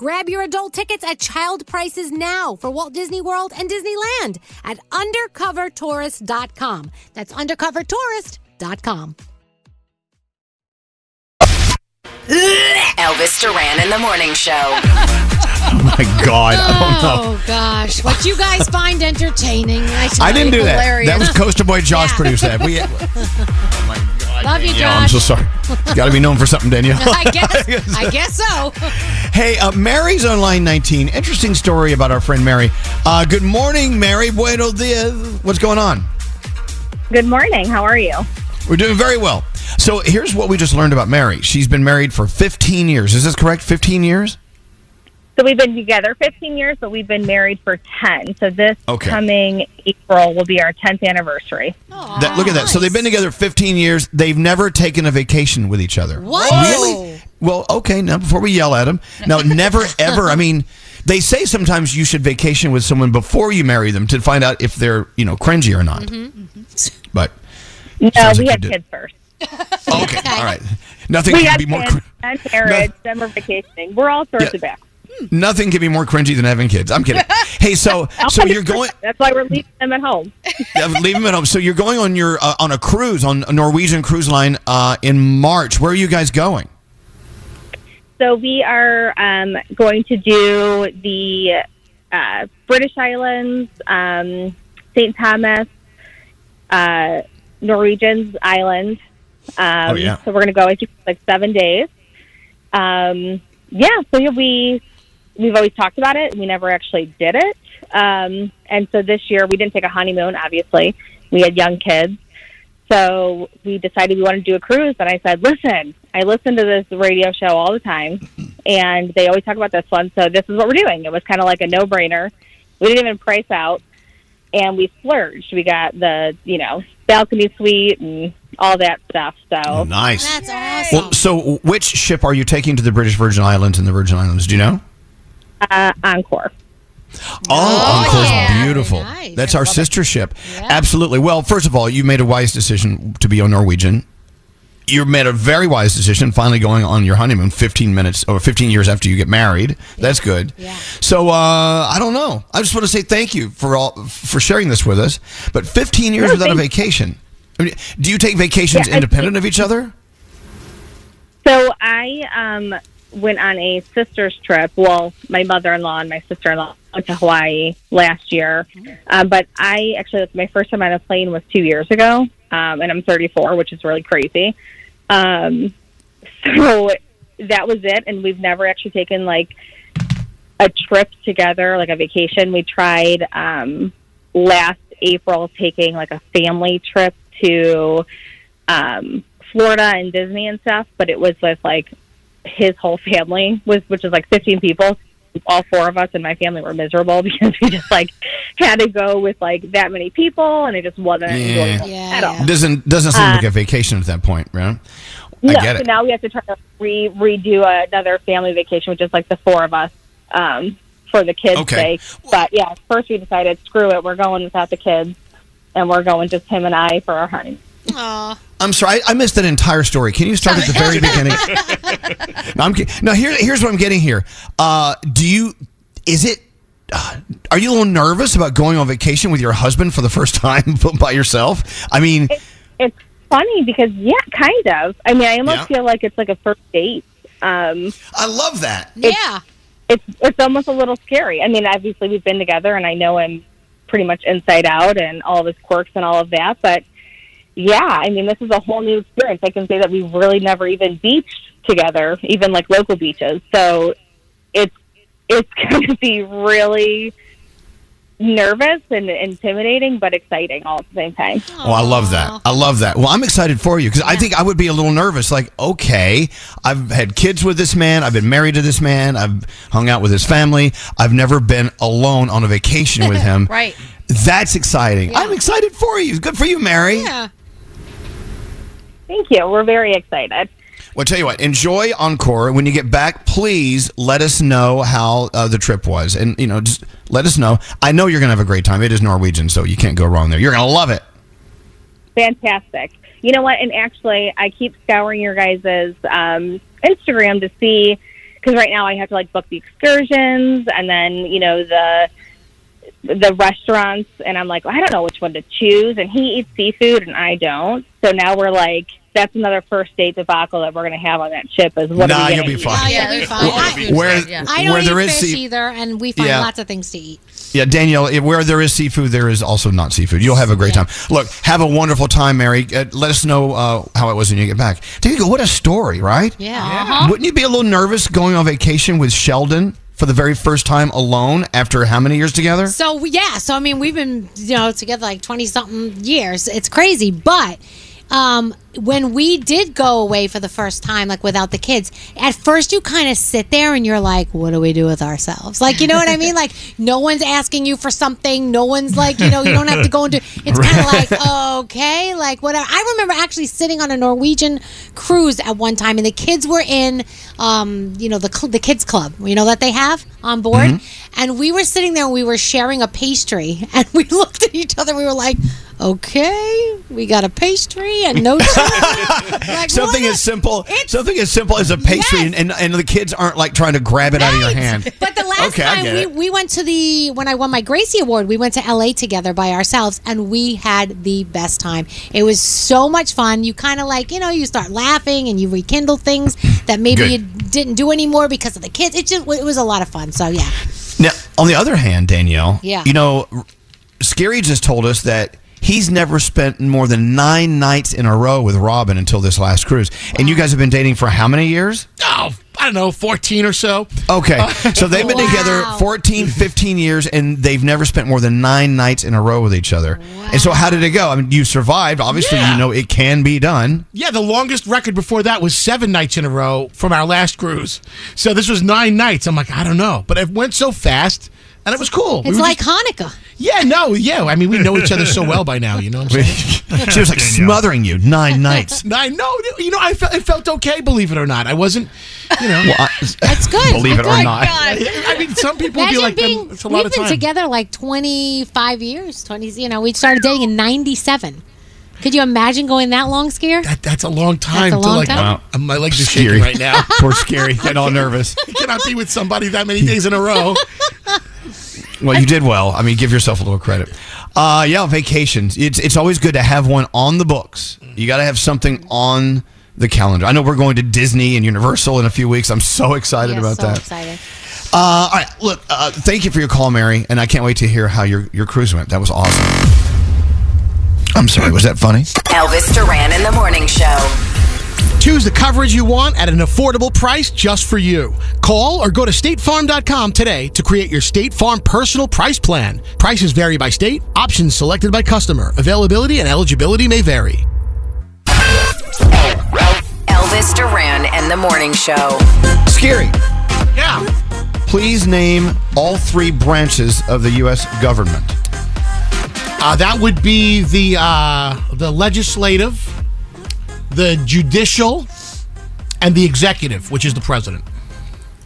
Speaker 7: Grab your adult tickets at child prices now for Walt Disney World and Disneyland at undercovertourist.com. That's undercovertourist.com.
Speaker 4: Elvis Duran in the morning show.
Speaker 5: Oh my God. I don't.
Speaker 7: Oh gosh, what you guys find entertaining? I,
Speaker 5: I didn't do that.
Speaker 7: hilarious.
Speaker 5: That was Coaster Boy Josh
Speaker 7: Yeah.
Speaker 5: produced that. We, oh
Speaker 7: Love you,
Speaker 5: yeah, I'm so sorry. Got to be known for something, Danielle.
Speaker 7: I guess. I guess so.
Speaker 5: Hey, uh, Mary's on line 19. Interesting story about our friend Mary. Uh, good morning, Mary. Buenos dias. What's going on?
Speaker 40: Good morning. How are you?
Speaker 5: We're doing very well. So here's what we just learned about Mary. She's been married for 15 years. Is this correct? 15 years?
Speaker 40: So we've been together 15 years, but we've been married for 10. So this
Speaker 5: Okay.
Speaker 40: coming April will be our 10th anniversary.
Speaker 5: That, look at that. So they've been together 15 years. They've never taken a vacation with each other.
Speaker 40: What?
Speaker 5: Really? Well, okay. Now, before we yell at them, now, never ever. I mean, they say sometimes you should vacation with someone before you marry them to find out if they're, you know, cringy or not. Mm-hmm, mm-hmm. But
Speaker 40: No, we
Speaker 5: like
Speaker 40: had kids first.
Speaker 5: okay, all right. Nothing
Speaker 40: we
Speaker 5: can be more.
Speaker 40: kids
Speaker 5: cr-
Speaker 40: and marriage, then we're vacationing. We're all sorts
Speaker 5: Yeah.
Speaker 40: of back.
Speaker 5: Nothing can be more cringy than having kids. I'm kidding. Hey, so so you're going.
Speaker 40: That's why we're leaving them at home.
Speaker 5: Yeah, leave them at home. So you're going on your uh, on a cruise on a Norwegian cruise line uh, in March. Where are you guys going?
Speaker 40: So we are um, going to do the uh, British Islands, um, St. Thomas, uh, Norwegian's Island. Um,
Speaker 5: Oh, yeah.
Speaker 40: So we're going to go, I think, like seven days. Um, yeah, so you'll be, we've always talked about it. We never actually did it. Um, and so this year we didn't take a honeymoon, obviously. We had young kids. So we decided we wanted to do a cruise. And I said, listen, I listen to this radio show all the time, and they always talk about this one. So this is what we're doing. It was kind of like a no brainer. We didn't even price out, and we splurged. We got the, you know, balcony suite and all that stuff. So
Speaker 5: Oh, nice.
Speaker 7: That's awesome.
Speaker 5: Well, so which ship are you taking to the British Virgin Islands and the Virgin Islands? Do you know?
Speaker 40: Uh, Encore.
Speaker 5: Oh, Encore's beautiful. That's our sister ship. Absolutely. Well, first of all, you made a wise decision to be on Norwegian. You made a very wise decision finally going on your honeymoon 15 minutes or 15 years after you get married. That's good. Yeah. So, uh, I don't know. I just want to say thank you for all for sharing this with us. But 15 years
Speaker 40: No,
Speaker 5: without a vacation. I mean, do you take vacations
Speaker 40: Yeah, I
Speaker 5: independent of each other?
Speaker 40: So I um, went on a sister's trip. Well, my mother-in-law and my sister-in-law went to Hawaii last year, um, but I actually my first time on a plane was two years ago, um, and I'm 34, which is really crazy. Um, so that was it, and we've never actually taken like a trip together, like a vacation. We tried um, last April taking like a family trip to um, Florida and Disney and stuff, but it was with like his whole family, was which is like 15 people. All four of us and my family were miserable because we just like had to go with like that many people, and it just wasn't enjoyable at all.
Speaker 5: Doesn't doesn't seem
Speaker 40: Uh,
Speaker 5: like a vacation at that point, right?
Speaker 40: No,
Speaker 5: I get
Speaker 40: so now we have to try to re- redo another family vacation, which is like the four of us um, for the kids'
Speaker 5: Okay.
Speaker 40: sake. But yeah, first we decided, screw it, we're going without the kids, and we're going just him and I for our honeymoon.
Speaker 5: I'm sorry, I, I missed that entire story. Can you start at the very beginning? no, I'm, no, here, here's what I'm getting here. Uh, do you? Is it? Uh, are you a little nervous about going on vacation with your husband for the first time by yourself? I mean,
Speaker 40: It's funny because yeah, kind of. I mean, I almost
Speaker 5: Yeah.
Speaker 40: feel like it's like a first date. Um,
Speaker 5: I love that.
Speaker 40: yeah, it's it's almost a little scary. I mean, obviously we've been together, and I know him pretty much inside out and all of his quirks and all of that. But yeah, I mean, this is a whole new experience. I can say that we've really never even beached together, even like local beaches. So it's it's going to be really nervous and intimidating, but exciting all at the same time.
Speaker 5: Oh, I love that. I love that. Well, I'm excited for you because I think I would be a little nervous. Like, okay, I've had kids with this man. I've been married to this man. I've hung out with his family. I've never been alone on a vacation with him.
Speaker 7: right.
Speaker 5: That's exciting. I'm excited for you. Good for you, Mary.
Speaker 7: Yeah.
Speaker 40: Thank you. We're very excited.
Speaker 5: Well, tell you what, enjoy Encore. When you get back, please let us know how uh, the trip was. And, you know, just let us know. I know you're going to have a great time. It is Norwegian, so you can't go wrong there. You're going to love it.
Speaker 40: Fantastic. You know what? And actually, I keep scouring your guys' um, Instagram to see because right now I have to like book the excursions and then you know the the restaurants, and I'm like, I don't know which one to choose. And he eats seafood, and I don't. So now we're like, that's another first date debacle that we're going to have on that ship. Is what
Speaker 5: Nah,
Speaker 40: are
Speaker 5: you'll
Speaker 40: gonna
Speaker 5: be
Speaker 40: eat?
Speaker 5: fine.
Speaker 7: Yeah, you'll be fine. I,
Speaker 5: Where,
Speaker 7: I don't
Speaker 5: where
Speaker 7: eat
Speaker 5: there is
Speaker 7: fish
Speaker 5: sea-
Speaker 7: either, and we find
Speaker 5: Yeah.
Speaker 7: lots of things to eat.
Speaker 5: Yeah, Danielle, where there is seafood, there is also not seafood. You'll have a great time. Look, have a wonderful time, Mary. Uh, let us know uh, how it was when you get back. There you go. What a story, right?
Speaker 7: Yeah.
Speaker 5: Wouldn't you be a little nervous going on vacation with Sheldon for the very first time alone after how many years together?
Speaker 7: So we- yeah, so I mean, we've been you know together like twenty something years. It's crazy, but um, when we did go away for the first time, like without the kids, at first you kind of sit there and you're like, "What do we do with ourselves?" Like, you know what I mean? Like, no one's asking you for something. No one's like, you know, you don't have to go into. It's kind of like, okay, like whatever. I remember actually sitting on a Norwegian cruise at one time, and the kids were in, um, you know, the cl- the kids club, you know, that they have on board, and we were sitting there and we were sharing a pastry, and we looked at each other. We were like, okay, we got a pastry and no. Like,
Speaker 5: something as simple, something as simple as a pastry, and, and and the kids aren't like trying to grab it out of your hand.
Speaker 7: But the last
Speaker 5: Okay,
Speaker 7: time we, we went to the when I won my Gracie Award, we went to LA together by ourselves and we had the best time. It was so much fun. You kind of like, you know, you start laughing and you rekindle things that maybe
Speaker 5: Good.
Speaker 7: you didn't do anymore because of the kids. It just it was a lot of fun. So yeah.
Speaker 5: Now, on the other hand, Danielle,
Speaker 7: Yeah.
Speaker 5: you know, Skeery just told us that he's never spent more than nine nights in a row with Robin until this last cruise. And you guys have been dating for how many years?
Speaker 8: Oh, I don't know, 14 or so.
Speaker 5: Okay. Uh, so they've been together 14, 15 years, and they've never spent more than nine nights in a row with each other. And so, how did it go? I mean, you survived. Obviously,
Speaker 8: Yeah.
Speaker 5: you know it can be done.
Speaker 8: Yeah, the longest record before that was seven nights in a row from our last cruise. So this was nine nights. I'm like, I don't know, but it went so fast, and it was cool.
Speaker 7: It's
Speaker 8: were
Speaker 7: like
Speaker 8: just-
Speaker 7: Hanukkah.
Speaker 8: yeah, no, yeah. I mean, we know each other so well by now. You know what I'm saying?
Speaker 5: she was like smothering you nine nights.
Speaker 8: Nine, no, you know, I felt it felt okay. Believe it or not, I wasn't. You know,
Speaker 5: Well, I-
Speaker 7: That's good.
Speaker 5: Believe it or
Speaker 7: Good
Speaker 5: not.
Speaker 7: God.
Speaker 8: I mean, some people would be
Speaker 7: Imagine
Speaker 8: like,
Speaker 7: being,
Speaker 8: "Them- it's a lot
Speaker 7: we've been together like 25 years. 20, you know, we started dating in 97. Could you imagine going that long, Scare?
Speaker 8: That, that's a long time.
Speaker 7: That's a
Speaker 8: to
Speaker 7: long
Speaker 8: like,
Speaker 7: time.
Speaker 8: uh, my legs are
Speaker 5: Skeery.
Speaker 8: shaking right now.
Speaker 5: Poor Skeery, getting all nervous.
Speaker 8: you cannot be with somebody that many days in a row.
Speaker 5: Well, you did well. I mean, give yourself a little credit. Uh, yeah, vacations. It's it's always good to have one on the books. You got to have something on the calendar. I know we're going to Disney and Universal in a few weeks. I'm so excited
Speaker 7: Yeah,
Speaker 5: about
Speaker 7: so
Speaker 5: that.
Speaker 7: excited.
Speaker 5: Uh, all right, look. Uh, thank you for your call, Mary, and I can't wait to hear how your your cruise went. That was awesome. I'm sorry. Was that funny?
Speaker 4: Elvis Duran in the morning show.
Speaker 8: Choose the coverage you want at an affordable price just for you. Call or go to statefarm.com today to create your State Farm personal price plan. Prices vary by state, options selected by customer. Availability and eligibility may vary.
Speaker 4: Elvis Duran and the morning show.
Speaker 5: Skeery.
Speaker 8: Yeah.
Speaker 5: Please name all three branches of the U.S. government.
Speaker 8: Uh, that would be the uh, the legislative, the judicial, and the executive, which is the president.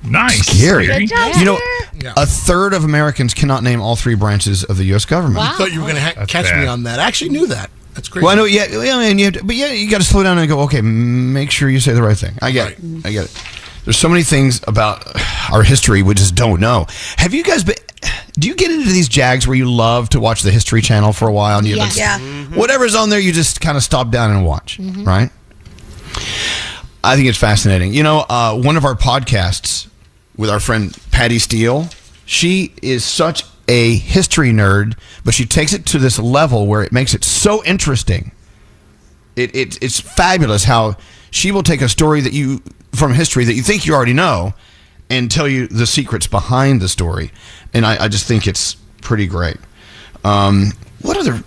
Speaker 18: Nice.
Speaker 5: Skeery.
Speaker 8: Good job,
Speaker 5: You know,
Speaker 8: Yeah.
Speaker 5: a third of Americans cannot name all three branches of the U.S. government.
Speaker 8: I thought you were going to ha- catch me on that. I actually knew that. That's crazy.
Speaker 5: Well, I know, yeah, yeah, and you have to, but yeah, you got to slow down and go. Okay, make sure you say the right thing. I get it. I get it. There's so many things about our history we just don't know. Have you guys been? Do you get into these jags where you love to watch the History Channel for a while and you like,
Speaker 7: Yeah.
Speaker 5: whatever's on there, you just kind of stop down and watch,
Speaker 7: Mhm.
Speaker 5: right? I think it's fascinating. You know, uh, one of our podcasts with our friend Patty Steele, she is such a history nerd, but she takes it to this level where it makes it so interesting. It, it it's fabulous how she will take a story that you from history that you think you already know and tell you the secrets behind the story. And I, I just think it's pretty great. Um, what other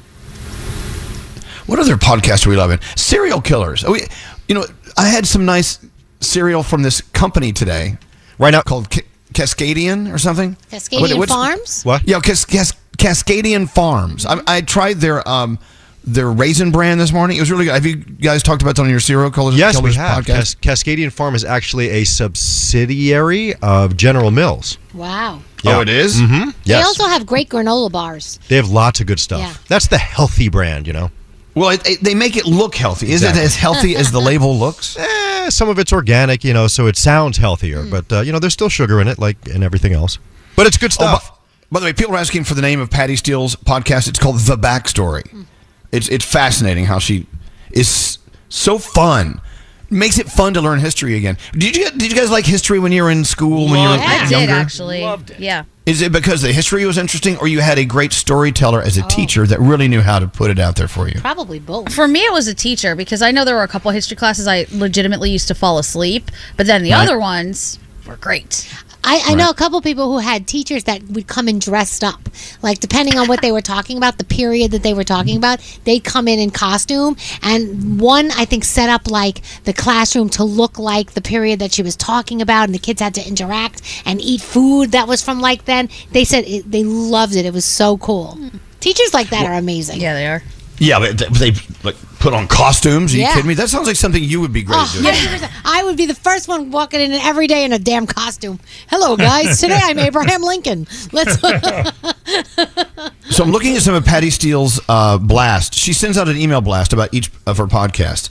Speaker 5: what other podcasts are we loving? Serial killers. Oh, we, you know, I had some nice cereal from this company today. Right now called Ca- Cascadian or something.
Speaker 7: Cascadian
Speaker 5: What-
Speaker 7: Farms?
Speaker 5: What? Yeah, Cas- Cas- Cascadian Farms. I, I tried their um their Raisin Bran this morning. It was really good. Have you guys talked about that on your cereal killers?
Speaker 41: Yes, we have. Cas- Cascadian Farm is actually a subsidiary of General Mills.
Speaker 7: Wow.
Speaker 5: Oh, it is?
Speaker 41: Mm-hmm.
Speaker 7: They also have great granola bars.
Speaker 41: They have lots of good stuff.
Speaker 7: Yeah.
Speaker 41: That's the healthy brand, you know.
Speaker 5: Well, it, it- they make it look healthy. Is
Speaker 41: Exactly.
Speaker 5: it as healthy as the label looks?
Speaker 41: Eh, some of it's organic, you know, so it sounds healthier, but uh, you know, there's still sugar in it, like in everything else. But it's good stuff.
Speaker 5: Oh, by, by the way, people are asking for the name of Patty Steele's podcast. It's called The Backstory. It's it's fascinating how she is so fun. Makes it fun to learn history again. Did you did you guys like history when you were in school when you were
Speaker 9: I did
Speaker 5: younger?
Speaker 9: actually. Yeah.
Speaker 5: Is it because the history was interesting, or you had a great storyteller as a oh. teacher that really knew how to put it out there for you?
Speaker 7: Probably both.
Speaker 9: For me, it was a teacher because I know there were a couple history classes I legitimately used to fall asleep, but then the
Speaker 5: Right.
Speaker 9: other ones were great.
Speaker 7: I, I know a couple people who had teachers that would come in dressed up. Like, depending on what they were talking about, the period that they were talking mm-hmm. about, they'd come in in costume. And one, I think, set up like the classroom to look like the period that she was talking about, and the kids had to interact and eat food that was from like then. They said it, they loved it. It was so cool. Hmm. Teachers like that are amazing.
Speaker 9: Yeah, they are.
Speaker 5: Yeah, but they, they like put on costumes. Are you
Speaker 7: Yeah.
Speaker 5: kidding me? That sounds like something you would be great at doing.
Speaker 7: 100%. I would be the first one walking in every day in a damn costume. Hello, guys. Today I'm Abraham Lincoln. Let's.
Speaker 5: So I'm looking at some of Patty Steele's uh, blast. She sends out an email blast about each of her podcasts.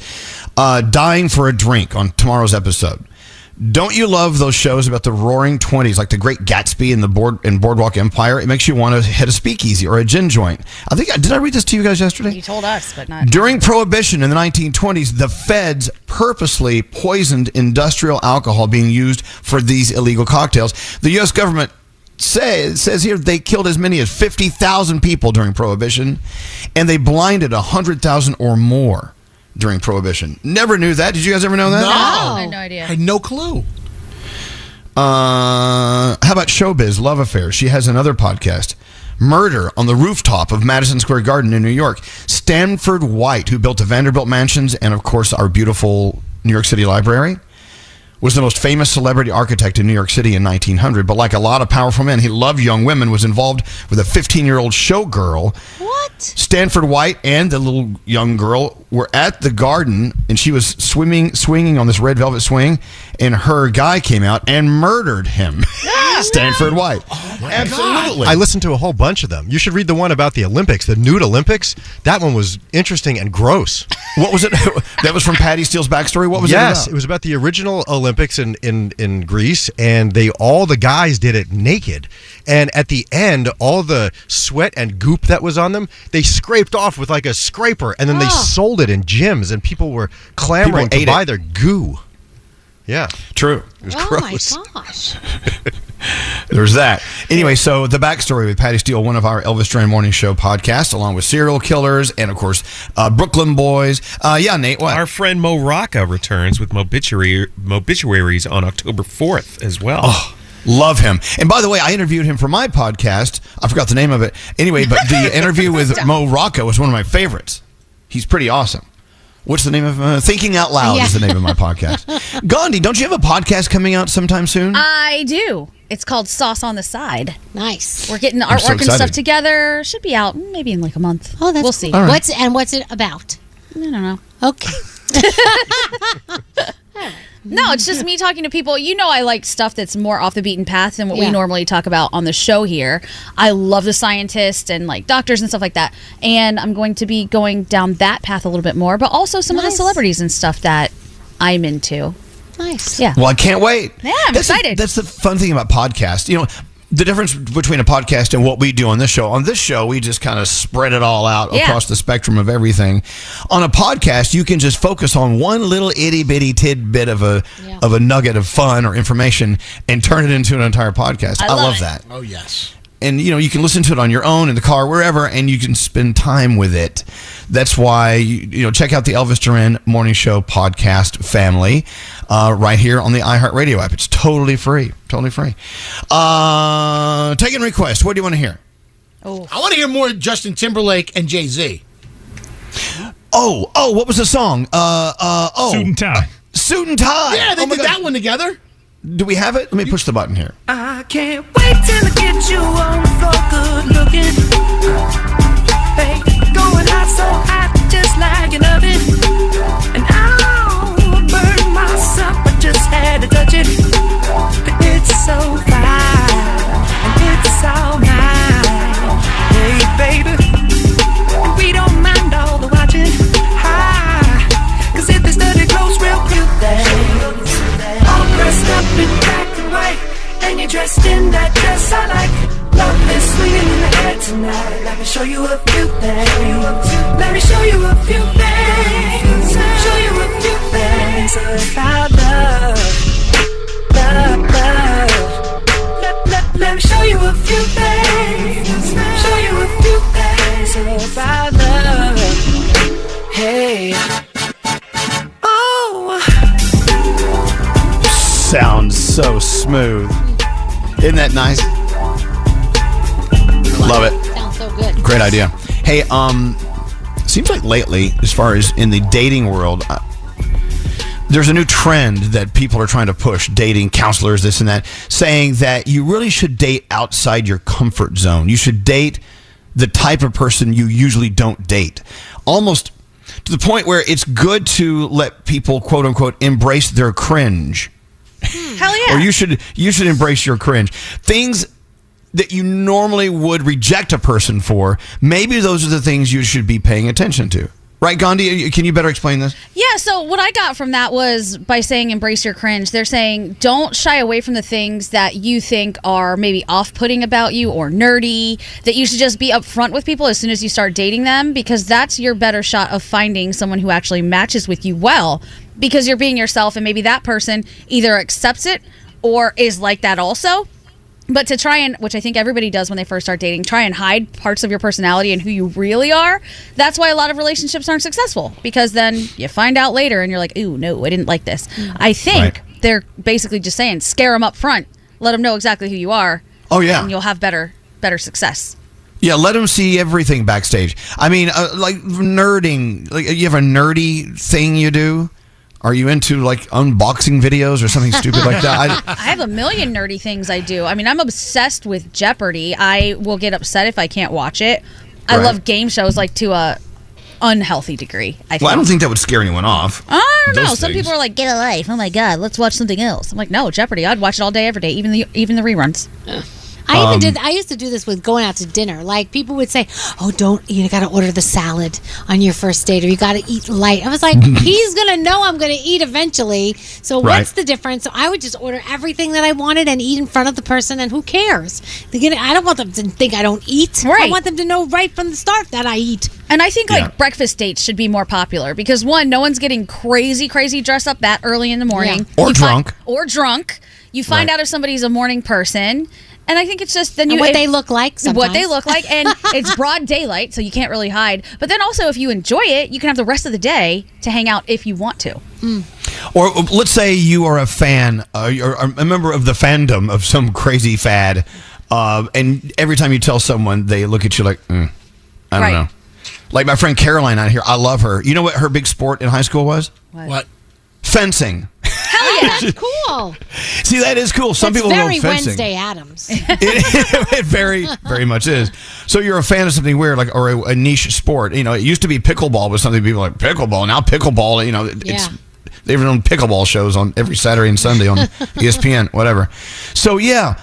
Speaker 5: Uh, Dying for a drink on tomorrow's episode. Don't you love those shows about the Roaring Twenties, like the Great Gatsby and the Board and Boardwalk Empire? It makes you want to hit a speakeasy or a gin joint. I think did I read this to you guys yesterday?
Speaker 9: You told us, but not.
Speaker 5: During Prohibition in the 1920s, the feds purposely poisoned industrial alcohol being used for these illegal cocktails. The U.S. government say, says here they killed as many as 50,000 people during Prohibition, and they blinded 100,000 or more during Prohibition. Never knew that. Did you guys ever know that?
Speaker 9: No, I had no idea.
Speaker 8: I had no clue.
Speaker 5: Uh, how about Showbiz Love Affairs? She has another podcast. Murder on the rooftop of Madison Square Garden in New York. Stanford White, who built the Vanderbilt mansions and, of course, our beautiful New York City Library, was the most famous celebrity architect in New York City in 1900. But like a lot of powerful men, he loved young women, was involved with a 15 year old showgirl.
Speaker 7: What?
Speaker 5: Stanford White and the little young girl were at the garden, and she was swimming, swinging on this red velvet swing, and her guy came out and murdered him. Yeah, Stanford White. Oh Absolutely.
Speaker 41: I listened to a whole bunch of them. You should read the one about the Olympics, the nude Olympics. That one was interesting and gross.
Speaker 5: What was it? that was from Patty Steele's backstory. What was
Speaker 41: yes,
Speaker 5: it about?
Speaker 41: it was about the original Olympics in, in, in Greece, and they all the guys did it naked. And at the end, all the sweat and goop that was on them, they scraped off with like a scraper, and then they
Speaker 7: Oh.
Speaker 41: sold it in gyms, and people were clamoring
Speaker 5: People
Speaker 41: to
Speaker 5: ate
Speaker 41: buy
Speaker 5: it.
Speaker 41: their goo. Yeah,
Speaker 5: True.
Speaker 41: it was
Speaker 7: Oh
Speaker 41: gross.
Speaker 7: my gosh.
Speaker 5: There's that. Anyway, so the backstory with Patty Steele, one of our Elvis Duran Morning Show podcasts, along with serial killers and, of course, uh, Brooklyn Boys. Uh, yeah, Nate, what?
Speaker 11: Our friend Mo Rocca returns with Mobituary, Mobituaries on October 4th as well.
Speaker 5: Oh, love him. And by the way, I interviewed him for my podcast. I forgot the name of it. Anyway, but the interview with Mo Rocca was one of my favorites. He's pretty awesome. What's the name of uh, Thinking Out Loud is the name of my podcast. Gandhi, don't you have a podcast coming out sometime soon?
Speaker 9: I do. It's called Sauce on the Side.
Speaker 7: Nice.
Speaker 9: We're getting
Speaker 5: I'm so
Speaker 9: artwork and
Speaker 5: excited.
Speaker 9: stuff together. Should be out maybe in like a month.
Speaker 7: Oh, that's
Speaker 9: we'll see.
Speaker 5: All right.
Speaker 7: What's and what's it about?
Speaker 9: I don't know.
Speaker 7: Okay.
Speaker 9: No, it's just me talking to people. You know, I like stuff that's more off the beaten path than what
Speaker 7: Yeah.
Speaker 9: we normally talk about on the show here. I love the scientists and like doctors and stuff like that. And I'm going to be going down that path a little bit more, but also some of the celebrities and stuff that I'm into.
Speaker 7: Nice.
Speaker 9: Yeah.
Speaker 5: Well, I can't wait.
Speaker 9: Yeah, I'm
Speaker 5: that's
Speaker 9: excited.
Speaker 5: The, that's the fun thing about podcasts. You know, the difference between a podcast and what we do on this show. On this show, we just kind of spread it all out
Speaker 9: Yeah.
Speaker 5: across the spectrum of everything. On a podcast, you can just focus on one little itty bitty tidbit of a
Speaker 7: Yeah.
Speaker 5: of a nugget of fun or information and turn it into an entire podcast.
Speaker 9: I
Speaker 5: I,
Speaker 9: love
Speaker 5: love that.
Speaker 8: Oh yes.
Speaker 5: And you know you can listen to it on your own in the car wherever and you can spend time with it. That's why you, you know check out the elvis duran morning show podcast family uh, right here on the iheartradio app. It's totally free totally free. Uh taking requests what do you want to hear?
Speaker 7: Oh,
Speaker 8: I want to hear more Justin Timberlake and Jay Z.
Speaker 5: oh oh what was the song? Uh uh oh.
Speaker 18: Suit and tie.
Speaker 5: suit and tie.
Speaker 8: Yeah, they
Speaker 5: Oh
Speaker 8: did
Speaker 5: God.
Speaker 8: that one together.
Speaker 5: Do we have it let me push the button here
Speaker 31: I can't wait till I get you on the floor, good looking. Hey, going hot so hot, just like an oven. And I'll burn myself, I just had to touch it. But it's so fine, and it's all mine. Hey, baby, up in black and white, and you're dressed in that dress I like. Love is swinging in the air tonight. Let me show you a few things. Let me show you a few things. Show you a few things about love. Love, love. Let, let, let me show you a few things. Show you a few things about love. Hey.
Speaker 5: Sounds so smooth isn't that nice love it
Speaker 7: Sounds so good.
Speaker 5: Great idea. Hey, um, seems like lately, as far as in the dating world, uh, there's a new trend that people are trying to push. Dating counselors, this and that, saying that you really should date outside your comfort zone. You should date the type of person you usually don't date. Almost to the point where it's good to let people, quote unquote, embrace their cringe Hmm.
Speaker 9: Hell yeah.
Speaker 5: or you should you should embrace your cringe. Things that you normally would reject a person for, maybe those are the things you should be paying attention to. Right, Gandhi? Can you better explain this?
Speaker 9: Yeah, so what I got from that was by saying embrace your cringe, they're saying don't shy away from the things that you think are maybe off putting about you or nerdy, that you should just be upfront with people as soon as you start dating them because that's your better shot of finding someone who actually matches with you well because you're being yourself and maybe that person either accepts it or is like that also. But to try and, which I think everybody does when they first start dating, try and hide parts of your personality and who you really are. That's why a lot of relationships aren't successful because then you find out later and you're like, ooh, no, I didn't like this. I think they're basically just saying scare them up front, let them know exactly who you are.
Speaker 5: Oh, yeah.
Speaker 9: and you'll have better better success.
Speaker 5: Yeah, let them see everything backstage. I mean, uh, like nerding. Like you have a nerdy thing you do. Are you into like unboxing videos or something stupid like that? I,
Speaker 9: I have a million nerdy things I do. I mean, I'm obsessed with Jeopardy. I will get upset if I can't watch it. I
Speaker 5: Right.
Speaker 9: love game shows like to a unhealthy degree. I think.
Speaker 5: well, I don't think that would scare anyone off.
Speaker 9: I don't know.
Speaker 5: Those
Speaker 9: Some
Speaker 5: things.
Speaker 9: people are like, "Get a life." Oh my god, let's watch something else. I'm like, no, Jeopardy. I'd watch it all day, every day, even the even the reruns.
Speaker 7: I even
Speaker 9: Um,
Speaker 7: did. I used to do this with going out to dinner. Like people would say, "Oh, don't you got to order the salad on your first date, or you got to eat light." I was like, "He's gonna know I'm gonna eat eventually. So
Speaker 42: Right.
Speaker 7: what's the difference?" So I would just order everything that I wanted and eat in front of the person, and who cares? Gonna- I don't want them to think I don't eat.
Speaker 9: Right.
Speaker 7: I want them to know right from the start that I eat.
Speaker 9: And I think
Speaker 7: Yeah.
Speaker 9: like breakfast dates should be more popular because one, no one's getting crazy, crazy dressed up that early in the morning,
Speaker 5: Or
Speaker 9: You find-
Speaker 5: drunk.
Speaker 9: or drunk. You find
Speaker 7: Right.
Speaker 9: out if somebody's a morning person. And I think it's just then
Speaker 7: And what
Speaker 9: if-
Speaker 7: they look like
Speaker 9: what they look like, and it's broad daylight, so you can't really hide. But then also, if you enjoy it, you can have the rest of the day to hang out if you want to.
Speaker 5: Or uh, let's say you are a fan, uh, you're a member of the fandom of some crazy fad, uh, and every time you tell someone, they look at you like, mm, I don't
Speaker 9: Right.
Speaker 5: know. Like my friend Caroline out here, I love her. You know what her big sport in high school was?
Speaker 7: What?
Speaker 5: Fencing.
Speaker 9: Yeah,
Speaker 7: cool.
Speaker 5: See, that is cool. Some
Speaker 7: That's
Speaker 5: people
Speaker 7: very
Speaker 5: love fencing.
Speaker 7: Wednesday Addams.
Speaker 5: it very, very much is. So you're a fan of something weird, like or a, a niche sport. You know, it used to be pickleball was something people like pickleball. Now pickleball, you know, it- it's
Speaker 7: Yeah.
Speaker 5: they've done pickleball shows on every Saturday and Sunday on ESPN, whatever. So yeah,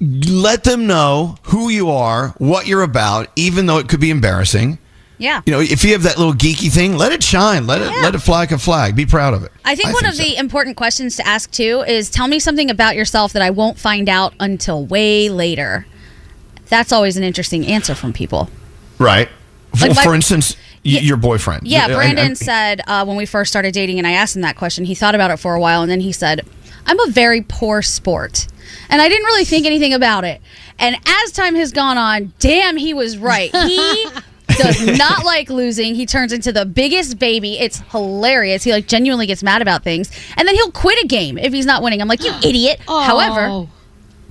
Speaker 5: let them know who you are, what you're about, even though it could be embarrassing.
Speaker 9: Yeah.
Speaker 5: You know, if you have that little geeky thing, let it shine. Let it let it fly like a flag. Be proud of it.
Speaker 9: I think one of the important questions to ask too is tell me something about yourself that I won't find out until way later. That's always an interesting answer from people.
Speaker 5: Right. For,
Speaker 9: Like my-
Speaker 5: for instance, y- your boyfriend.
Speaker 9: Yeah,
Speaker 5: I- I-
Speaker 9: Brandon said uh, when we first started dating, and I asked him that question, he thought about it for a while, and then he said, I'm a very poor sport. And I didn't really think anything about it. And as time has gone on, damn, he was right. He does not like losing. He turns into the biggest baby. It's hilarious. He like genuinely gets mad about things. And then he'll quit a game if he's not winning. I'm like, you idiot. However,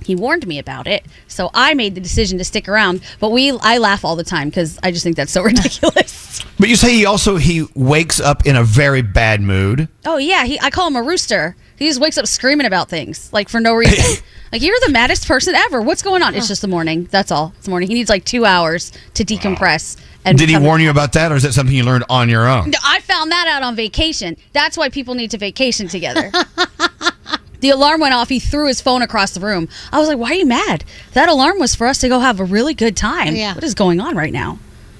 Speaker 9: he warned me about it, so I made the decision to stick around. But we, I laugh all the time because I just think that's so ridiculous.
Speaker 5: But you say he also he wakes up in a very bad mood.
Speaker 9: oh yeah, he, I call him a rooster. He just wakes up screaming about things like for no reason. like you're the maddest person ever. What's going on? It's just the morning. That's all. It's the morning. He needs like two hours to decompress. And
Speaker 5: Did he
Speaker 9: become-
Speaker 5: warn you about that, or is that something you learned on your own?
Speaker 9: I found that out on vacation. That's why people need to vacation together. the alarm went off. He threw his phone across the room. I was like, "Why are you mad? That alarm was for us to go have a really good time.
Speaker 5: Yeah.
Speaker 9: What is going on right now?"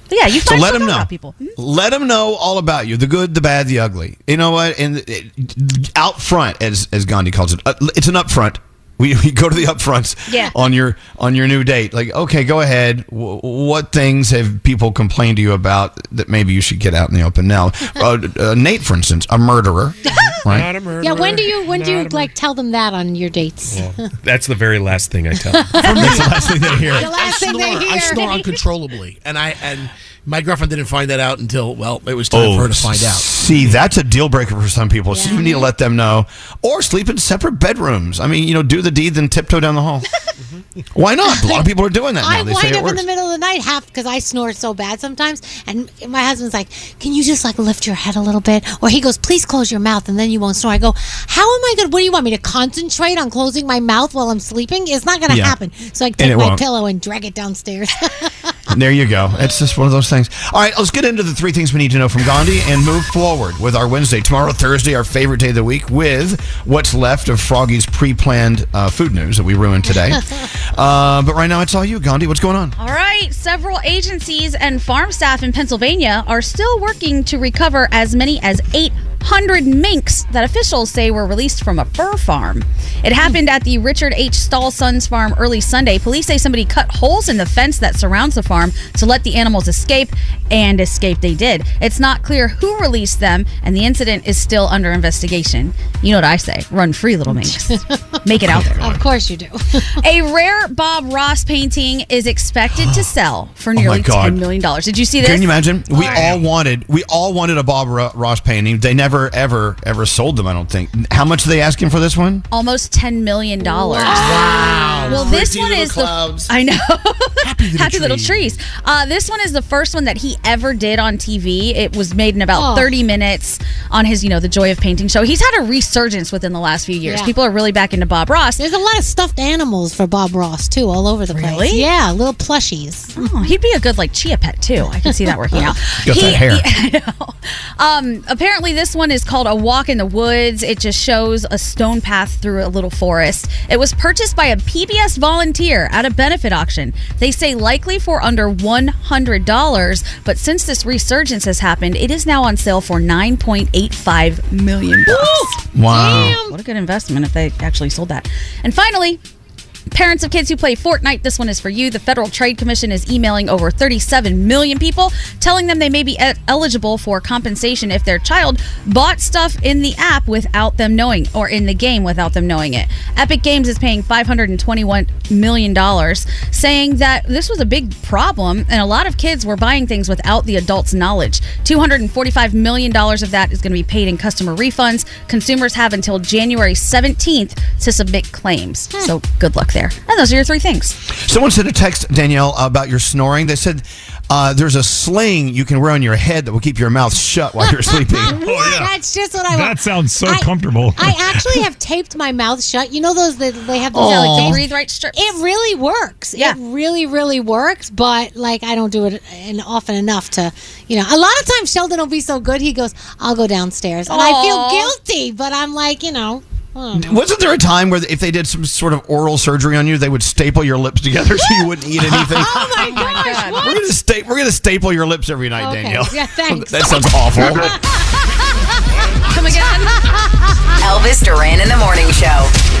Speaker 9: But yeah, you
Speaker 5: So
Speaker 9: find
Speaker 5: let
Speaker 9: stuff
Speaker 5: him
Speaker 9: out
Speaker 5: know.
Speaker 9: about people. Hmm?
Speaker 5: Let him know all about you, the good, the bad, the ugly. You know what? And it, out front, as as Gandhi calls it, uh, it's an upfront. We, we go to the upfronts
Speaker 9: Yeah.
Speaker 5: on your on your new date. Like, okay, go ahead. W- what things have people complained to you about that maybe you should get out in the open now? Uh, uh, Nate, for instance, a murderer, right?
Speaker 11: Not a murderer.
Speaker 6: Yeah, when do you when do you
Speaker 11: Not
Speaker 6: like tell them that on your dates?
Speaker 11: That's the very last thing I tell.
Speaker 8: For me,
Speaker 5: That's the last thing they hear.
Speaker 6: The last
Speaker 8: I
Speaker 6: thing they
Speaker 8: snore. I snore uncontrollably, and I and my girlfriend didn't find that out until well, it was time oh, for her to find out.
Speaker 5: See, that's a deal breaker for some people. So you need to let them know, or sleep in separate bedrooms. I mean, you know, do the deed, then tiptoe down the hall. Why not? A lot of people are doing that now.
Speaker 6: I
Speaker 5: they
Speaker 6: wind
Speaker 5: it
Speaker 6: up in the middle of the night half because I snore so bad sometimes, and my husband's like, "Can you just like lift your head a little bit?" Or he goes, "Please close your mouth, and then you won't snore." I go, "How am I going? What do you want me to concentrate on closing my mouth while I'm sleeping? It's not going to
Speaker 5: Yeah.
Speaker 6: happen." So I take my
Speaker 5: won't.
Speaker 6: pillow and drag it downstairs.
Speaker 5: There you go. It's just one of those things. All right, let's get into the three things we need to know from Gandhi and move forward with our Wednesday. Tomorrow, Thursday, our favorite day of the week, with what's left of Froggy's pre planned uh, food news that we ruined today. uh, but right now, it's all you, Gandhi. What's going on?
Speaker 9: All right, several agencies and farm staff in Pennsylvania are still working to recover as many as 800 minks that officials say were released from a fur farm. It happened at the Richard H. Stahl Sons farm early Sunday. Police say somebody cut holes in the fence that surrounds the farm to let the animals escape, and escape they did. It's not clear who released them, and the incident is still under investigation. You know what I say run free, little minks. Make it out there.
Speaker 6: of course you do.
Speaker 9: A rare Bob Ross painting is expected to sell for
Speaker 5: Oh
Speaker 9: nearly
Speaker 5: God.
Speaker 9: $10 million. Did you see this?
Speaker 5: Can you imagine? We all wanted we all wanted a Bob Ross painting. They never ever ever ever sold them. I don't think. How much are they asking for this one?
Speaker 9: Almost $10 million.
Speaker 5: Wow.
Speaker 9: Well, this
Speaker 5: Pretty
Speaker 9: one is
Speaker 5: clouds.
Speaker 9: the. I know. Happy
Speaker 5: little
Speaker 9: little, trees. Uh, this one is the first one that he ever did on TV. It was made in about
Speaker 6: Oh.
Speaker 9: 30 minutes on his, you know, the Joy of Painting show. He's had a resurgence within the last few years.
Speaker 6: Yeah.
Speaker 9: People are really back into Bob Ross.
Speaker 6: There's a lot of stuffed animals for Bob Ross too, all over the place.
Speaker 9: Really?
Speaker 6: Yeah, little plushies.
Speaker 9: Oh, he'd be a good like chia pet too. I can see that working out.
Speaker 5: Got that hair.
Speaker 9: I know. Um, apparently, this one is called "A Walk in the Woods." It just shows a stone path through a little forest. It was purchased by a PBS volunteer at a benefit auction. They say likely for under one hundred dollars, but since this resurgence has happened, it is now on sale for nine point eight five million bucks.
Speaker 5: Wow.
Speaker 9: What a good investment if they actually sold that. And finally, Parents of kids who play Fortnite, this one is for you. The Federal Trade Commission is emailing over 37 million people, telling them they may be eligible for compensation if their child bought stuff in the app without them knowing, or in the game without them knowing it. Epic Games is paying 521 million dollars, saying that this was a big problem, and a lot of kids were buying things without the adults' knowledge. 245 million dollars of that is going to be paid in customer refunds. Consumers have until January 17th to submit claims. Hmm. So good luck there. And those are your three things.
Speaker 5: Someone sent a text, Danielle, about your snoring. They said uh, there's a sling you can wear on your head that will keep your mouth shut while you're sleeping.
Speaker 6: What? That's just what I want.
Speaker 18: That sounds so
Speaker 6: I-
Speaker 18: comfortable.
Speaker 6: I actually have taped my mouth shut. You know those that they have those
Speaker 9: Yeah, like the
Speaker 6: things?
Speaker 9: breathe right strips.
Speaker 6: It really works. Yeah. It really, really works. But like, I don't do it in often enough to, you know. A lot of times Sheldon will be so good. He goes, "I'll go downstairs," and I feel guilty. But I'm like, you know. I don't know.
Speaker 5: Wasn't there a time where if they did some sort of oral surgery on you, they would staple your lips together so you wouldn't eat anything?
Speaker 6: Oh, oh my gosh!
Speaker 5: We're gonna sta- we're gonna staple your lips every night,
Speaker 6: Okay.
Speaker 5: Danielle.
Speaker 6: Yeah, thanks.
Speaker 5: that sounds awful.
Speaker 9: Come again.
Speaker 4: Elvis Duran in the Morning Show.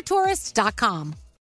Speaker 7: undercovertourist.com.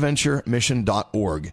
Speaker 5: bonaventuremission.org.